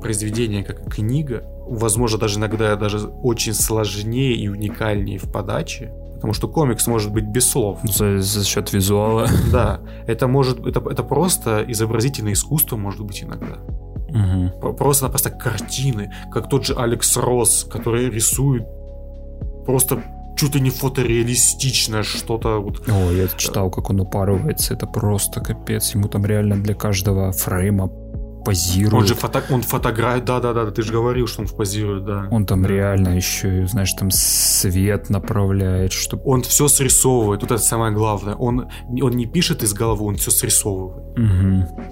произведение, как и книга. Возможно, даже иногда даже очень сложнее и уникальнее в подаче. Потому что комикс может быть без слов. За, за счет визуала. *laughs* Да, это может это, это просто изобразительное искусство может быть иногда. Про- Просто-напросто картины, как тот же Алекс Росс, который рисует просто чуть ли не фотореалистичное что-то вот О, я читал, как он упарывается, это просто капец. Ему там реально для каждого фрейма позирует. Он же фото, он фотографирует, да-да-да, ты же говорил, что он позирует, да. Он там реально еще, знаешь, там свет направляет, чтобы... Он все срисовывает, вот это самое главное. Он, он не пишет из головы, он все срисовывает.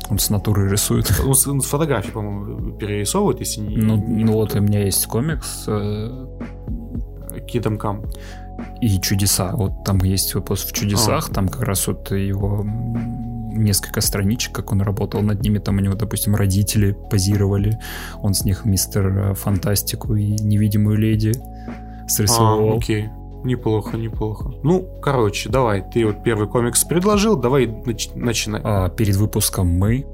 Он с натуры рисует. *laughs* Он с, он с фотографии, по-моему, перерисовывает, если не... Ну, не ну вот у меня есть комикс э, Kingdom Come. и чудеса. Вот там есть вопрос в чудесах, там как раз вот его несколько страничек, как он работал над ними. Там у него, допустим, родители позировали. Он с них мистер э, Фантастику и невидимую леди А, срисовывал. окей. Неплохо, неплохо. Ну, короче, давай, ты вот первый комикс предложил, давай нач- начинай. А перед выпуском мы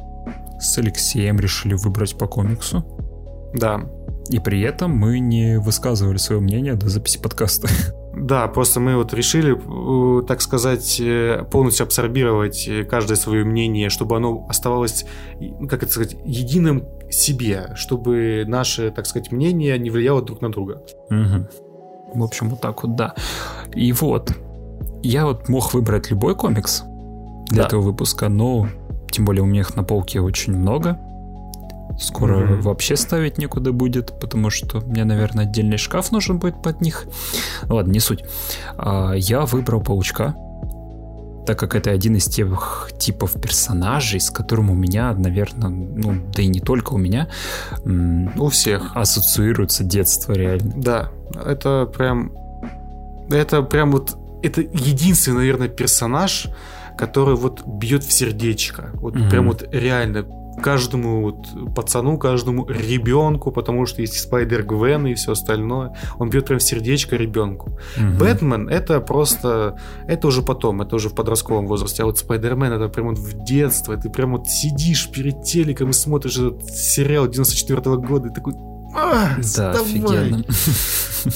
с Алексеем решили выбрать по комиксу. Да. И при этом мы не высказывали свое мнение до записи подкаста. *laughs* Да, просто мы вот решили, э, так сказать, э, полностью абсорбировать э, каждое свое мнение, чтобы оно оставалось, ну, как это сказать, единым себе, чтобы наше, так сказать, мнение не влияло друг на друга. Мгм. В общем, вот так вот, да. И вот, я вот мог выбрать любой комикс для Да. этого выпуска, но тем более у меня их на полке очень много. Скоро Мгм. вообще ставить некуда будет, потому что мне, наверное, отдельный шкаф нужен будет под них. Ладно, не суть. А, Я выбрал паучка. так как это один из тех типов персонажей, с которым у меня, наверное, ну, да и не только у меня, У всех. ассоциируется детство реально. Да, это прям... Это прям вот... Это единственный, наверное, персонаж, который вот бьет в сердечко. Вот Мгм. прям вот реально каждому вот пацану, каждому ребенку, потому что есть Спайдер Гвен и все остальное. Он бьет прям в сердечко ребенку. Мгм. Бэтмен это просто... Это уже потом, это уже в подростковом возрасте. А вот Спайдермен это прям вот в детство. Ты прям вот сидишь перед телеком и смотришь этот сериал 94 года и такой... «А, Да, давай, офигенно.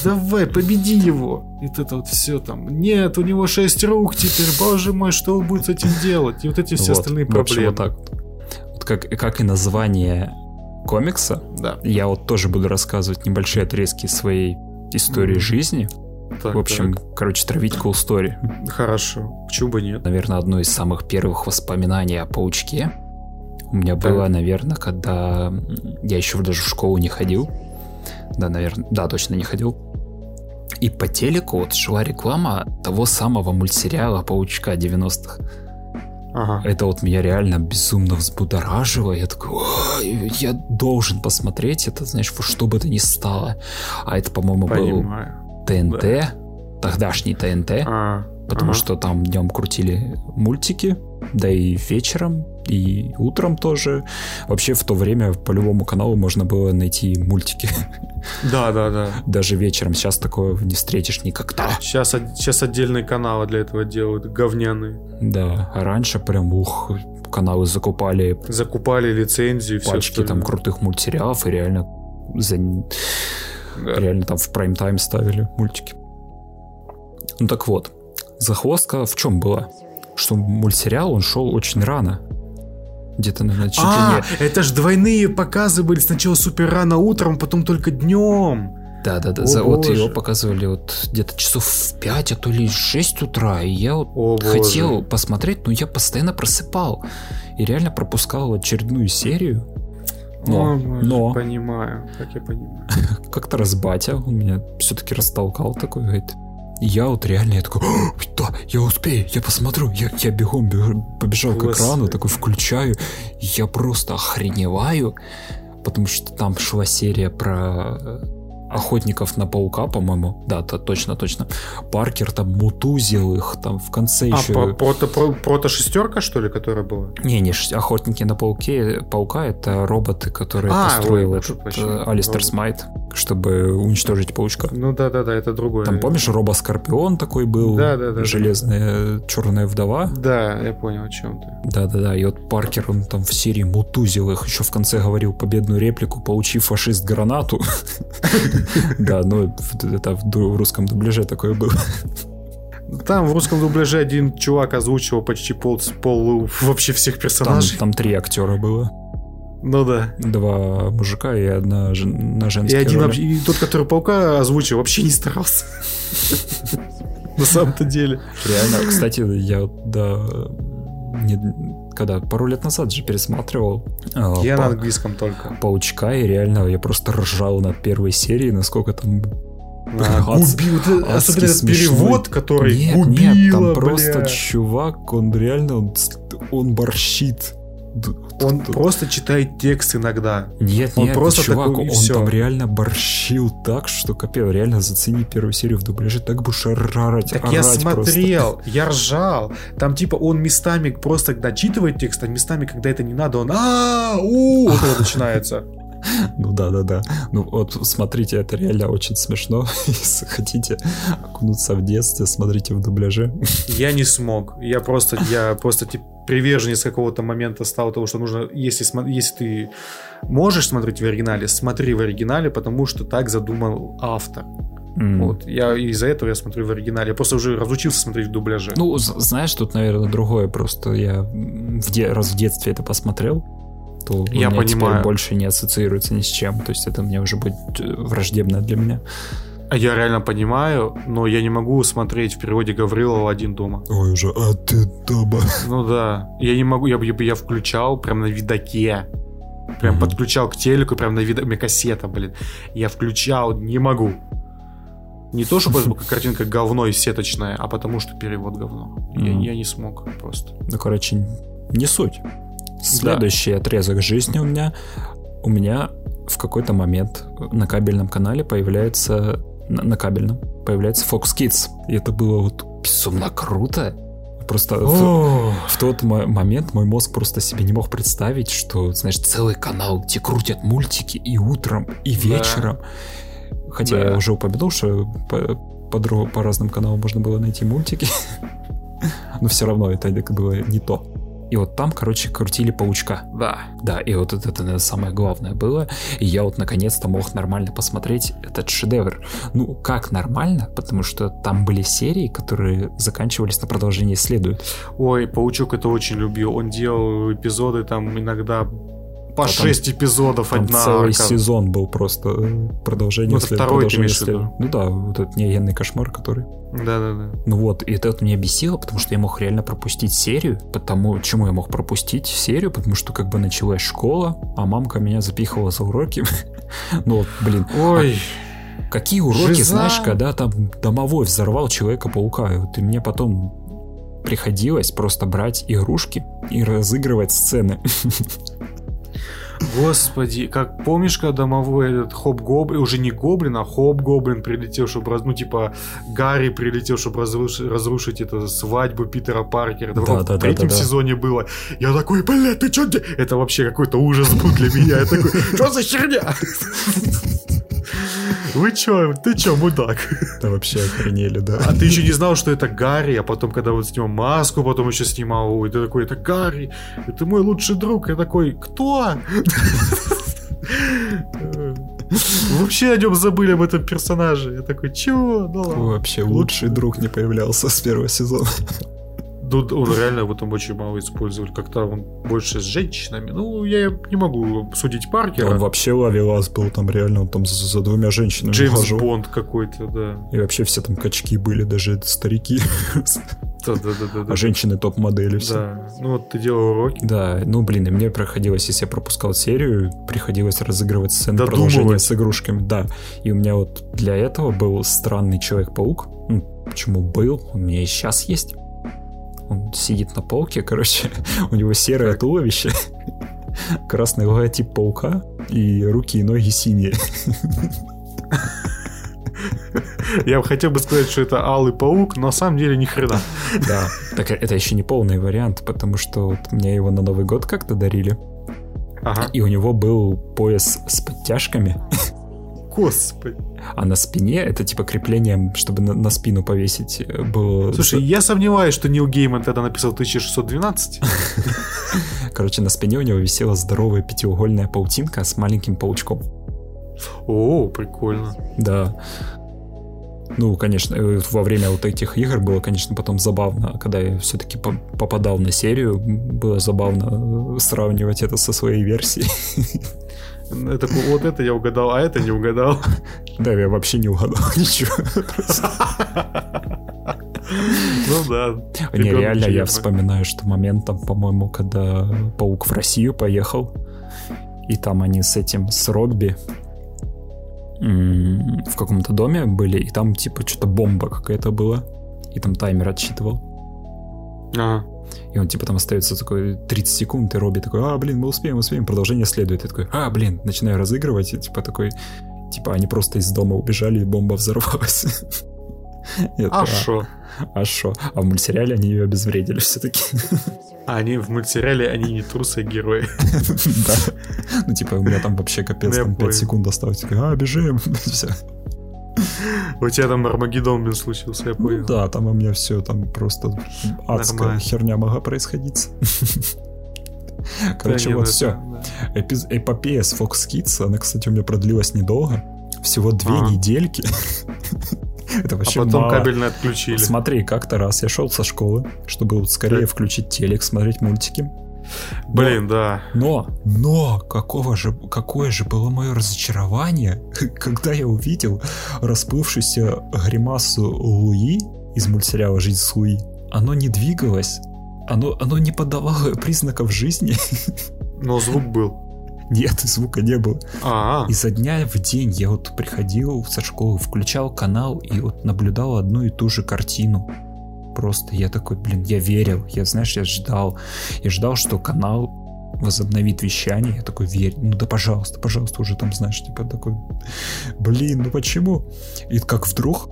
давай, победи его. И вот это вот все там. Нет, у него шесть рук теперь, боже мой, что он будет с этим делать? И вот эти все Вот, остальные проблемы. вот так как, как и название комикса, Да. я вот тоже буду рассказывать небольшие отрезки своей истории Мгм. жизни. Так, в общем, так. короче, травить cool story. хорошо. Почему бы нет? Наверное, одно из самых первых воспоминаний о паучке у меня Так. было, наверное, когда я еще даже в школу не ходил. Да, наверное, да, точно не ходил. И по телеку вот шла реклама того самого мультсериала «Паучка» 90-х. Ага. Это вот меня реально безумно взбудоражило. Я такой, «Ой, я должен посмотреть это, знаешь, во что бы то ни стало. А это, по-моему, был. ТНТ, тогдашний ТНТ, А, потому ага. что там днем крутили мультики, да и вечером, и утром тоже. Вообще в то время по любому каналу можно было найти мультики. Да, да, да. Даже вечером. Сейчас такого не встретишь никогда. Сейчас, сейчас отдельные каналы для этого делают, говняные. Да, а раньше прям, ух, каналы закупали Закупали лицензии, все пачки там крутых мультсериалов и реально за... реально там в прайм-тайм ставили мультики. Ну так вот, захвостка в чем была? Что мультсериал, он шел очень рано. Где-то, наверное, чуть ли А, не... это ж двойные показы были сначала супер рано утром, потом только днем. Да-да-да, О, за- вот боже. его показывали вот где-то часов в 5, а то ли 6 утра, и я вот О, боже. хотел посмотреть, но я постоянно просыпал и реально пропускал очередную серию. Но, О, боже, но Понимаю, как я понимаю. *laughs* как-то раз батя, он меня все-таки растолкал такой, говорит, я вот реально, я такой, «О, да, я успею, я посмотрю, я, я бегом бежу- побежал к экрану, такой включаю, я просто охреневаю, потому что там шла серия про э, охотников на паука, по-моему, да, то, точно, точно. Паркер там мутузил их, там в конце А, еще... про- прото, про- прото шестерка, что ли, которая была? Не, не, охотники на пауке, паука это роботы, которые А, построил ой, этот э, Алистер. Смайт, чтобы уничтожить паучка. Ну да, да, да, это другое. Там, помнишь, робоскорпион такой был? Да, да, да, Железная черная вдова. Да, я понял, о чем ты. Да-да-да, и вот Паркер, он там в серии мутузил их, еще в конце говорил победную реплику, получив фашист гранату. *laughs* Да, ну это в русском дубляже такое было. Там в русском дубляже один чувак озвучивал почти пол, пол вообще всех Там, персонажей. там три актера было. Ну да. Два мужика и одна жен- на И женской один роли. и тот, который паука озвучил, вообще не старался. *laughs* На самом-то деле. Реально, кстати, я да, не- когда пару лет назад же пересматривал а, Я на па- английском только. Паучка, и реально я просто ржал над первой серией, насколько там А, адс- губи- адски Особенно этот перевод, который нет, губила, нет, там просто чувак, он реально, он, он борщит. Он просто читает текст иногда. Нет, он нет, просто чувак, такой, он всё. там реально борщил так, что капец, реально зацени первую серию в дубляже, так бы шарарать, Так я орать просто. смотрел, *laughs* я ржал. Там типа он местами просто дочитывает текст, а местами, когда это не надо, он а у вот это начинается. Ну да, да, да. Ну вот смотрите, это реально очень смешно. *laughs* Если хотите окунуться в детстве, смотрите в дубляже. Я не смог. Я просто, я просто типа, приверженец какого-то момента стал того, что нужно, если, если ты можешь смотреть в оригинале, смотри в оригинале, потому что так задумал автор. М. Вот. Я из-за этого я смотрю в оригинале. Я просто уже разучился смотреть в дубляже. Ну, знаешь, тут, наверное, другое. Просто я в де- раз в детстве это посмотрел, то Я у меня теперь понимаю. больше не ассоциируется ни с чем. То есть это мне уже будет э, враждебно для меня. А Я реально понимаю, но я не могу смотреть в переводе Гаврилова один дома. Ой, уже, а ты дома. Ну да. Я не могу, я, бы- я, я включал прям на видаке. Прям Мгм. подключал к телеку, прям на вида... У меня кассета, блин. Я включал, не могу. Не то, чтобы это *laughs* картинка говно и сеточная, а потому что перевод говно. Я, я не смог просто. Ну, короче, не суть. Следующий отрезок жизни у меня. У меня в какой-то момент на кабельном канале появляется... На, на кабельном появляется Fox Kids. И это было вот безумно круто. Просто в, в тот мо- момент мой мозг просто себе не мог представить, что, знаешь, целый канал, где крутят мультики и утром, и вечером. Хотя Да. я уже упомянул, что по, по, по разным каналам можно было найти мультики. *laughs* Но все равно это было не то. И вот там, короче, крутили паучка. Да. Да, и вот это, наверное, самое главное было. И я вот наконец-то мог нормально посмотреть этот шедевр. Ну, как нормально? Потому что там были серии, которые заканчивались на продолжение следует. Ой, Паучок это очень любил. Он делал эпизоды там иногда по там- 6 эпизодов Там одна целый арка. сезон был просто э, продолжение Ну, следует, второй продолжение следует. Ну да, вот этот неогенный кошмар, который... Да-да-да. Ну вот, и это меня бесило, потому что я мог реально пропустить серию. Потому, чему я мог пропустить серию? Потому что как бы началась школа, а мамка меня запихивала за уроки. *laughs* Ну вот, блин, Ой, Какие уроки, Жиза. знаешь, когда там домовой взорвал Человека-паука, и вот и мне потом приходилось просто брать игрушки и разыгрывать сцены. *laughs* господи, как помнишь, когда домовой этот Хоп-Гоблин, уже не Гоблин, а Хоп-Гоблин прилетел, чтобы, раз- ну, типа, Гарри прилетел, чтобы разрушить, разрушить эту свадьбу Питера Паркера. Это Да, да, в да, третьем да, да. сезоне было. Я такой, блядь, ты чё? де-?» Это вообще какой-то ужас был для меня. Я такой, что за херня? Вы чё? Ты чё, мудак? Да вообще охренели, да. А ты еще не знал, что это Гарри, а потом, когда вот снимал маску, потом еще снимал, ой, ты такой, это Гарри, это мой лучший друг. Я такой, кто? Вообще о нем забыли об этом персонаже. Я такой, чего? Ну ладно. Вообще лучший друг не появлялся с первого сезона. Ну, он реально в этом очень мало использовали. Как-то он больше с женщинами. Ну, я не могу судить Паркера. Он вообще ловелас был там реально, он там за, за двумя женщинами Джеймс хаживал. Бонд какой-то, да. И вообще все там качки были, даже старики. Да-да-да. А женщины топ-модели все. Да. Ну, вот ты делал уроки. Да, ну блин, и мне приходилось, если я пропускал серию, приходилось разыгрывать сцены Додумывать. продолжения с игрушками, да. И у меня вот для этого был странный Человек-паук. Ну, почему был? У меня и сейчас есть. Он сидит на полке, короче, *laughs* у него серое туловище, *laughs* красный логотип паука и руки и ноги синие. *laughs* Я хотел бы сказать, что это Алый Паук, но на самом деле ни хрена. Да, так это еще не полный вариант, потому что вот мне его на Новый год как-то дарили, Ага. и у него был пояс с подтяжками, Господи. А на спине это типа креплением, чтобы на, на спину повесить э, было. Слушай, я сомневаюсь, что Нил Гейман тогда написал 1612. *laughs* Короче, на спине у него висела здоровая пятиугольная паутинка с маленьким паучком. О, прикольно. Да. Ну, конечно, э, во время вот этих игр было, конечно, потом забавно, когда я все-таки попадал на серию, было забавно э, сравнивать это со своей версией. *laughs* Я такой, вот это я угадал, а это не угадал. *laughs* Да, я вообще не угадал *laughs* ничего. Ну да. Не, реально, я вспоминаю, что момент там, по-моему, когда Паук в Россию поехал, и там они с этим, с Робби в каком-то доме были, и там типа что-то бомба какая-то была, и там таймер отсчитывал. Ага. И он типа там остается такой 30 секунд, и Робби такой, а, блин, мы успеем, успеем, продолжение следует. И такой, а, блин, начинаю разыгрывать, и типа такой, типа они просто из дома убежали, и бомба взорвалась. *laughs* А шо? А шо? А в мультсериале они ее обезвредили все-таки. *laughs* А они в мультсериале, они не трусы, а герои. *laughs* Да. Ну, типа, у меня там вообще капец, там 5 понял. секунд осталось. А, бежим. Все. У тебя там Армагеддон, блин, случился, я понял. Ну Да, там у меня все там просто адская Нормально. херня могла происходить. *laughs* Короче, не, вот ну все. это- Эпопея с Fox Kids, она, кстати, у меня продлилась недолго. Всего две Ага. недельки. *laughs* Это А вообще потом мало. кабельно отключили. Смотри, как-то раз я шел со школы, чтобы вот скорее Так. включить телек, смотреть мультики. Блин, да. Но, но, какого же, какое же было мое разочарование, *laughs* когда я увидел расплывшуюся гримасу Луи из мультсериала «Жизнь с Луи». Оно не двигалось, оно, оно не подавало *laughs* признаков жизни. *laughs* Но звук был. Нет, звука не было. А, И за дня в день я вот приходил со школы, включал канал и вот наблюдал одну и ту же картину. Просто я такой, блин, я верил. Я, знаешь, я ждал. Я ждал, что канал возобновит вещание. Я такой, верь. Ну да пожалуйста, пожалуйста, уже там, знаешь, типа такой, блин, ну почему? И как вдруг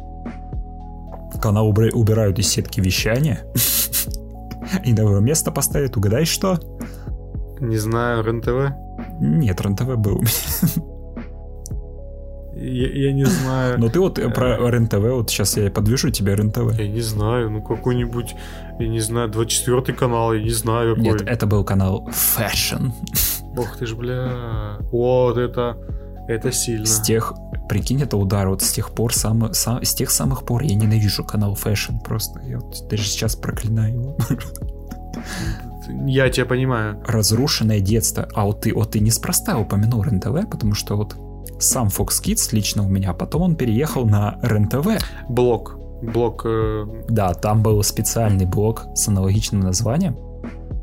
канал убирают из сетки вещания и его место поставят, угадай что? не знаю, РЕН-ТВ? Нет, РЕН-ТВ был. Я, я не знаю. Но ты вот э, про РЕН-ТВ, вот сейчас я подвяжу тебе РЕН-ТВ. Я не знаю, ну какой-нибудь, я не знаю, 24 канал, я не знаю какой. Нет, это был канал Fashion. Ох ты ж, бля. Вот это, это сильно. С тех, прикинь, это удар, вот с тех пор, сам, сам- с тех самых пор я ненавижу канал Fashion просто. Я вот даже сейчас проклинаю его. Я тебя понимаю. Разрушенное детство. А вот ты, вот ты неспроста упомянул РЕН-ТВ, потому что вот сам Fox Kids лично у меня, а потом он переехал на РЕН-ТВ. Блок. Блок, э, Да, там был специальный блок с аналогичным названием.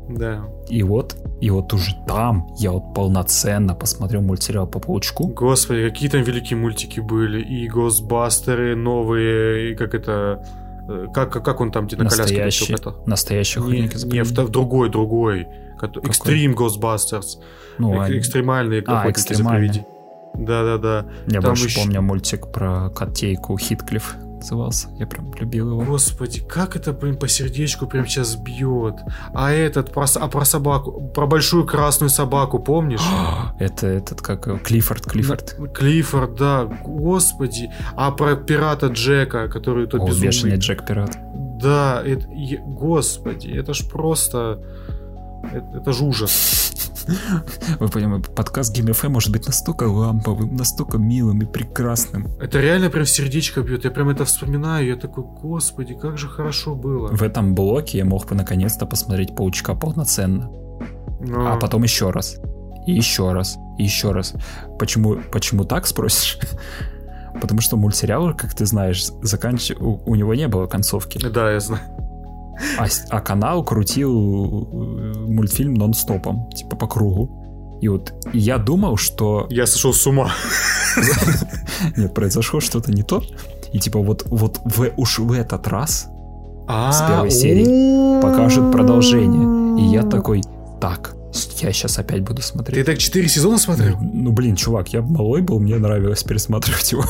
да. И вот, и вот уже там я вот полноценно посмотрел мультсериал по Паучку. Господи, какие там великие мультики были. И Госбастеры новые, и как это... э, Как, как он там, где на коляске Настоящий, летел, это? настоящий Не, не, вто- другой, другой. Extreme Ghostbusters. Ну, они- Экстремальные А, охотники за экстремальные. привидениями. Да-да-да. Я Там больше ещё- помню мультик про котейку Хитклифф назывался. Я прям любил его. Господи, как это, блин, по сердечку прям сейчас бьет. А этот, про, а про собаку, про большую красную собаку, помнишь? *gasps* Это этот как Клиффорд, Клиффорд. Клиффорд, да, господи. А про пирата Джека, который то безумный. бешеный Джек Пират. Да, это, господи, это ж просто... Это, это ж ужас. Вы понимаете, подкаст Game FM может быть настолько ламповым, настолько милым и прекрасным. Это реально прям сердечко бьет. Я прям это вспоминаю. Я такой, господи, как же хорошо было. В этом блоке я мог бы наконец-то посмотреть Паучка полноценно. Но- А потом еще раз. И еще раз. И еще раз. Почему, почему так, спросишь? *laughs* Потому что мультсериал, как ты знаешь, заканч... у, у него не было концовки. Да, я знаю. А, а канал крутил мультфильм нон-стопом, типа по кругу. И вот я думал, что Я сошел с ума. *laughs* нет, произошло что-то не то. И типа вот, вот в, уж в этот раз с первой серии покажут продолжение. И я такой, так, я сейчас опять буду Ты смотреть. так 4 сезона смотрел? Ну, блин, чувак, я малой был, мне нравилось пересматривать его.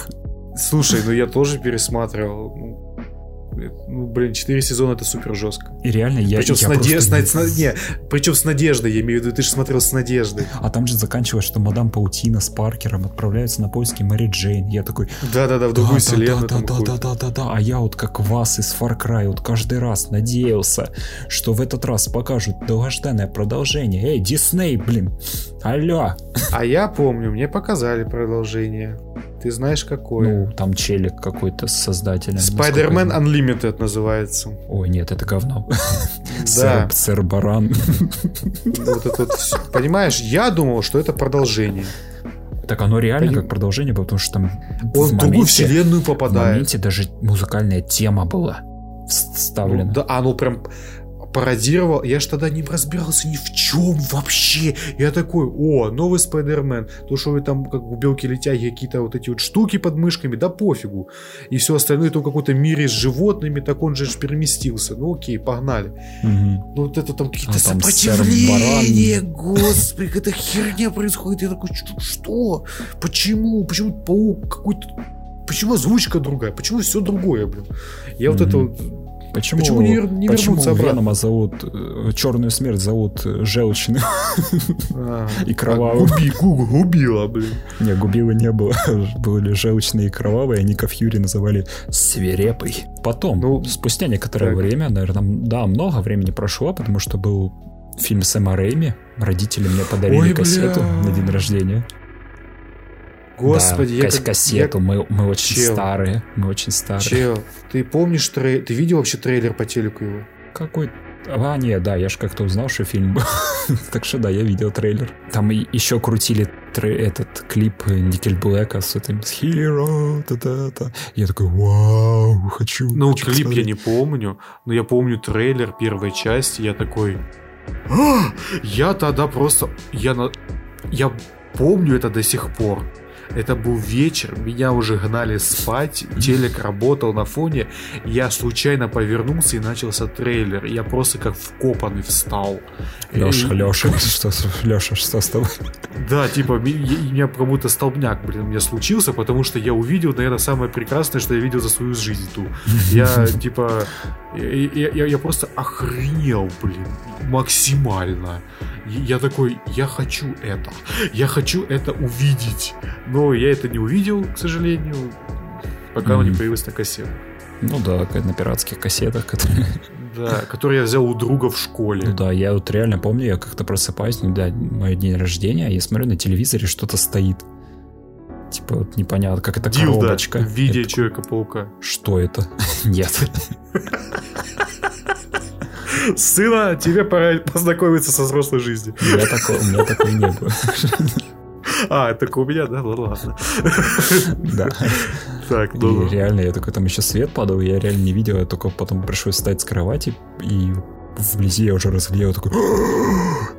Слушай, ну я тоже пересматривал. Ну, блин, 4 сезона это супер жестко. И реально я... Причем я с, наде- просто с не- причем с надеждой, я имею в виду, ты же смотрел с надеждой. А там же заканчивалось, что мадам Паутина с Паркером отправляются на поиски Мэри Джейн. Я такой, Да-да-да, в другую да, вселенную. Да, там да, да, уходит. да, да, да. А я вот как вас из Far Cry вот каждый раз надеялся, что в этот раз покажут долгожданное продолжение. Эй, Дисней, блин, алло. А я помню, мне показали продолжение. Ты знаешь какое? Ну, там челик какой-то с создателем. Spider-Man. Unlimited называется. Ой, нет, это говно. *laughs* Да. Сэр, Баран. Вот это вот всё. Понимаешь, я думал, что это продолжение. Так оно реально Поним- как продолжение, было, потому что там Он в другую моменте- вселенную В попадает. моменте даже музыкальная тема была вставлена. Ну, да, оно прям пародировал. Я ж тогда не разбирался ни в чем вообще. Я такой, о, новый Спайдермен. То, что вы там, как у белки летяги, какие-то вот эти вот штуки под мышками, да пофигу. И все остальное, то в каком-то мире с животными, так он же переместился. Ну окей, погнали. Мгм. Ну вот это там какие-то А там сопротивления, господи, какая-то херня происходит. Я такой, что? Почему? Почему паук какой-то... Почему озвучка другая? Почему все другое, блин? Я вот Мгм. это вот... Почему, Почему не вер- не почему вернуться обратно? Венома зовут э, Черную смерть зовут э, желчным а, *laughs* и кровавым? Губи, гу- губила, блин. Не, губила не было. *laughs* Были желчные и кровавые, а Ника Фьюри называли свирепый. Потом, Ну, спустя некоторое так. время, наверное, да, много времени прошло, потому что был фильм Сэма Рэйми. Родители мне подарили Ой, кассету бля. на день рождения. Господи, да, я кас- как- кассету. я- Мы, мы очень Чел. старые. Мы очень старые. Чел, ты помнишь трейлер? Ты видел вообще трейлер по телеку его? Какой... А, нет, да, я же как-то узнал, что фильм был. *laughs* так что да, я видел трейлер. Там и еще крутили тре- этот клип Никельблэка с этим с Hero, та-та-та. Я такой, вау, хочу. Ну, хочу клип я посмотреть». не помню, но я помню трейлер первой части, я такой... «А!» Я тогда просто... Я на... Я помню это до сих пор. Это был вечер, меня уже гнали спать, телек работал на фоне, я случайно повернулся и начался трейлер. Я просто как вкопанный встал. Леша, И- Леша, *laughs* что, Леша, что с тобой? Да, типа, у меня как будто столбняк, блин, у меня случился, потому что я увидел, наверное, самое прекрасное, что я видел за свою жизнь ту. Я, *laughs* типа, я- я- я просто охренел, блин, максимально. Я такой, я хочу это, я хочу это увидеть. Но я это не увидел, к сожалению, пока оно не Мгм. появилось на кассетах. Ну да, как на пиратских кассетах, которые... Да, который я взял у друга в школе. Ну да, я вот реально помню, я как-то просыпаюсь, ну да, мой день рождения, я смотрю на телевизоре, что-то стоит. Типа вот непонятно, как это Дилда коробочка. в виде Человека-паука. Что это? *laughs* Нет. *laughs* Сына, тебе пора познакомиться со взрослой жизнью. У меня такого, у меня такого не было. А, только у меня, да? Ну ладно. Да. Так, И ну... реально, я такой, там еще свет падал, я реально не видел, я только потом пришлось встать с кровати, и вблизи я уже разглядел, такой...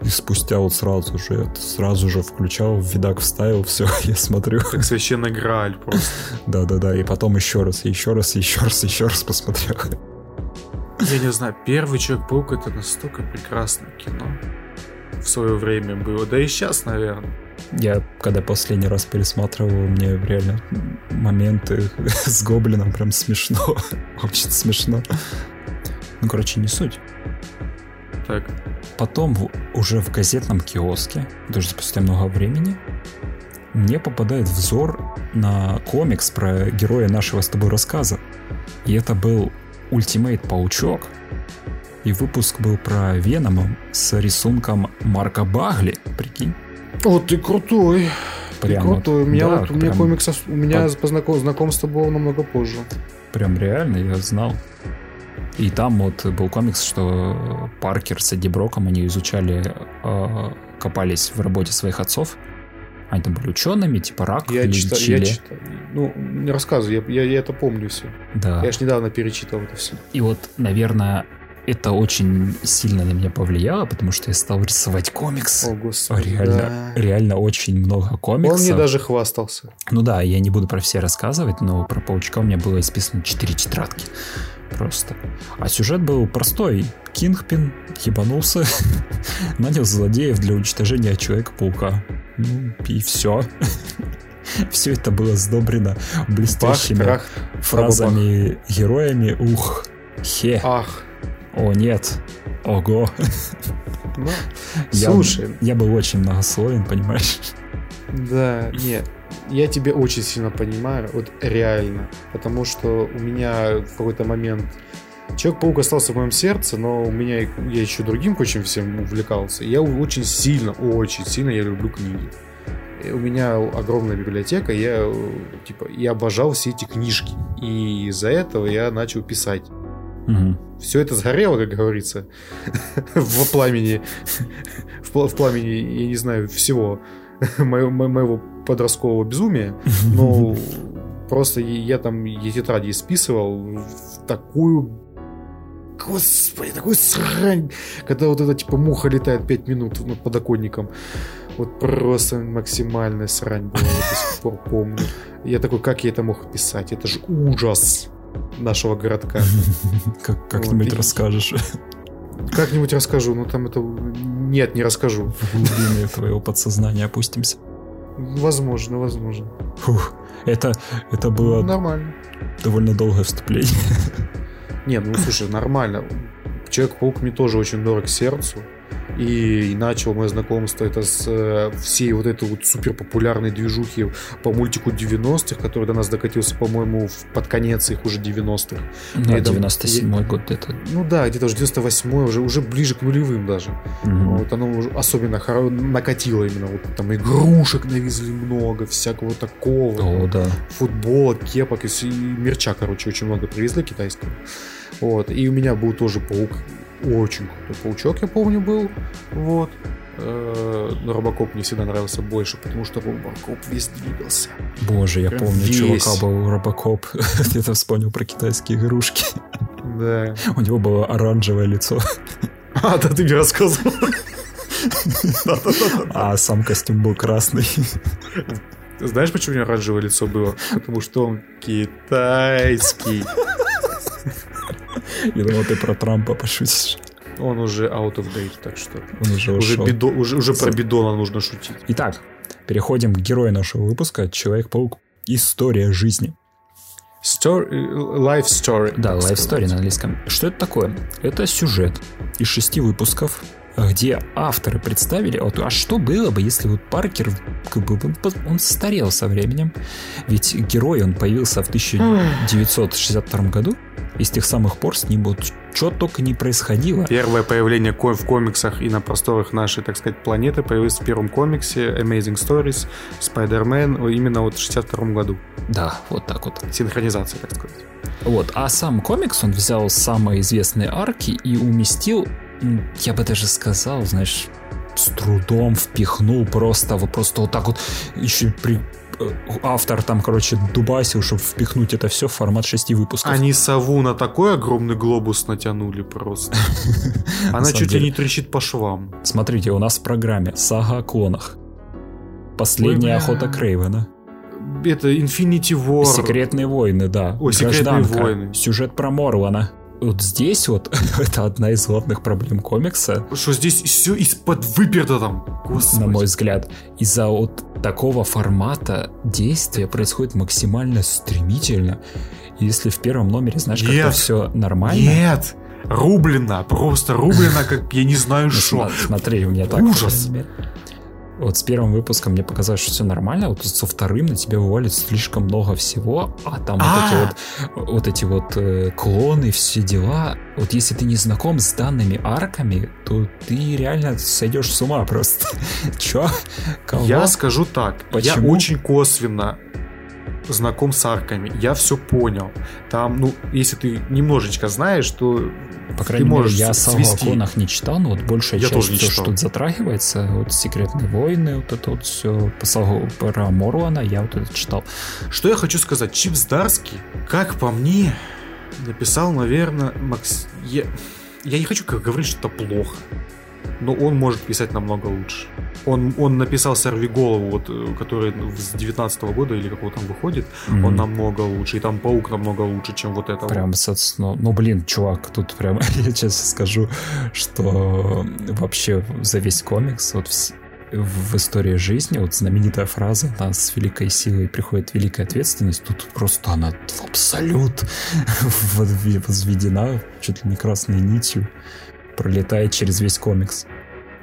И спустя вот сразу же, сразу же включал, в видак вставил, все, *laughs* я смотрю. Как священный Грааль просто. Да-да-да, и потом еще раз, и еще раз, и еще раз, и еще раз посмотрел. Я не знаю, первый Человек-паук это настолько прекрасное кино. В свое время было. Да и сейчас, наверное. Я, когда последний раз пересматривал, мне реально моменты *laughs* с Гоблином прям смешно. *laughs* Очень смешно. Ну, короче, не суть. Так. Потом в- уже в газетном киоске, даже спустя много времени, мне попадает взор на комикс про героя нашего с тобой рассказа. И это был Ultimate Паучок. И выпуск был про Венома с рисунком Марка Багли. Прикинь? О, ты крутой. Ты Прям крутой. вот, У меня, да, вот, у меня прям комиксов, у меня под- познаком- знакомство было намного позже. Прям реально, я знал. И там вот был комикс, что Паркер с Эдди Броком, они изучали, э, копались в работе своих отцов. Они там были учеными, типа рак Я читал, я читал. Ну, не рассказывай, я, я, я это помню все. Да. Я ж недавно перечитал это все. И вот, наверное, это очень сильно на меня повлияло, потому что я стал рисовать комикс. О, господи. реально, да. реально очень много комиксов. Он мне даже хвастался. Ну да, я не буду про все рассказывать, но про паучка у меня было исписано 4 тетрадки. Просто. А сюжет был простой. Кингпин ебанулся, *laughs* нанял злодеев для уничтожения Человека-паука. Ну, и все. *laughs* Все это было сдобрено блестящими Пах, трах, фразами героями. Ух, хе, Ах. о нет, ого. Ну, *laughs* Я- слушай, Я был очень многословен, понимаешь? Да, нет. Я тебя очень сильно понимаю, вот реально. Потому что у меня в какой-то момент Человек-паук остался в моем сердце, но у меня я еще другим очень всем увлекался. Я очень сильно, очень сильно я люблю книги. И у меня огромная библиотека, я типа я обожал все эти книжки. И из-за этого я начал писать. Мгм. Все это сгорело, как говорится, *laughs* в пламени, в пла- в пламени, я не знаю, всего моего, мо- моего подросткового безумия. *laughs* Но просто я там я тетради списывал в такую Господи, такую срань, когда вот эта типа муха летает 5 минут над подоконником. Вот просто максимальная срань была, я до сих пор помню. Я такой, как я это мог писать? Это же ужас нашего городка. *laughs* Как- Как-нибудь Вот, расскажешь Как-нибудь расскажу, но там это... Нет, не расскажу. в глубины твоего подсознания опустимся. Возможно, возможно. Фух, это, это было Нормально. довольно долгое вступление. Не, ну слушай, нормально. Человек-паук мне тоже очень дорог сердцу. И, и начал мое знакомство это с э, всей вот этой вот супер популярной движухи по мультику 90-х, который до нас докатился, по-моему, в- под конец их уже 90-х. Да, Я там- 97 год где-то. Ну да, где-то уже 98-й, уже, уже ближе к нулевым даже. Мгм. Вот оно уже особенно хоро- накатило именно. Вот там игрушек навезли много, всякого такого. О, да. футболок, кепок и, и мерча, короче, очень много привезли китайского. Вот. И у меня был тоже паук. Очень крутой паучок, я помню, был. Вот. Э, Но Робокоп мне всегда нравился больше, потому что Робокоп весь двигался. Боже, я Прям помню, весь. чувака был Робокоп. *laughs* Где-то вспомнил про китайские игрушки. Да. У него было оранжевое лицо. А, да ты мне рассказывал. А сам костюм был красный. Знаешь, почему у него оранжевое лицо было? Потому что он китайский. Я думал, ты про Трампа пошутишь. Он уже out of date, так что... Он уже Уже, бидо- уже, уже про бидона нужно шутить. Итак, переходим к герою нашего выпуска. Человек-паук. История жизни. Story, life story. Да, life сказать. story на английском. Что это такое? Это сюжет из шести выпусков, где авторы представили, вот, а что было бы, если вот Паркер, как бы, он, он старел со временем, ведь герой, он появился в 1962 году, и с тех самых пор с ним вот что только не происходило. Первое появление ко- в комиксах и на просторах нашей, так сказать, планеты появилось в первом комиксе Amazing Stories, Spider-Man, именно вот в 62 году. Да, вот так вот. Синхронизация, так сказать. Вот, а сам комикс он взял самые известные арки и уместил, я бы даже сказал, знаешь, с трудом впихнул просто, вот просто вот так вот, еще при э, автор там, короче, дубасил, чтобы впихнуть это все в формат шести выпусков. Они сову на такой огромный глобус натянули просто. *laughs* Она чуть ли не трещит по швам. Смотрите, у нас в программе сага о клонах. Последняя охота Крейвена. Это Infinity War. Секретные войны, да. Ой, «Секретные Гражданка. войны». Сюжет про Морлана. Вот здесь вот *laughs* это одна из главных проблем комикса. Что здесь все из-под выперто там. Господи. на мой взгляд. Из-за вот такого формата действия происходит максимально стремительно. Если в первом номере, знаешь, как-то все нормально. Нет! Рублено, просто рублено, как я не знаю Ну, что. Смотри, у меня так. Ужас. Вот с первым выпуском мне показалось, что все нормально, вот со вторым на тебя вывалит слишком много всего, а там вот эти А. вот, вот эти вот э, клоны, все дела. Вот если ты не знаком с данными арками, то ты реально сойдешь с ума просто. *laughs* Чё? Кого? Я скажу так, я Почему? очень косвенно знаком с арками, я все понял. Там, ну, если ты немножечко знаешь, то По ты крайней мере, можешь я свести. сагу о клонах не читал, но вот большая Я часть, тоже не читал. что тут затрагивается, вот «Секретные войны», вот это вот все, по сагу про Морлана я вот это читал. Что я хочу сказать, Чип Здарский, как по мне, написал, наверное, Макс... Я, я не хочу говорить, что это плохо, но он может писать намного лучше. Он, он написал «Сорви голову», вот, э, который с 19 года или какого там выходит, Мгм. он намного лучше, и там «Паук» намного лучше, чем вот это. Прям соц- ну, блин, чувак, тут прям, *laughs* я честно скажу, что вообще за весь комикс, вот вс- в истории жизни, вот знаменитая фраза «Да, с великой силой приходит великая ответственность», тут просто она *laughs* в абсолют возведена чуть ли не красной нитью, пролетает через весь комикс.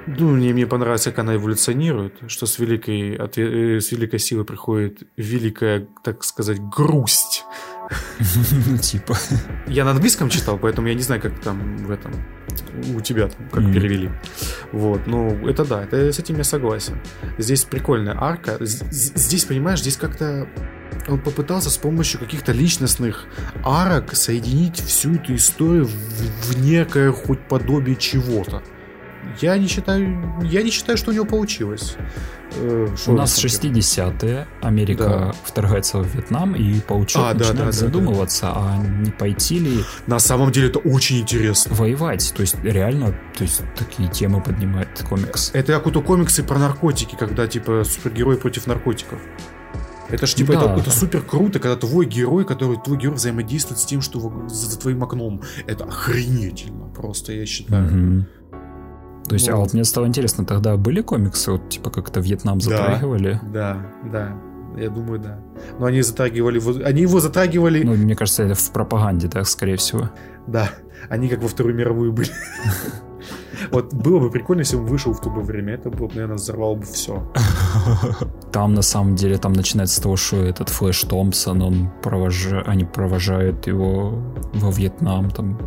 Ну, мне, мне понравилось, как она эволюционирует, что с великой, отве- э, с великой силой приходит великая, так сказать, грусть. Ну, *laughs* типа. Я на английском читал, поэтому я не знаю, как там в этом у тебя там, как Мгм. перевели. Вот, ну это да, это с этим я согласен. Здесь прикольная арка. Здесь, понимаешь, здесь как-то он попытался с помощью каких-то личностных арок соединить всю эту историю в, в некое хоть подобие чего-то. Я не считаю, я не считаю, что у него получилось. Э, У на нас самом деле? 60-е, Америка Да. вторгается в Вьетнам, и Паучок А, да, начинает да, да, задумываться, а не пойти ли На самом деле это очень интересно. воевать. То есть реально, то есть такие темы поднимает комикс. Это как у комиксы про наркотики, когда типа супергерой против наркотиков. Это ж типа Да. это, это супер круто, когда твой герой, который твой герой взаимодействует с тем, что в- за, за твоим окном. Это охренительно, просто я считаю. Мгм. То есть, а Вот. вот мне стало интересно, тогда были комиксы, вот типа как-то Вьетнам Да. затрагивали? Да, да, я думаю, да. Но они затрагивали, они его затрагивали, Ну, мне кажется, это в пропаганде, так, скорее всего. да, они как во Вторую мировую были. Вот было бы прикольно, если он вышел в то бы время, это бы, наверное, взорвало бы все. Там, на самом деле, там начинается с того, что этот Флэш Томпсон, он провожа... они провожают его во Вьетнам, там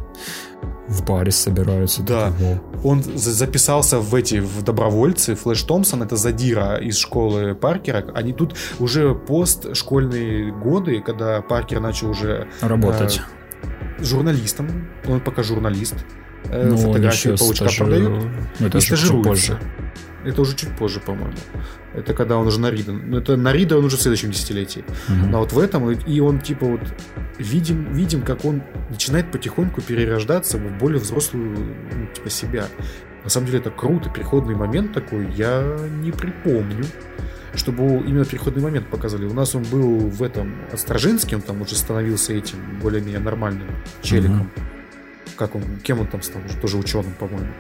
в баре собираются. Да. такого. Он за- записался в эти в добровольцы. Флэш Томпсон это задира из школы Паркера. Они тут уже постшкольные годы, когда Паркер начал уже Работать. э, журналистом. Он пока журналист. Э, Ну, фотографии паучка стажи- продает. Ну, это и стажируется. позже. Это уже чуть позже, по-моему. Это когда он уже на Рида. Ну, это на Рида он уже в следующем десятилетии. Мгм. Но вот в этом, и- и он типа вот видим, видим, как он начинает потихоньку перерождаться в более взрослую, ну, типа себя. На самом деле это круто. Переходный момент такой я не припомню чтобы именно переходный момент показали. У нас он был в этом Острожинске, он там уже становился этим более-менее нормальным челиком. Mm-hmm. Как он, кем он там стал? Уже тоже ученым, по-моему.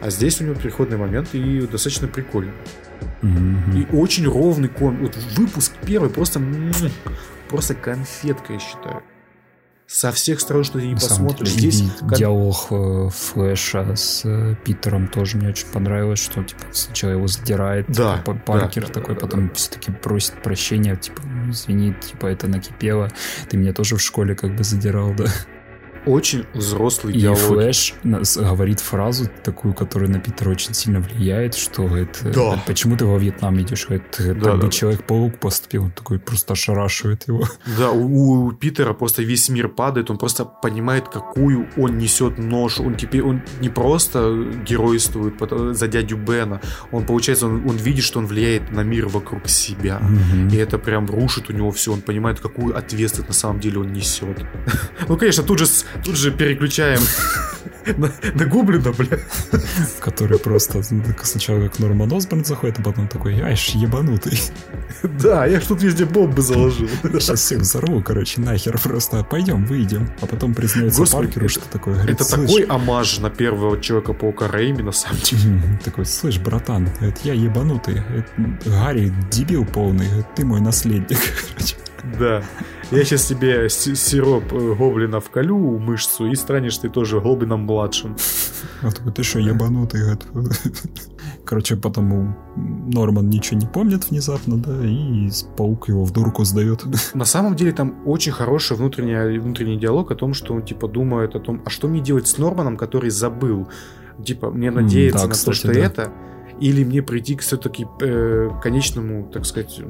А здесь у него переходный момент и достаточно прикольный. Mm-hmm. И очень ровный ком. Вот выпуск первый просто просто конфетка, я считаю со всех сторон, что ты не посмотришь. Деле, Здесь как... диалог э, Флэша с э, Питером тоже мне очень понравилось, что типа сначала его задирает, да, типа, Паркер да, такой, да, потом да. все-таки просит прощения, типа, извини, типа это накипело, ты меня тоже в школе как бы задирал, да очень взрослый и диалог. Флэш говорит фразу такую, которая на Питера очень сильно влияет, что это да. почему ты во Вьетнам идешь? Да, так да, бы Человек-паук поступил, он такой просто ошарашивает его. Да, у, у Питера просто весь мир падает, он просто понимает, какую он несет нож. Он теперь он не просто геройствует за дядю Бена, он получается, он, он видит, что он влияет на мир вокруг себя. Mm-hmm. И это прям рушит у него все. Он понимает, какую ответственность на самом деле он несет. *laughs* ну, конечно, тут же тут же переключаем *laughs* на, на Гоблина, бля. *laughs* Который просто сначала как Норман Осборн заходит, а потом такой, ай, ж ебанутый. *laughs* Да, я ж тут везде бомбы заложил. *laughs* Сейчас всех взорву, короче, нахер просто. Пойдем, выйдем. А потом признается Господи, Паркеру, это, что такое. Говорит, это такой омаж на первого Человека-паука Рэйми, на самом деле. Такой, слышь, братан, это я ебанутый. Это Гарри дебил полный, ты мой наследник. Да. Я сейчас тебе сироп гоблина вколю мышцу и станешь ты тоже гоблином младшим. А такой, ты что, ебанутый? *laughs* Короче, потом Норман ничего не помнит внезапно, да, и паук его в дурку сдает. *laughs* На самом деле там очень хороший внутренний, внутренний диалог о том, что он типа думает о том, а что мне делать с Норманом, который забыл? Типа, мне надеяться да, на кстати, то, что да. это или мне прийти к все-таки э, конечному, так сказать,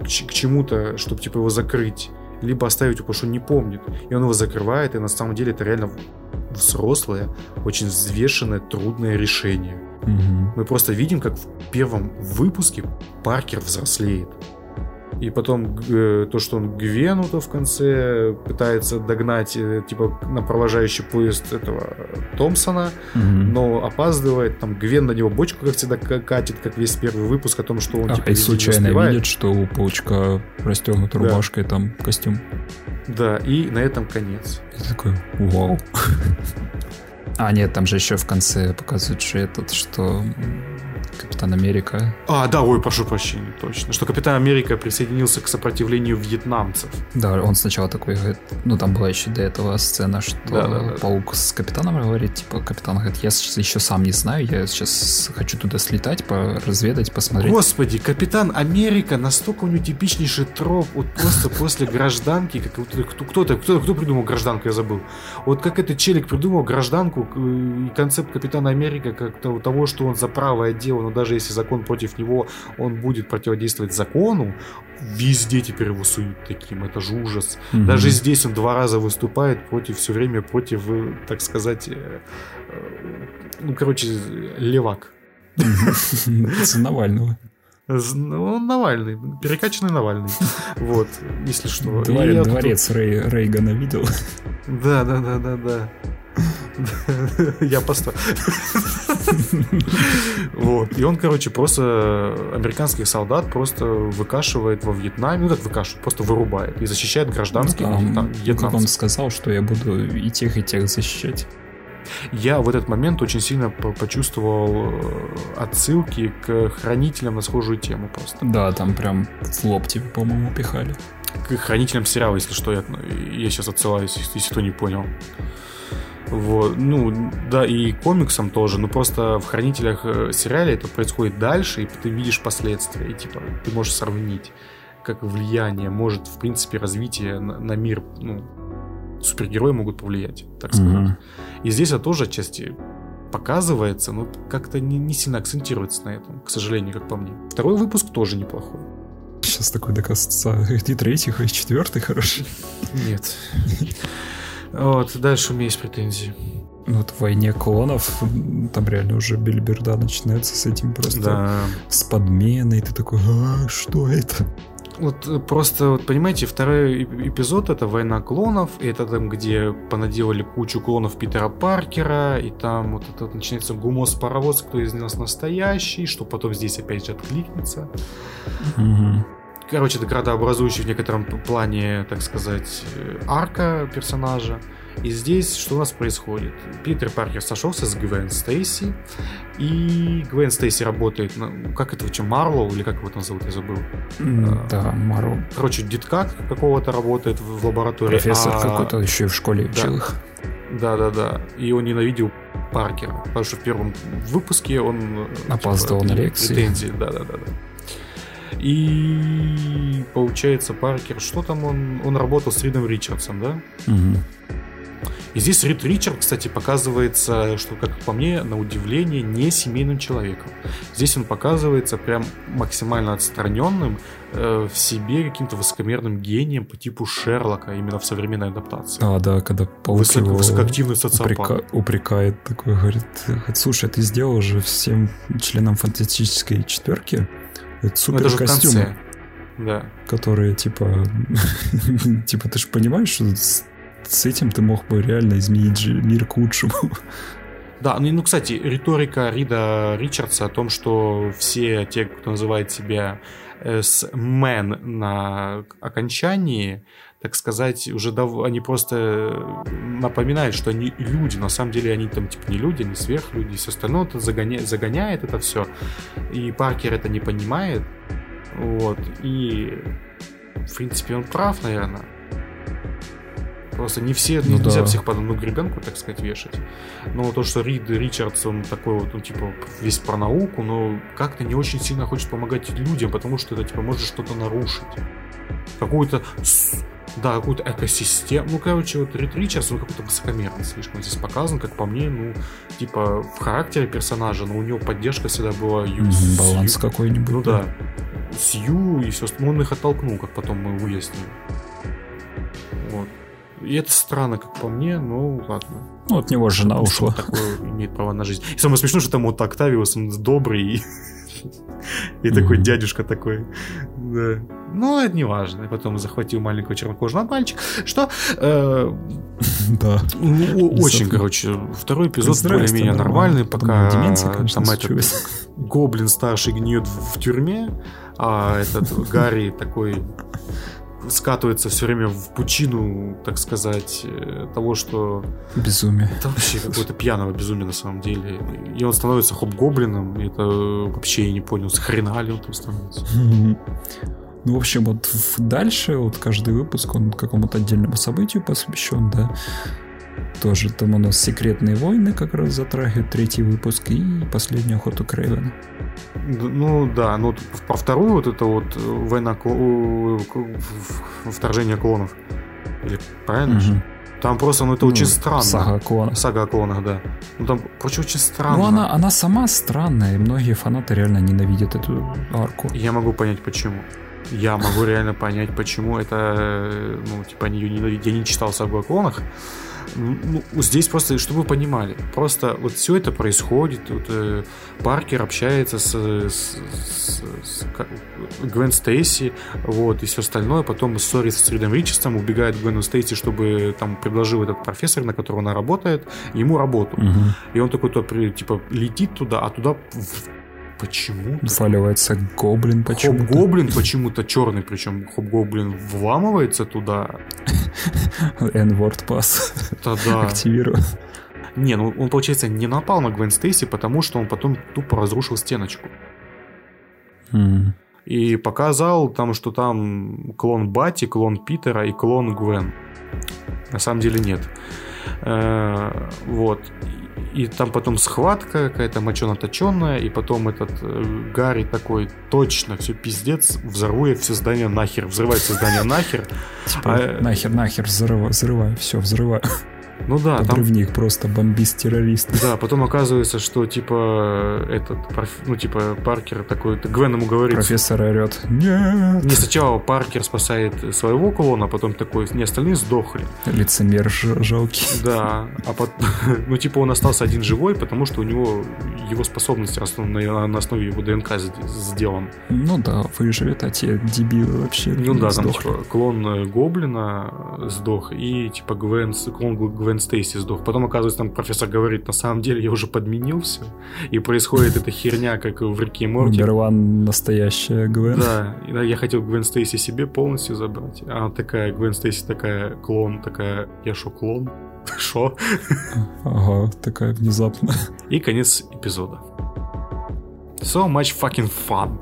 к, к чему-то, чтобы типа его закрыть, либо оставить потому что не помнит. И он его закрывает, и на самом деле это реально взрослое, очень взвешенное, трудное решение. Угу. Мы просто видим, как в первом выпуске Паркер взрослеет. И потом э, то, что он Гвену-то в конце пытается догнать, э, типа, на провожающий поезд этого Томпсона, угу. но опаздывает. Там Гвен на него бочку, как всегда, катит, как весь первый выпуск о том, что он, а, типа, и случайно видит, что у паучка расстегнута Да. рубашка и там костюм. Да, и на этом конец. И такой, вау. *laughs* А, нет, там же еще в конце показывают же этот, что Капитан Америка. А, да, ой, прошу прощения, точно. Что Капитан Америка присоединился к сопротивлению вьетнамцев. Да, он сначала такой говорит, ну там была еще до этого сцена, что Да, да, да. паук с капитаном говорит, типа, капитан говорит, я сейчас еще сам не знаю, я сейчас хочу туда слетать, разведать, посмотреть. Господи, Капитан Америка настолько у него типичнейший троп, вот просто после гражданки, как кто-то, кто, кто придумал гражданку, я забыл. Вот как этот челик придумал гражданку э, и концепт Капитана Америка, как то- того, что он за правое дело, но даже если закон против него, он будет противодействовать закону, везде теперь его суют таким, это же ужас. Мгм. Даже здесь он два раза выступает против, все время против, э, так сказать, э, э, ну, короче, левак. За *laughs* Навального. З- ну, он Навальный, перекачанный Навальный. *laughs* Вот, если что. Дворец, я тут- дворец Рей- Рейгана видел. Да, да, да, да, да. *laughs* Я поставил. *laughs* Вот. И он, короче, просто американских солдат просто выкашивает во Вьетнаме. Ну, как выкашивает, просто вырубает. И защищает гражданских ну, как он вьетнамцев. сказал, что я буду и тех, и тех защищать. Я в этот момент очень сильно по- почувствовал э, отсылки к хранителям на схожую тему просто. Да, там прям в лоб тебе, по-моему, пихали. к хранителям сериала, если что, я, я сейчас отсылаюсь, если, если кто не понял. Вот, ну, да, и комиксам тоже, но просто в хранителях э, сериале это происходит дальше, и ты видишь последствия, и типа ты можешь сравнить, как влияние может, в принципе, развитие на, на мир, ну, супергерои могут повлиять, так сказать. Мгм. И здесь это тоже отчасти показывается, но как-то не, не сильно акцентируется на этом, к сожалению, как по мне. Второй выпуск тоже неплохой. Сейчас такой доказаться, и третий, и четвертый хороший. Нет. Вот, дальше у меня есть претензии. Вот в «Войне клонов» там реально уже бельберда начинается с этим просто Да. с подменой. Ты такой, а, что это? Вот э, просто, вот понимаете, второй эп- эпизод это война клонов, и это там, где понаделали кучу клонов Питера Паркера, и там вот это вот начинается гумос паровоз, кто из нас настоящий, что потом здесь опять же откликнется. Мгм. Короче, это градообразующий в некотором плане, так сказать, э, арка персонажа. И здесь что у нас происходит? Питер Паркер сошелся с Гвен Стейси, и Гвен Стейси работает, на, как это, чем Марлоу, или как его там зовут, я забыл. М, Да, Мару. Короче, детка какого-то работает в в лаборатории. Профессор а- какой-то еще и в школе да. учил их. Да-да-да. И он ненавидел Паркера, потому что в первом выпуске он... э, Опаздывал на лекции. Претензии, да-да-да. И получается, Паркер, что там он... Он работал с Ридом Ричардсом, да? Мгм. И здесь Рид Ричард, кстати, показывается, что, как по мне, на удивление, не семейным человеком. Здесь он показывается прям максимально отстраненным э, в себе каким-то высокомерным гением по типу Шерлока, именно в современной адаптации. А, да, когда паук Высоко- его высокоактивный социопат. упрека- упрекает, такой говорит, слушай, ты сделал же всем членам фантастической четверки Ну, супер костюмы. Да. которые типа, *laughs* типа ты же понимаешь, что с, этим ты мог бы реально изменить мир к лучшему. Да, ну, ну, кстати, риторика Рида Ричардса о том, что все те, кто называет себя э, с «мен» на окончании, так сказать, уже дав... они просто напоминают, что они люди, на самом деле они там типа не люди, они сверхлюди, все остальное это загоня... загоняет это все. И Паркер это не понимает, вот, и в принципе он прав, наверное. Просто не все, Ну нельзя да. всех под одну гребенку, так сказать, вешать. Но то, что Рид Ричардс, он такой вот, ну, типа, весь про науку, но как-то не очень сильно хочет помогать людям, потому что это, типа, может что-то нарушить. Какую-то, да, какую-то экосистему. Ну, короче, вот Рид Ричардс, он какой-то высокомерный слишком здесь показан, как по мне, ну, типа, в характере персонажа, но у него поддержка всегда была Ю- Баланс какой-нибудь. Ну да. Сью и все. Ну, он их оттолкнул, как потом мы выяснили. И это странно, как по мне, ну ладно. Ну, от него жена он ушла. Такое имеет право на жизнь. И самое смешное, что там вот Октавиус, он добрый и, *laughs* и такой дядюшка такой. Да. Ну, это не важно. Потом захватил маленького чернокожего мальчика. Что? э, Да. ну, очень, короче, второй эпизод более-менее нормальный, пока там этот гоблин старший гниет в тюрьме, а этот Гарри такой скатывается все время в пучину, так сказать, э, того, что Безумие. это вообще какое-то пьяного безумие на самом деле. И он становится хоп-гоблином, это вообще я не понял, с хрена ли он там становится. *laughs* Ну, в общем, вот дальше, вот каждый выпуск, он какому-то отдельному событию посвящен, да. Тоже там у нас секретные войны как раз затрагивают третий выпуск и последнюю охоту Крейвена. Ну да, ну про вторую вот это вот э, война кло- вторжение клонов. Или правильно же? Мгм. Там просто, ну это очень Ну, странно. Сага о клонах. Сага о клонах, да. Ну там, короче, очень странно. Ну, она, она сама странная, и многие фанаты реально ненавидят эту арку. Я могу понять, почему. Я могу реально понять, почему это, э, ну, типа, они ее ненавидят. Я не читал сагу о клонах. Ну, здесь просто, чтобы вы понимали, просто вот все это происходит, вот, э, Паркер общается с, с- с- с Гвен Стейси, вот, и все остальное, потом ссорится с Ридом убегает к Гвену Стейси, чтобы там предложил этот профессор, на которого она работает, ему работу. Мгм. И он такой, то, типа, летит туда, а туда почему Сваливается гоблин почему-то. Хоп-гоблин почему-то черный, причем хоп-гоблин вламывается туда. *laughs* N-word pass Это да. активирован. Не, ну он, получается, не напал на Гвен Стейси, потому что он потом тупо разрушил стеночку. М. И показал там, что там клон Бати, клон Питера и клон Гвен. На самом деле нет. Э, Вот. И там потом схватка какая-то мочено-точеная, и потом этот э, Гарри такой, точно, все пиздец, взорву я все здания нахер, взрывает все здания нахер. Типа, А, нахер, нахер, взрывай, взрывай, все, взрывай. Ну да, там Подрывник просто бомбист террорист. Да, потом оказывается, что типа этот, ну типа Паркер такой, Гвен ему говорит, Профессор орет. Нет. не сначала Паркер спасает своего клона, а потом такой, не остальные сдохли. Лицемер жалкий. Да, а потом, *laughs* ну типа он остался один живой, потому что у него его способности основ- на, основе его ДНК сд- сделан. Ну да, выживет, а те дебилы вообще Ну да, там сдохли. типа клон э, Гоблина сдох и типа Гвен, клон Г- Гвен Стейси сдох. Потом оказывается, там профессор говорит, на самом деле я уже подменил все. И происходит эта херня, как в Рике и Морти. Номер ван настоящая Гвен. Да, я хотел Гвен Стейси себе полностью забрать. А она такая, Гвен Стейси такая, клон, такая, я шо, клон? Шо? Ага, такая внезапно. И конец эпизода. So much fucking fun.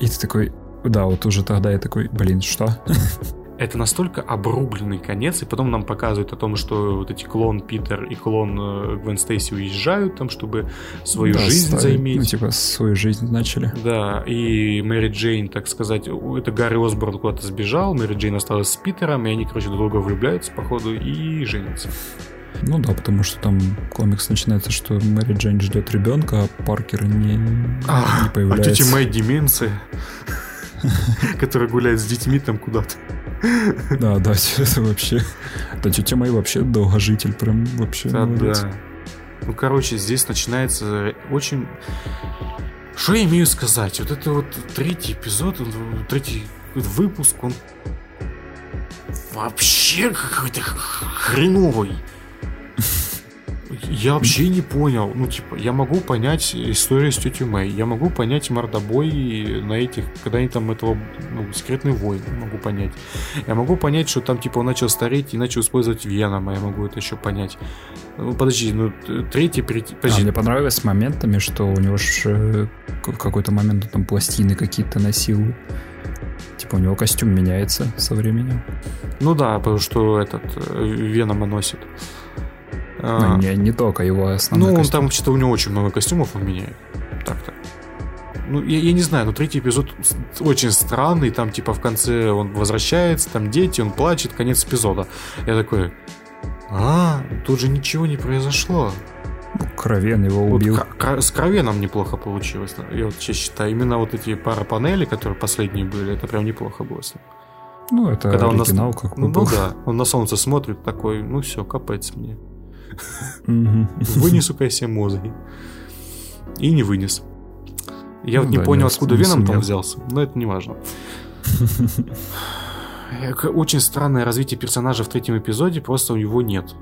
И ты такой, да, вот уже тогда я такой, блин, что? Это настолько обрубленный конец, и потом нам показывают о том, что вот эти клон Питер и клон э, Гвен Стейси уезжают там, чтобы свою Да, жизнь ставить, заиметь. Ну, типа, свою жизнь начали. Да, и Мэри Джейн, так сказать, это Гарри Осборн куда-то сбежал, Мэри Джейн осталась с Питером, и они, короче, друг друга влюбляются, походу, и женятся. Ну да, потому что там комикс начинается, что Мэри Джейн ждет ребенка, а Паркер не, не А появляется. тети Мэй деменция, *laughs* которая гуляет с детьми там куда-то. *laughs* Да, да, *laughs* это вообще... Да, тетя Мэй вообще долгожитель, прям вообще Да, молодец. да. Ну, короче, здесь начинается очень... Что я имею сказать? Вот это вот третий эпизод, третий выпуск, он вообще какой-то хреновый. *laughs* Я вообще не понял. Ну, типа, я могу понять историю с тетей Мэй. Я могу понять мордобой на этих, когда они там этого, ну, секретный войн, могу понять. Я могу понять, что там, типа, он начал стареть и начал использовать Венома. Я могу это еще понять. Ну, подожди, ну, третий, А, подожди. мне понравилось с моментами, что у него ж э, в какой-то момент там пластины какие-то носил. Типа у него костюм меняется со временем. Ну да, потому что этот э, Венома носит. Ну, не, не только его основной ну, он костюм. там что-то у него очень много костюмов он меняет. Так-то. Ну, я, я не знаю, но третий эпизод очень странный. Там, типа, в конце он возвращается, там дети, он плачет, конец эпизода. Я такой, а, тут же ничего не произошло. Кровен его Вот убил. к- к- с Кровеном неплохо получилось. Я вот сейчас считаю, именно вот эти пара панели, которые последние были, это прям неплохо было с ним. Ну, это Когда он на, оригинал с- какой ну, был. ну да, он на солнце смотрит такой, ну все, капец мне. Вынесу-ка я себе мозги. И не вынес. Я Ну вот не да, понял, не откуда. Веном там взялся, но это не важно. *laughs* Очень странное развитие персонажа в третьем эпизоде, просто у него нет.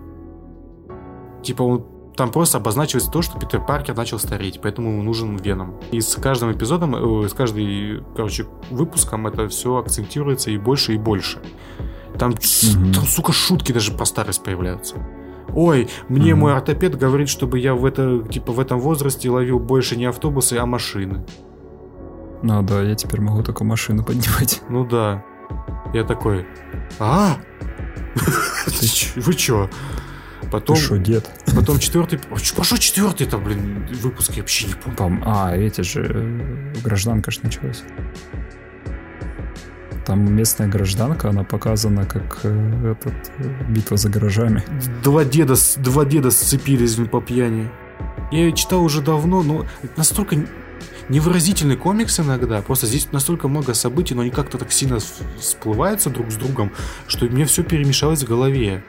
Типа он там просто обозначивается то, что Питер Паркер начал стареть, поэтому ему нужен Веном. И с каждым эпизодом, э, с каждой, короче, выпуском это все акцентируется и больше, и больше. Там, Мгм. там, сука, шутки даже про старость появляются. Ой, мне Мгм. мой ортопед говорит, чтобы я в это, типа, в этом возрасте ловил больше не автобусы, а машины. Ну да, я теперь могу только машину поднимать. Ну да. Я такой, а? Вы чё? Потом, Ты шо, дед? потом четвертый, а чё- про что четвертый-то, блин, выпуск, я вообще не помню. Там, а, эти же, э, гражданка ж началась. Там местная гражданка, она показана как э, этот, э, битва за гаражами. Два деда, два деда сцепились по пьяни. Я ее читал уже давно, но настолько невыразительный комикс иногда. Просто здесь настолько много событий, но они как-то так сильно всплываются друг с другом, что мне все перемешалось в голове.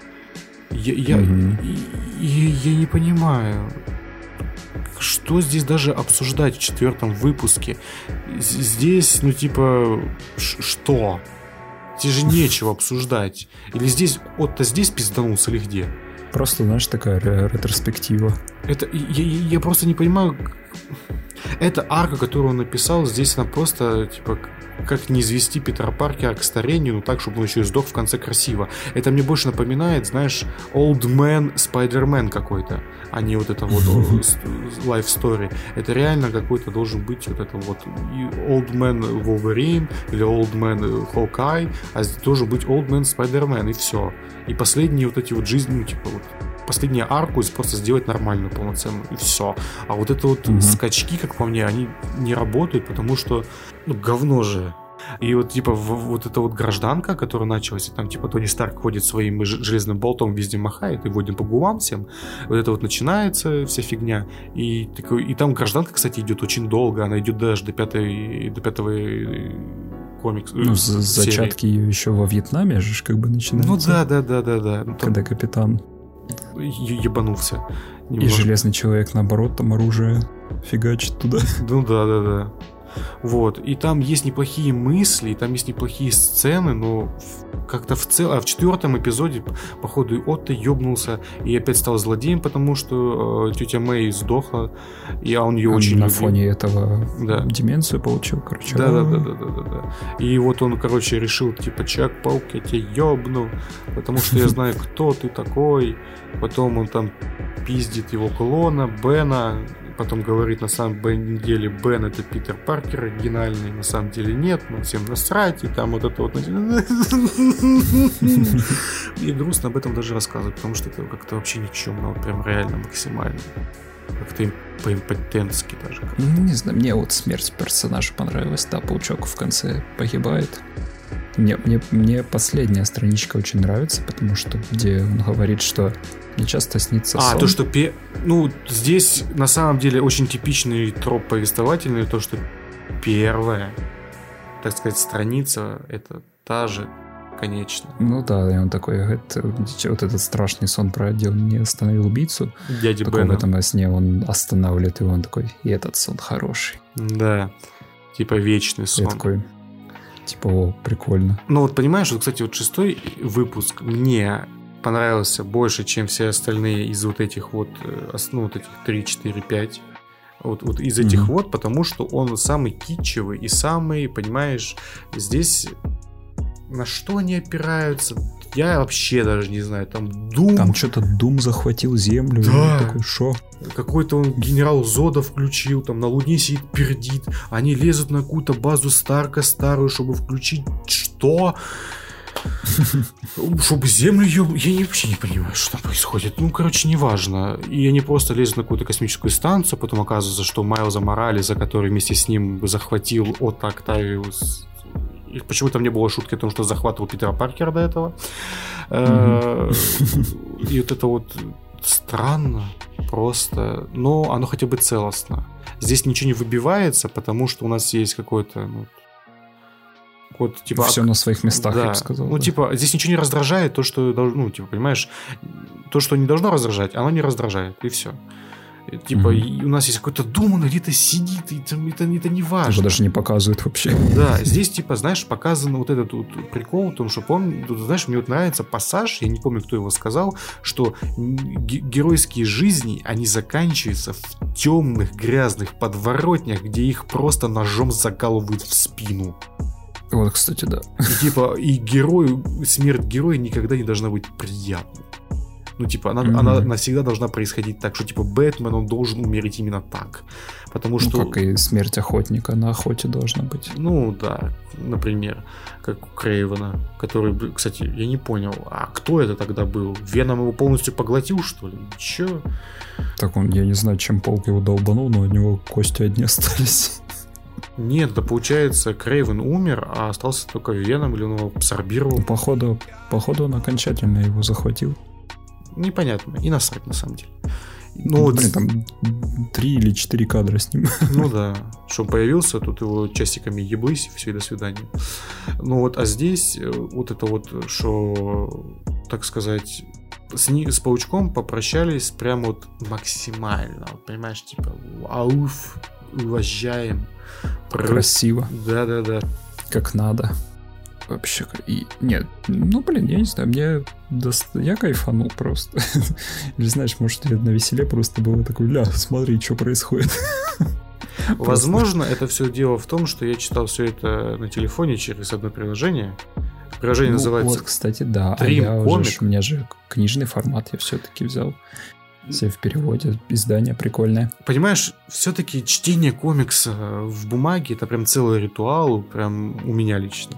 Я, я, и- и- я не понимаю, что здесь даже обсуждать в четвертом выпуске. Здесь, ну типа, что? Здесь же нечего обсуждать. Или здесь, вот-то здесь пизданулся или где? Просто, знаешь, такая ре- ретроспектива. Это, я, я- просто не понимаю, эта арка, которую он написал, здесь она просто, типа, как не извести Питера Паркера к старению, ну так, чтобы он еще и сдох в конце красиво. Это мне больше напоминает, знаешь, Old Man Spider-Man какой-то, а не вот это вот *laughs* с- life story. Это реально какой-то должен быть вот это вот Old Man Wolverine или Old Man э, Hawkeye, а должен быть Old Man Spider-Man, и все. И последние вот эти вот жизни, ну, типа вот последнюю арку и просто сделать нормальную, полноценную, и все. А вот это вот Мгм. скачки, как по мне, они не работают, потому что, ну, говно же. И вот, типа, в- вот эта вот гражданка, которая началась, и там, типа, Тони Старк ходит своим железным болтом, везде махает и водит по губам всем. Вот это вот начинается вся фигня. И, такой, и там гражданка, кстати, идет очень долго. Она идет даже до пятой, до пятого э, комикса. Ну, э, за- серии. зачатки ее еще во Вьетнаме же как бы начинаются. Ну да, да, да, да, да. Ну, там Когда капитан ебанулся. и немножко. железный человек, наоборот, там оружие фигачит туда. Ну да, да, да. Вот. И там есть неплохие мысли, там есть неплохие сцены, но как-то в целом... А в четвертом эпизоде, походу, и Отто ёбнулся и опять стал злодеем, потому что э, тетя Мэй сдохла, и а он ее Он очень на любил. фоне этого Да. деменцию получил, короче. Да, да, да, да, да, да, да. И вот он, короче, решил, типа, Чак-паук, я тебя ёбну, потому что я *laughs* знаю, кто ты такой. Потом он там пиздит его клона, Бена, потом говорит, на самом деле Бен это Питер Паркер оригинальный, на самом деле нет, ну всем насрать, и там вот это вот... *laughs* И грустно об этом даже рассказывать, потому что это как-то вообще никчемно, вот прям реально максимально. Как-то им по-импотентски даже. Ну, не знаю, мне вот смерть персонажа понравилась. Да, паучок в конце погибает. Мне, мне, мне последняя страничка очень нравится, потому что где он говорит, что мне часто снится А, сон. то, что... пе- Ну, здесь на самом деле очень типичный троп повествовательный, то, что первая, так сказать, страница, это та же конечная. Ну да, и он такой говорит, вот этот страшный сон про отдел не остановил убийцу. Дядя Такой в этом сне он останавливает его, он такой, и этот сон хороший. Да. Типа вечный Я сон. такой, типа, о, прикольно. Ну вот понимаешь, вот, кстати, вот шестой выпуск мне понравился больше, чем все остальные из вот этих вот, э, ну, вот этих 3, 4, 5. Вот, вот из этих Мгм. вот, потому что он самый китчевый и самый, понимаешь, здесь на что они опираются, я вообще даже не знаю, там Doom, Там что-то Дум захватил землю. Да. такой, шо? какой-то он генерал Зода включил, там на Луне сидит, пердит, они лезут на какую-то базу Старка старую, чтобы включить что? Чтобы землю ее... Я не- вообще не понимаю, что там происходит. Ну, короче, неважно. И они просто лезут на какую-то космическую станцию, потом оказывается, что Майлза Морализа, который вместе с ним захватил Отто Октавиус... И почему там не было шутки о том, что захватывал Питера Паркера до этого. Э, И вот это вот странно просто, но оно хотя бы целостно. Здесь ничего не выбивается, потому что у нас есть какой-то, ну, вот, типа... Все на своих местах, я да. бы сказал. Ну, да. типа, здесь ничего не раздражает, то, что должно, ну, типа, понимаешь, то, что не должно раздражать, оно не раздражает, и все. Типа, и у нас есть какой-то Дум, он где-то сидит, и там это, это не важно. Его даже не показывают вообще. Да, здесь, типа, знаешь, показан вот этот вот прикол в том, что, помню, знаешь, мне вот нравится пассаж, я не помню, кто его сказал, что геройские жизни, они заканчиваются в темных, грязных подворотнях, где их просто ножом закалывают в спину. Вот, кстати, да. И, типа, и герою, смерть героя никогда не должна быть приятной. Ну, типа, она, Мгм. она навсегда должна происходить так, что, типа, Бэтмен, он должен умереть именно так. Потому Ну, что... как и смерть охотника на охоте должна быть. Ну да, например, как у Крейвена, который, кстати, я не понял, а кто это тогда был? Веном его полностью поглотил, что ли? Чё? Так он, я не знаю, чем полк его долбанул, но от него кости одни *laughs* остались. Нет, да получается, Крейвен умер, а остался только Веном, или он его абсорбировал. Походу, походу он окончательно его захватил. Непонятно, и насрать на самом деле. Ну, вот, Блин, там три или четыре кадра с ним. *laughs* ну да, что он появился, тут его часиками еблысь, все, и до свидания. Ну вот, а здесь э, вот это вот, что, так сказать, с, ни- с паучком попрощались прям вот максимально, вот, понимаешь, типа, ауф, уважаем. Про- Красиво, Да-да-да. как надо. Вообще, и нет, ну блин, я не знаю, мне дост- я кайфанул просто. *laughs* Или знаешь, может, я на веселе просто было такой, ля, смотри, что происходит. *laughs* Возможно, это все дело в том, что я читал все это на телефоне через одно приложение. Приложение Ну, называется Вот, кстати, да. А Dream я уже, Comic. у меня же книжный формат я все-таки взял. Все в переводе, издание прикольное. Понимаешь, все-таки чтение комикса в бумаге это прям целый ритуал, прям у меня лично.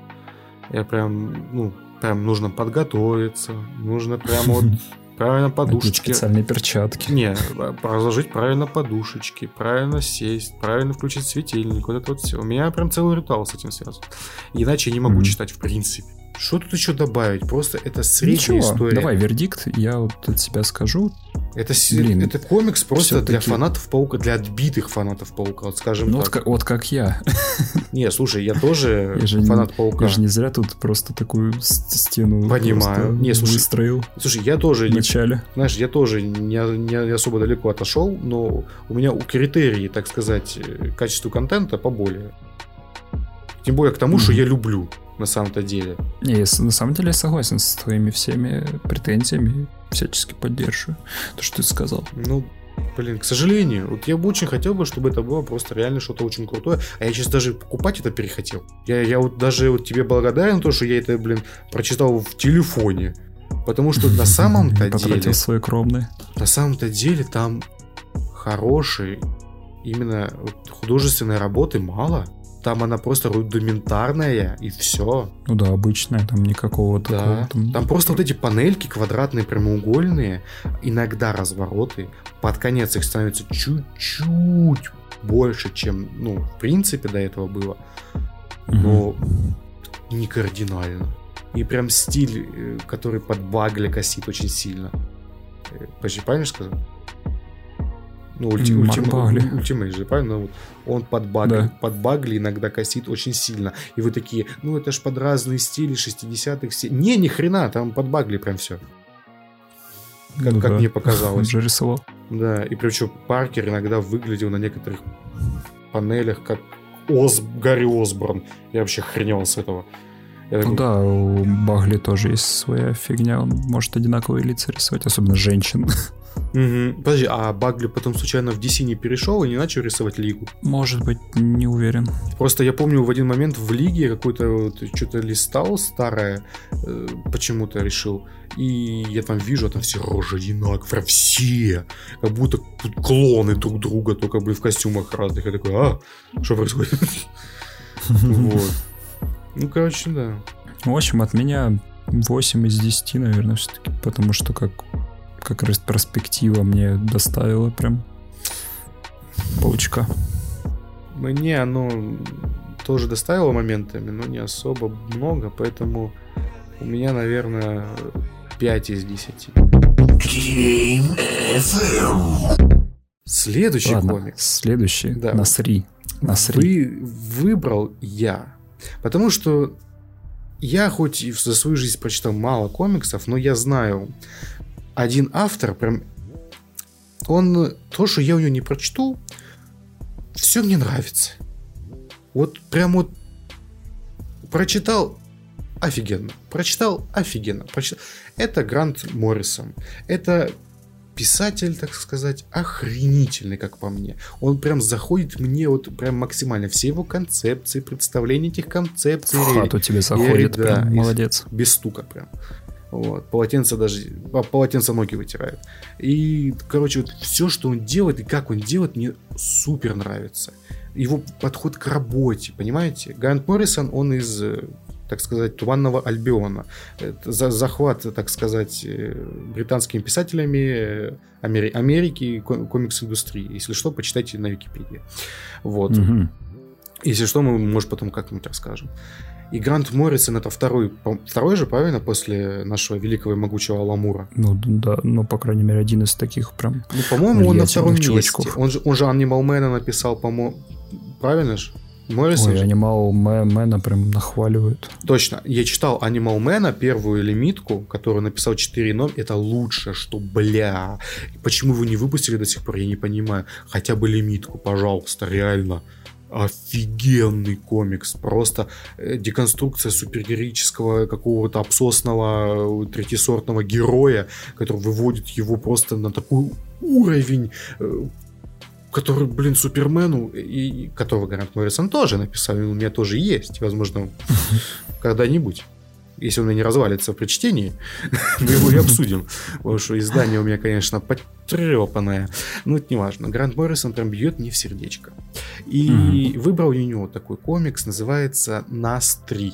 Я прям, ну, прям нужно подготовиться, нужно прям вот *laughs* правильно подушечки. специальные перчатки. Не, разложить правильно подушечки, правильно сесть, правильно включить светильник, вот это вот все. У меня прям целый ритуал с этим связан. Иначе я не могу читать в принципе. Что тут еще добавить? Просто это средняя Ничего, история. давай вердикт, я вот от себя скажу. Это, Блин, это комикс просто для всё-таки- фанатов Паука, для отбитых фанатов Паука, вот скажем Ну, вот так. как, вот как я. *laughs* Не, слушай, я тоже *laughs* Я же не- фанат Паука. Я же не зря тут просто такую стену Понимаю. Не, слушай, выстроил Слушай, я тоже в не. Знаешь, я тоже не, не особо далеко отошел, но у меня у критерии, так сказать, э, качеству контента поболее. Тем более к тому, что Мгм. я люблю на самом-то деле. Не, я на самом деле согласен с твоими всеми претензиями, всячески поддерживаю то, что ты сказал. Ну, блин, к сожалению, вот я бы очень хотел бы, чтобы это было просто реально что-то очень крутое. А я сейчас даже покупать это перехотел. Я, я вот даже вот тебе благодарен, то, что я это, блин, прочитал в телефоне. Потому что на *laughs* самом-то Потратил деле, свои кровные. на самом-то деле там хорошей именно художественной работы мало. Там она просто рудиментарная и все. Ну да, обычная, там никакого такого. Да. Там... Там просто вот эти панельки квадратные, прямоугольные, иногда развороты. Под конец их становится чуть-чуть больше, чем, ну, в принципе, до этого было. Но не кардинально. И прям стиль, э, который под багли косит очень сильно. Э, Почти правильно сказал? Ну, ульти, М, ультима- Багли. ультимейт же, правильно? Вот он под багли, Да. под багли иногда косит очень сильно. И вы такие, ну это ж под разные стили 60-х. Все... Не, ни хрена, там под багли прям все. Как, Ну как да. мне Он показалось. *laughs* же рисовал. Да, и причем Паркер иногда выглядел на некоторых панелях как Оз... Гарри Осборн. Я вообще хренел с этого. Я Ну такой, да, у Багли тоже есть своя фигня. Он может одинаковые лица рисовать, особенно женщин. *laughs* «Мгм. Подожди, а Багли потом случайно в DC не перешел и не начал рисовать Лигу? Может быть, не уверен. Просто я помню в один момент в Лиге какой-то вот что-то листал старое, э, почему-то решил, и я там вижу, а там все рожи одинаковые, все, как будто клоны друг друга, только, блин, в костюмах разных. Я такой, а, что происходит? *laughs* Вот. Ну, короче, да. В общем, от меня 8 из 10, наверное, все-таки. Потому что как, как ретроспектива мне доставила прям паучка. Мне оно тоже доставило моментами, но не особо много, поэтому у меня, наверное, 5 из 10. Следующий Ладно, комикс следующий. Да. Насри. Насри. вы, выбрал я. Потому что я хоть и за свою жизнь прочитал мало комиксов, но я знаю один автор, прям он, то, что я у него не прочту, все мне нравится. Вот прям вот прочитал офигенно, прочитал офигенно. Прочитал. Это Грант Моррисон. Это писатель, так сказать, охренительный, как по мне. Он прям заходит мне вот прям максимально. Все его концепции, представления этих концепций. В хату тебе заходит, да, прям и- молодец. Без стука прям. Вот. Полотенце даже... по- Полотенце ноги вытирает. И, короче, вот все, что он делает и как он делает, мне супер нравится. Его подход к работе, понимаете? Гант Моррисон, он из, э, так сказать, Туманного Альбиона. За- захват, так сказать, э, британскими писателями э, Амери- Америки комикс-индустрии. Если что, почитайте на Википедии. Вот. Мгм. Если что, мы, может, потом как-нибудь расскажем. И Грант Моррисон это второй, второй же, правильно, после нашего великого и могучего Аламура. Ну да, ну, по крайней мере, один из таких прям... Ну, по-моему, он на втором месте. чувачков. Он же, он же Анимал Мэна написал, по-моему... Правильно же? Моррисон Ой, же? анимал Мэ- Мэна прям нахваливают. Точно. Я читал Анимал Мэна, первую лимитку, которую написал 4 ном. Это лучшее, что, бля. Почему вы не выпустили до сих пор, я не понимаю. Хотя бы лимитку, пожалуйста, реально. Офигенный комикс. Просто э, деконструкция супергероического какого-то обсосного э, третьесортного героя, который выводит его просто на такой уровень, э, который, блин, Супермену, и, и которого Грант Моррисон тоже написал, и у меня тоже есть, возможно, *laughs* когда-нибудь. Если он у меня не развалится при чтении, *laughs* мы его и обсудим. Потому что издание у меня, конечно, потрепанное. Но это не важно. Грант Моррисон прям бьет мне в сердечко. И выбрал у него такой комикс, называется «Нас 3».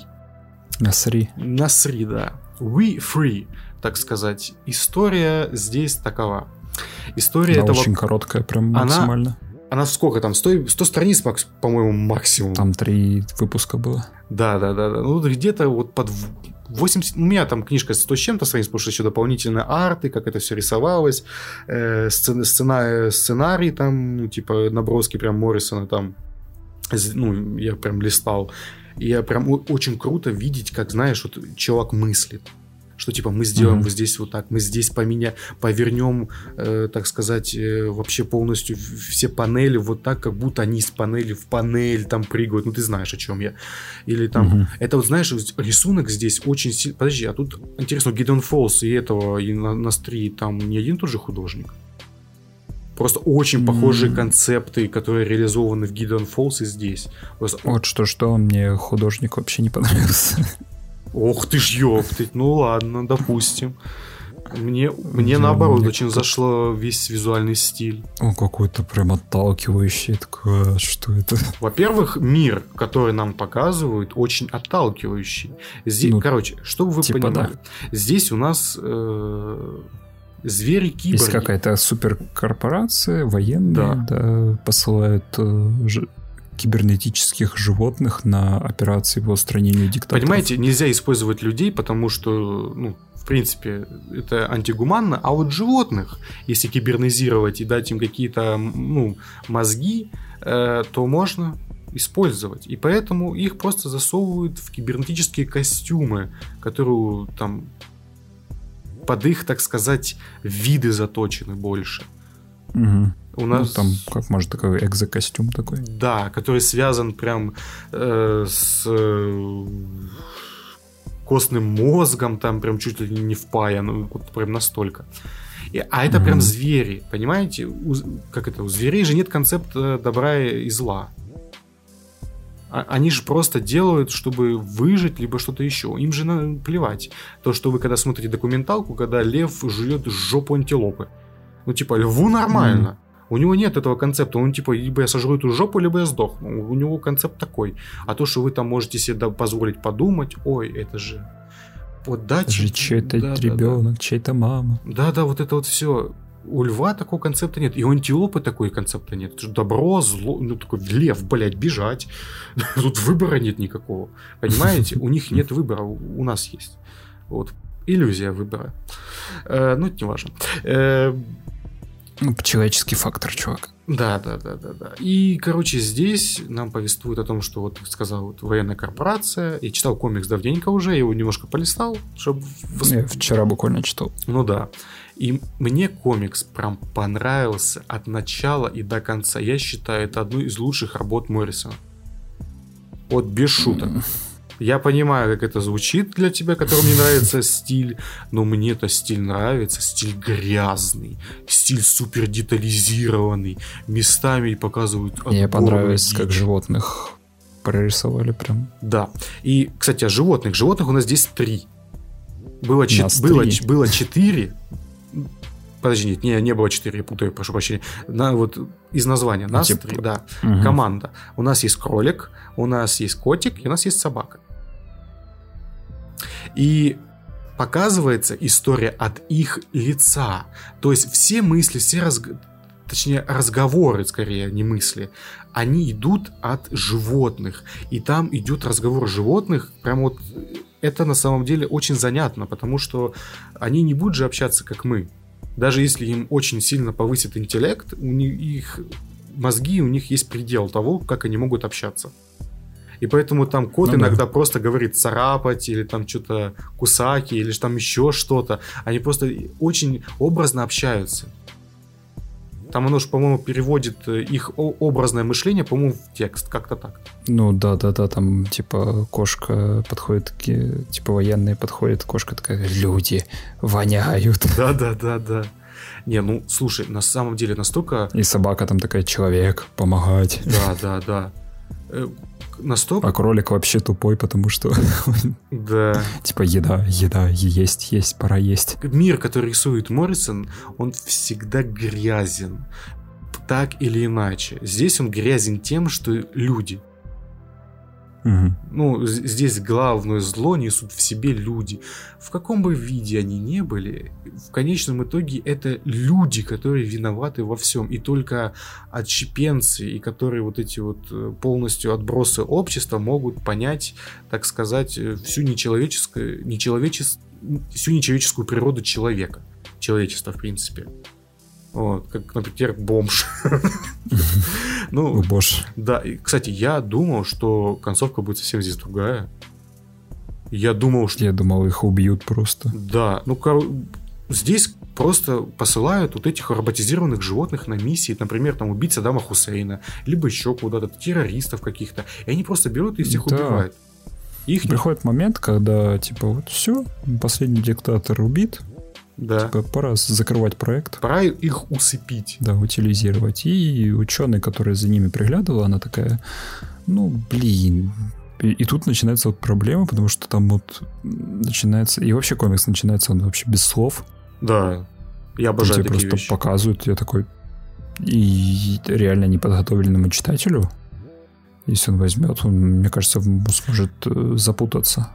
Насри. Насри, да. We Free, так сказать. История здесь такова. История Она этого... очень короткая, прям максимально. Она сколько там? 100, 100 страниц, по-моему, максимум. Там три выпуска было. Да, да, да, да. Ну, где-то вот под в- 80... У меня там книжка 100 с чем-то страниц, потому что еще дополнительные арты, как это все рисовалось, э, сцена, сцена- сценарий там, ну, типа наброски прям Моррисона там, ну, я прям листал. И я прям очень круто видеть, как, знаешь, вот человек мыслит. Что типа мы сделаем Мгм. вот здесь вот так, мы здесь поменяем, повернем, э, так сказать, э, вообще полностью все панели вот так, как будто они из панели в панель там прыгают. Ну ты знаешь, о чем я. Или там Мгм. это вот, знаешь, рисунок здесь очень сильно... Подожди, а тут, интересно, Гидеон Фолс и этого, и на, Настри, там не один тот же художник? Просто очень похожие М. концепты, которые реализованы в Гидеон Фолс и здесь. Просто- Вот что-что, мне художник вообще не понравился. Ох ты ж ёптыть, ну ладно, допустим. Мне, мне Я- наоборот мне очень зашло весь визуальный стиль. Он какой-то прям отталкивающий. Такой, «А, что это? Во-первых, мир, который нам показывают, очень отталкивающий. Здесь, Ну, короче, чтобы вы типа понимали, здесь у нас э, звери киборги. Есть какая-то суперкорпорация, военные, да, посылают э, ж- кибернетических животных на операции по устранению диктаторов. Понимаете, нельзя использовать людей, потому что, ну, в принципе, это антигуманно, а вот животных, если кибернизировать и дать им какие-то, ну, мозги, э, то можно использовать. И поэтому их просто засовывают в кибернетические костюмы, которые там под их, так сказать, виды заточены больше. Мгм. У Ну, нас там, как может, такой экзокостюм такой. Да, который связан прям э, с э, костным мозгом, там прям чуть ли не впаян, ну, вот прям настолько. И- а это прям Мгм. звери, понимаете? У как это? У зверей же нет концепта добра и зла. А- Они же просто делают, чтобы выжить, либо что-то еще. Им же на- плевать. То, что вы когда смотрите документалку, когда лев жует жопу антилопы. Ну, типа, льву нормально. У него нет этого концепта. Он типа, либо я сожру эту жопу, либо я сдохну. У него концепт такой. А то, что вы там можете себе да- позволить подумать, ой, это же... Вот да, Это же чей-то да, да, да. ребенок, чей-то мама. Да, да, вот это вот все. У льва такого концепта нет. И у антилопы такой концепта нет. Добро, зло. Ну, такой лев, блядь, бежать. *laughs* Тут выбора нет никакого. Понимаете? У них нет выбора. У у нас есть. Вот. Иллюзия выбора. Э, ну, это не важно. Э, Ну, человеческий фактор, чувак. да, да, да, да, да. И, короче, здесь нам повествует о том, что вот сказал, вот военная корпорация. Я читал комикс давненько уже, я его немножко полистал, чтобы Я вчера буквально читал. Ну да. И мне комикс прям понравился от начала и до конца. Я считаю, это одну из лучших работ Моррисона. Вот без шуток. Я понимаю, как это звучит для тебя, которому не нравится стиль, но мне-то стиль нравится. Стиль грязный, стиль супер детализированный. Местами показывают Мне понравилось, как дичь. животных прорисовали прям. Да. И, кстати, о животных. Животных у нас здесь три. Было, Нас было, три. было четыре. Подожди, нет, не, не было четыре, я путаю, прошу прощения. На, вот из названия. Нас типа, три, да. мгм. Команда. У нас есть кролик, у нас есть котик, и у нас есть собака. И показывается история от их лица. То есть все мысли, все разг... точнее разговоры, скорее, не мысли, они идут от животных. И там идет разговор животных, прям вот э, это на самом деле очень занятно, потому что они не будут же общаться, как мы. Даже если им очень сильно повысит интеллект, у них их мозги, у них есть предел того, как они могут общаться. И поэтому там кот Ну да. иногда просто говорит царапать, или там что-то кусаки, или там еще что-то. Они просто очень образно общаются. Там оно же, по-моему, переводит э, их образное мышление, по-моему, в текст, как-то так. Ну да, да, да, там типа кошка подходит, типа военные подходят, кошка такая, люди воняют. Да, да, да, да. Не, ну слушай, на самом деле настолько. И собака там такая, человек, помогать. Да, да, да. Настолько. А кролик вообще тупой, потому что *laughs* Да. типа еда, еда, есть, есть, пора есть. Мир, который рисует Моррисон, он всегда грязен. Так или иначе. Здесь он грязен тем, что люди. Мгм. Ну, здесь главное зло несут в себе люди. В каком бы виде они не были, в конечном итоге это люди, которые виноваты во всем. И только отщепенцы, и которые вот эти вот э, полностью отбросы общества могут понять, так сказать, э, всю нечеловеческую, нечеловечес... всю нечеловеческую природу человека. Человечества, в принципе. Вот, как, например, бомж. *laughs* Ну, боже. да, и, кстати, я думал, что концовка будет совсем здесь другая. Я думал, что... Я думал, их убьют просто. Да, ну, здесь просто посылают вот этих роботизированных животных на миссии, например, там убить Саддама Хусейна, либо еще куда-то, террористов каких-то, и они просто берут и всех Да. убивают. Их. Приходит момент, когда, типа, вот все, последний диктатор убит, Да. типа, пора закрывать проект. Пора их усыпить. Да, утилизировать. И ученый, который за ними приглядывал, она такая, ну, блин. И, и тут начинается вот проблема, потому что там вот начинается... И вообще комикс начинается, он вообще без слов. Да. Я обожаю тебе такие просто вещи. показывают, я такой... И реально неподготовленному читателю, если он возьмет, он, мне кажется, сможет э, запутаться.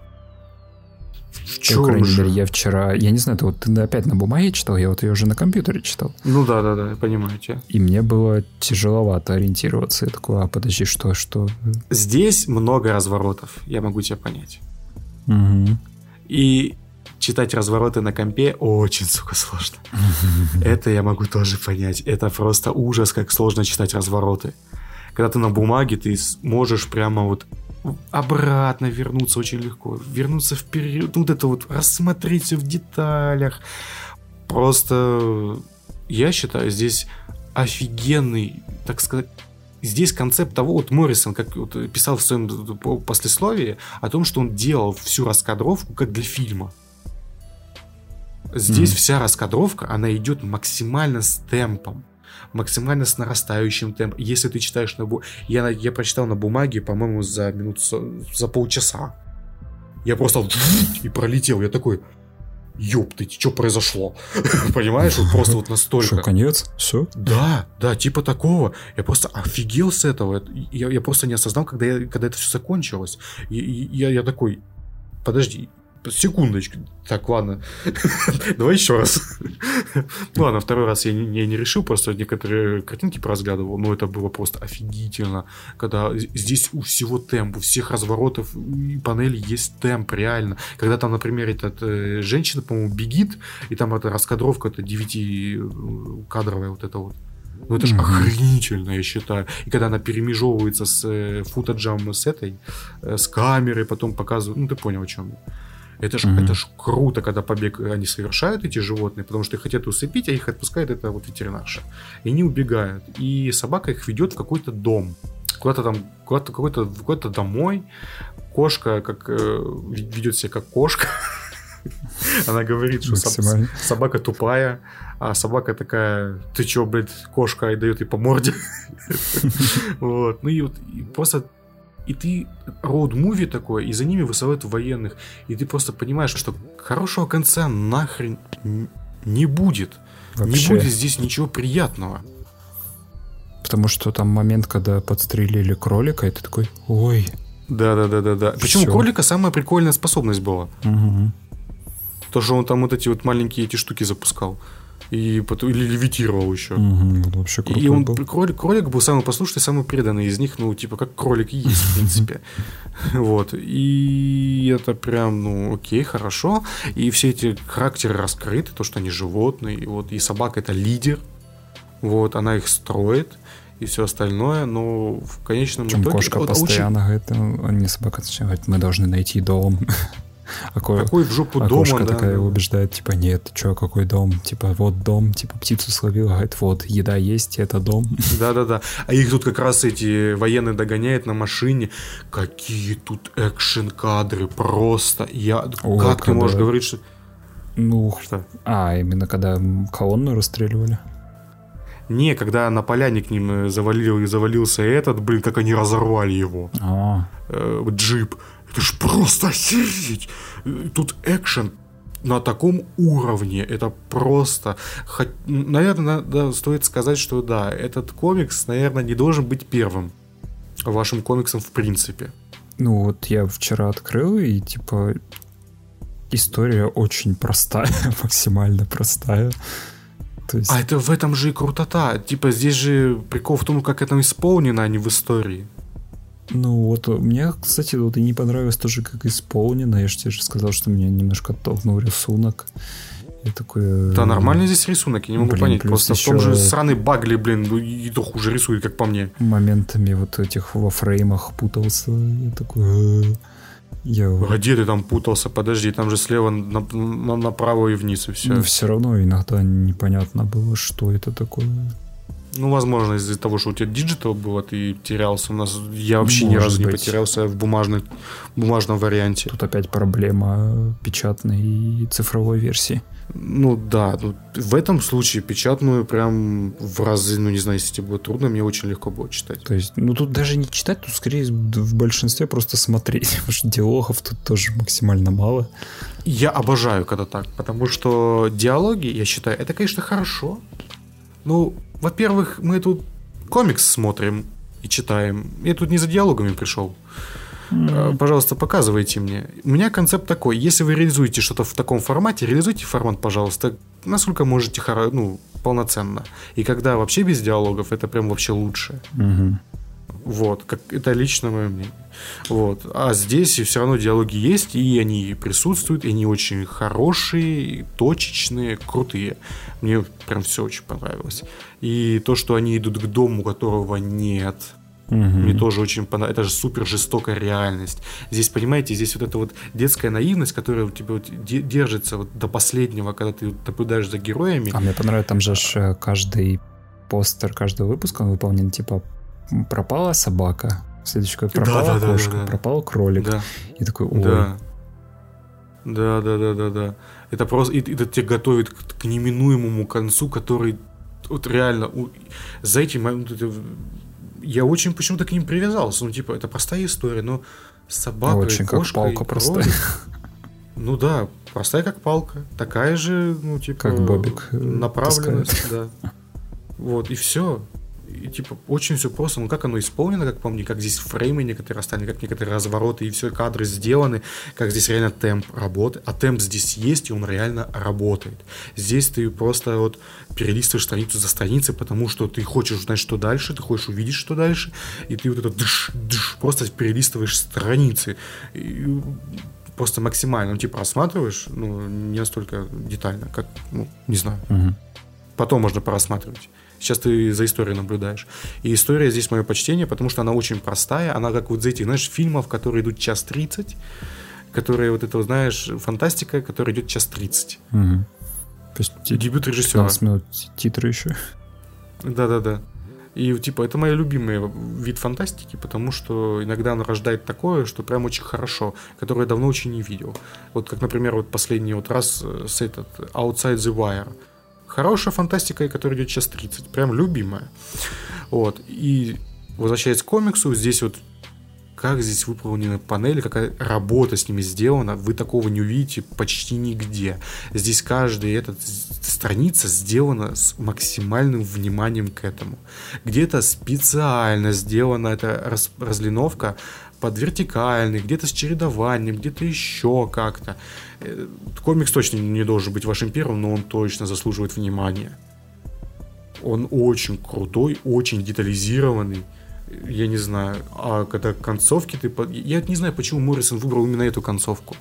В По чём крайней же? мере, я вчера... Я не знаю, это вот ты опять на бумаге читал, я вот ее уже на компьютере читал. Ну да, да, да, понимаю тебя. И мне было тяжеловато ориентироваться. Я такой, а подожди, что, что? Здесь много разворотов, я могу тебя понять. Мгм. И читать развороты на компе очень, сука, сложно. *laughs* Это я могу тоже понять. Это просто ужас, как сложно читать развороты. Когда ты на бумаге, ты можешь прямо вот обратно вернуться очень легко. Вернуться вперед. Вот это вот рассмотреть все в деталях. Просто я считаю, здесь офигенный, так сказать, здесь концепт того, вот Моррисон, как вот писал в своем по- послесловии, о том, что он делал всю раскадровку как для фильма. Здесь Мгм. вся раскадровка, она идет максимально с темпом. Максимально с нарастающим темпом. Если ты читаешь на бу... я, я прочитал на бумаге, по-моему, за минут за полчаса. Я просто *laughs* и пролетел. Я такой, ёптыть, что произошло? *laughs* Понимаешь, вот просто вот Что, настолько. конец? Все? Да, да, типа такого. Я просто офигел с этого. Это- Я, я просто не осознал, когда, я, когда это все закончилось. И, и я, я такой, подожди, секундочку. Так, ладно. *laughs* Давай еще раз. Ну ладно, второй раз я не, я не решил, просто некоторые картинки поразглядывал, но это было просто офигительно. Когда здесь у всего темп, у всех разворотов и панелей есть темп, реально. Когда там, например, этот, э, женщина, по-моему, бегит, и там эта раскадровка, это 9-кадровая вот это вот. Ну это же охренительно, я считаю. И когда она перемежевывается с э, футаджем с этой, э, с камерой, потом показывают, ну ты понял, о чем я. Это ж, Мгм. это ж круто, когда побег они совершают, эти животные, потому что их хотят усыпить, а их отпускает это вот ветеринарша. И они убегают. И собака их ведет в какой-то дом. Куда-то там, куда-то какой-то, какой-то домой. Кошка как э, ведет себя как кошка. *laughs* Она говорит, что соб- собака тупая, а собака такая, ты чё, блядь, кошка, и дает ей по морде. *laughs* Вот. Ну и вот просто и ты роуд-муви такой, и за ними высылают военных, и ты просто понимаешь, что хорошего конца нахрен не будет. Не Вообще. будет здесь ничего приятного. Потому что там момент, когда подстрелили кролика, и ты такой, ой. Да-да-да-да-да. Причем у кролика самая прикольная способность была. Мгм. То, что он там вот эти вот маленькие эти штуки запускал. И потом, или левитировал еще. Он вообще крутой И он, был. кролик, кролик был самый послушный, самый преданный из них, ну, типа, как кролик и есть, в принципе. *laughs* Вот. И это прям, ну, окей, хорошо. И все эти характеры раскрыты, то, что они животные. И вот, и собака это лидер. Вот, она их строит и все остальное, но в конечном Причем итоге... кошка вот очень- постоянно говорит, ну, не собака, говорит, мы должны найти дом. *laughs* А ко- Какой в жопу дома, кошка да, такая да. убеждает, типа, нет, чё, какой дом? Типа, вот дом, типа, птицу словила, говорит, вот, еда есть, это дом. Да-да-да. А их тут как раз эти военные догоняют на машине. Какие тут экшен-кадры просто. Я... Ой, как ты когда- можешь говорить, что... Ну, Что? а, именно когда колонну расстреливали. Не, когда на поляне к ним завалил, завалился этот, блин, как они разорвали его. А, Э, джип. Это ж просто охереть. Тут экшен на таком уровне. Это просто... Хоть, наверное, надо, стоит сказать, что да, этот комикс, наверное, не должен быть первым вашим комиксом в принципе. Ну вот я вчера открыл, и типа история очень простая, *laughs* максимально простая. То есть, А это в этом же и крутота. Типа здесь же прикол в том, как это исполнено, а не в истории. Ну вот мне, кстати, вот и не понравилось тоже, как исполнено. Я же тебе же сказал, что меня немножко оттолкнул рисунок. Я такой... э, Да, нормальный здесь рисунок, я не могу Блин, понять. Просто в том же сраный Багли, блин, ну, и то хуже рисует, как по мне. моментами вот этих во фреймах путался. Я такой... «Э». Я где ты там путался? Подожди, там же слева на- на- направо и вниз, и все. Но все равно иногда непонятно было, что это такое. Ну, возможно, из-за того, что у тебя digital было, ты терялся. У нас я вообще ни Может разу не быть. потерялся в бумажной, бумажном варианте. Тут опять проблема печатной и цифровой версии. Ну да, ну, в этом случае печатную прям в разы, ну не знаю, если тебе было трудно, мне очень легко было читать. То есть, ну тут даже не читать, тут скорее в большинстве просто смотреть, *laughs* потому что диалогов тут тоже максимально мало. Я обожаю, когда так, потому что диалоги, я считаю, это, конечно, хорошо. Ну, во-первых, мы тут комикс смотрим и читаем. Я тут не за диалогами пришел. Э, Пожалуйста, показывайте мне. У меня концепт такой. Если вы реализуете что-то в таком формате, реализуйте формат, пожалуйста, насколько можете, ну, полноценно. И когда вообще без диалогов, это прям вообще лучше. Вот, как это лично мое мнение. Вот. А здесь все равно диалоги есть, и они присутствуют, и они очень хорошие, точечные, крутые. Мне прям все очень понравилось. И то, что они идут к дому, которого нет, мне тоже очень понравилось. Это же супер жестокая реальность. Здесь, понимаете, здесь вот эта вот детская наивность, которая у тебя вот де- держится вот до последнего, когда ты наблюдаешь за героями. А мне понравилось, там же э, каждый постер каждого выпуска он выполнен, типа, пропала собака, следующий какой пропала Да, да, да, кошка, да, да. пропал кролик. Да. И такой, ой, Да. Да, да, да, да, да. Это просто и- это тебя готовит к, к неминуемому концу, который вот реально у- за этим вот это- я очень почему-то к ним привязался. Ну, типа, это простая история, но собака, Очень и как кошка, палка и простая. кролик. *laughs* Ну да, простая как палка. Такая же, ну, типа, Как Бобик, э, направленность, да. Вот, и все. И, типа, очень все просто. Ну, как оно исполнено, как по мне, как здесь фреймы некоторые остались, как некоторые развороты, и все кадры сделаны, как здесь реально темп работы. А темп здесь есть, и он реально работает. Здесь ты просто вот перелистываешь страницу за страницей, потому что ты хочешь узнать, что дальше, ты хочешь увидеть, что дальше, и ты вот это дыш, дыш, просто перелистываешь страницы. И просто максимально, ну, типа, рассматриваешь, ну, не настолько детально, как, ну, не знаю. Потом можно порассматривать. Сейчас ты за историей наблюдаешь. И история здесь мое почтение, потому что она очень простая. Она как вот из этих, знаешь, фильмов, которые идут час 30, которые вот это, знаешь, фантастика, которая идет час 30. Мгм. То есть Дебют режиссера. 15 минут титры еще. Да-да-да. И, типа, это мой любимый вид фантастики, потому что иногда он рождает такое, что прям очень хорошо, которое я давно очень не видел. Вот как, например, вот последний вот раз э, с этот Outside the Wire. Хорошая фантастика, которая идет час 30. Прям любимая. Вот. И возвращаясь к комиксу, здесь вот как здесь выполнены панели, какая работа с ними сделана, вы такого не увидите почти нигде. Здесь каждая эта страница сделана с максимальным вниманием к этому. Где-то специально сделана эта раз- разлиновка под вертикальный, где-то с чередованием, где-то еще как-то. Э, Комикс точно не должен быть вашим первым, но он точно заслуживает внимания. Он очень крутой, очень детализированный. Я не знаю. А когда концовки ты... Я не знаю, почему Моррисон выбрал именно эту концовку.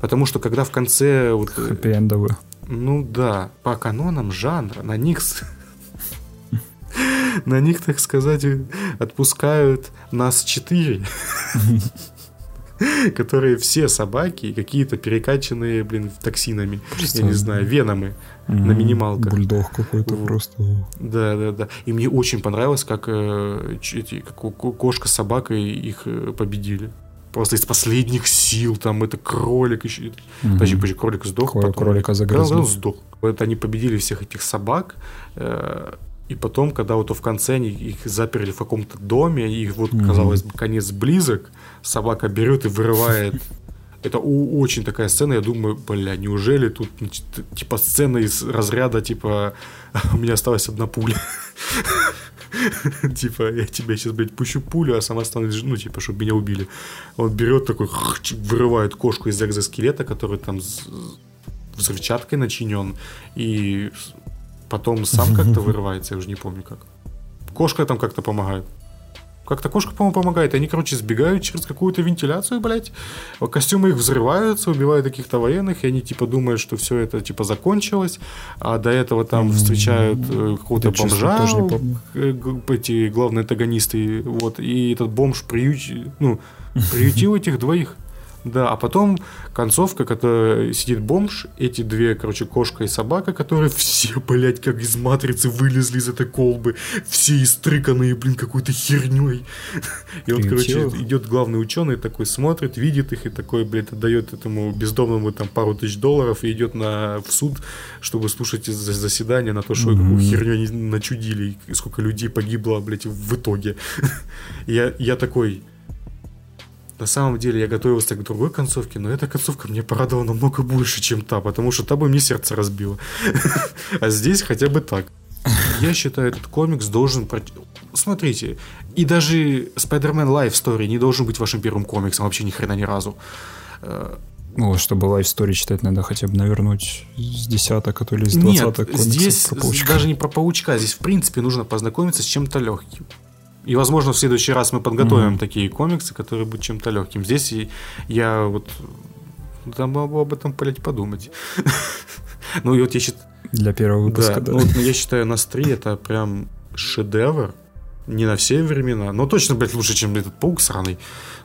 Потому что когда в конце... Вот, э, Хэппи-эндовые. ну да, по канонам жанра, на них... На них, так сказать, отпускают нас четыре. *laughs* Которые все собаки, какие-то перекачанные, блин, токсинами. Я не знаю, веномы на минималках. Бульдог какой-то просто. Да, да, да. И мне очень понравилось, как, э, эти, как кошка с собакой их э, победили. Просто из последних сил, там это кролик еще. Подожди, подожди, кролик сдох. Потом. кролика загрызли. Кролик сдох. Вот они победили всех этих собак. э, и потом, когда вот в конце они их заперли в каком-то доме, и вот, казалось бы, конец близок, собака берет и вырывает это очень такая сцена, я думаю, бля, неужели тут типа сцена из разряда, типа, *laughs* у меня осталась одна пуля. *laughs* Типа, я тебя сейчас, блядь, пущу пулю, а сама станет, ну, типа, чтобы меня убили. Он берет такой, вырывает кошку из экзоскелета, который там взрывчаткой начинен, и потом сам как-то вырывается, я уже не помню как. Кошка там как-то помогает. Как-то кошка, по-моему, помогает. Они, короче, сбегают через какую-то вентиляцию, блядь. Костюмы их взрываются, убивают каких-то военных, и они, типа, думают, что все это, типа, закончилось. А до этого там встречают э, какого-то бомжа, тоже не помню. э, г- эти главные антагонисты. Вот. И этот бомж приют... ну, приютил этих двоих. Да, а потом концовка, которая сидит бомж, эти две, короче, кошка и собака, которые все, *laughs* блядь, как из матрицы вылезли из этой колбы, все истрыканные, блин, какой-то херней. *laughs* И вот, короче, идет главный ученый, такой смотрит, видит их и такой, блядь, отдает этому бездомному там пару тысяч долларов и идет на, в суд, чтобы слушать за- заседание на то, что какую херню начудили, и сколько людей погибло, блядь, в итоге. *laughs* Я, я такой, на самом деле я готовился к другой концовке, но эта концовка мне порадовала намного больше, чем та, потому что та бы мне сердце разбила. *laughs* А здесь хотя бы так. Я считаю, этот комикс должен... Смотрите, и даже Spider-Man Life Story не должен быть вашим первым комиксом, вообще ни хрена ни разу. Ну, чтобы Life Story читать, надо хотя бы навернуть с десяток, а то ли с Нет, двадцаток комиксов здесь про паучка. даже не про паучка, здесь в принципе нужно познакомиться с чем-то легким. И, возможно, в следующий раз мы подготовим Мгм. такие комиксы, которые будут чем-то легким. Здесь я вот там бы об этом, блядь, подумать. *laughs* Ну, и вот я считаю... Для первого выпуска, да. ну, вот я считаю, нас три это прям шедевр. Не на все времена, но точно, блядь, лучше, чем этот паук сраный.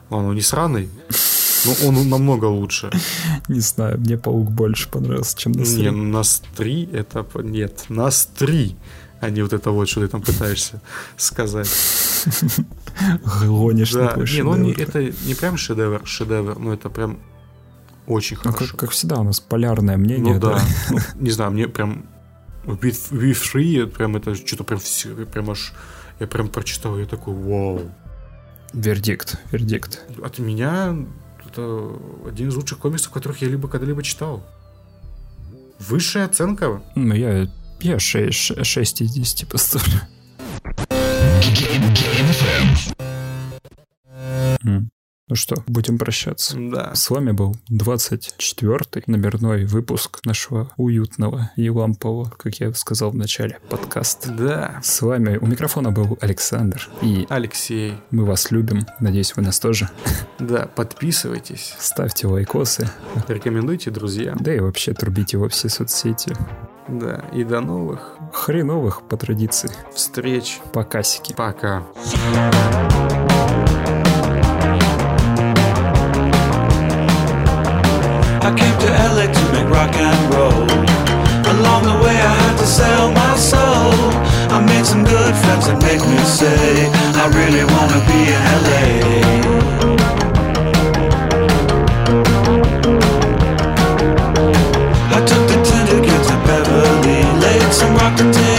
Ладно, он не сраный, но он намного лучше. *laughs* Не знаю, мне паук больше понравился, чем на Не, нас три это... Нет, нас три, а не вот это вот, что ты там пытаешься сказать. Гонишь Да, такой не, ну не- шедевр. это не прям шедевр, шедевр, но это прям очень Ну, хорошо. как, как всегда, у нас полярное мнение. Ну да, Ну, не знаю, мне прям with, with Free, прям это что-то прям все, прям аж, я прям прочитал, я такой, вау. Вердикт, вердикт. От меня это один из лучших комиксов, которых я либо когда-либо читал. Высшая оценка. Ну, я, я 6, 6 из 10 *laughs* поставлю. Ну что, будем прощаться. Да. С вами был 24-й номерной выпуск нашего уютного и лампового, как я сказал в начале, подкаста. Да. С вами у микрофона был Александр. И Алексей. мы вас любим. Надеюсь, вы нас тоже. Да, подписывайтесь. Ставьте лайкосы. Рекомендуйте друзьям. Да и вообще трубите во все соцсети. Да, и до новых Хреновых по традиции. встреч. Покасики. Пока. I came to LA to make rock and roll. Along the way, I had to sell my soul. I made some good friends that make me say, I really wanna be in LA. to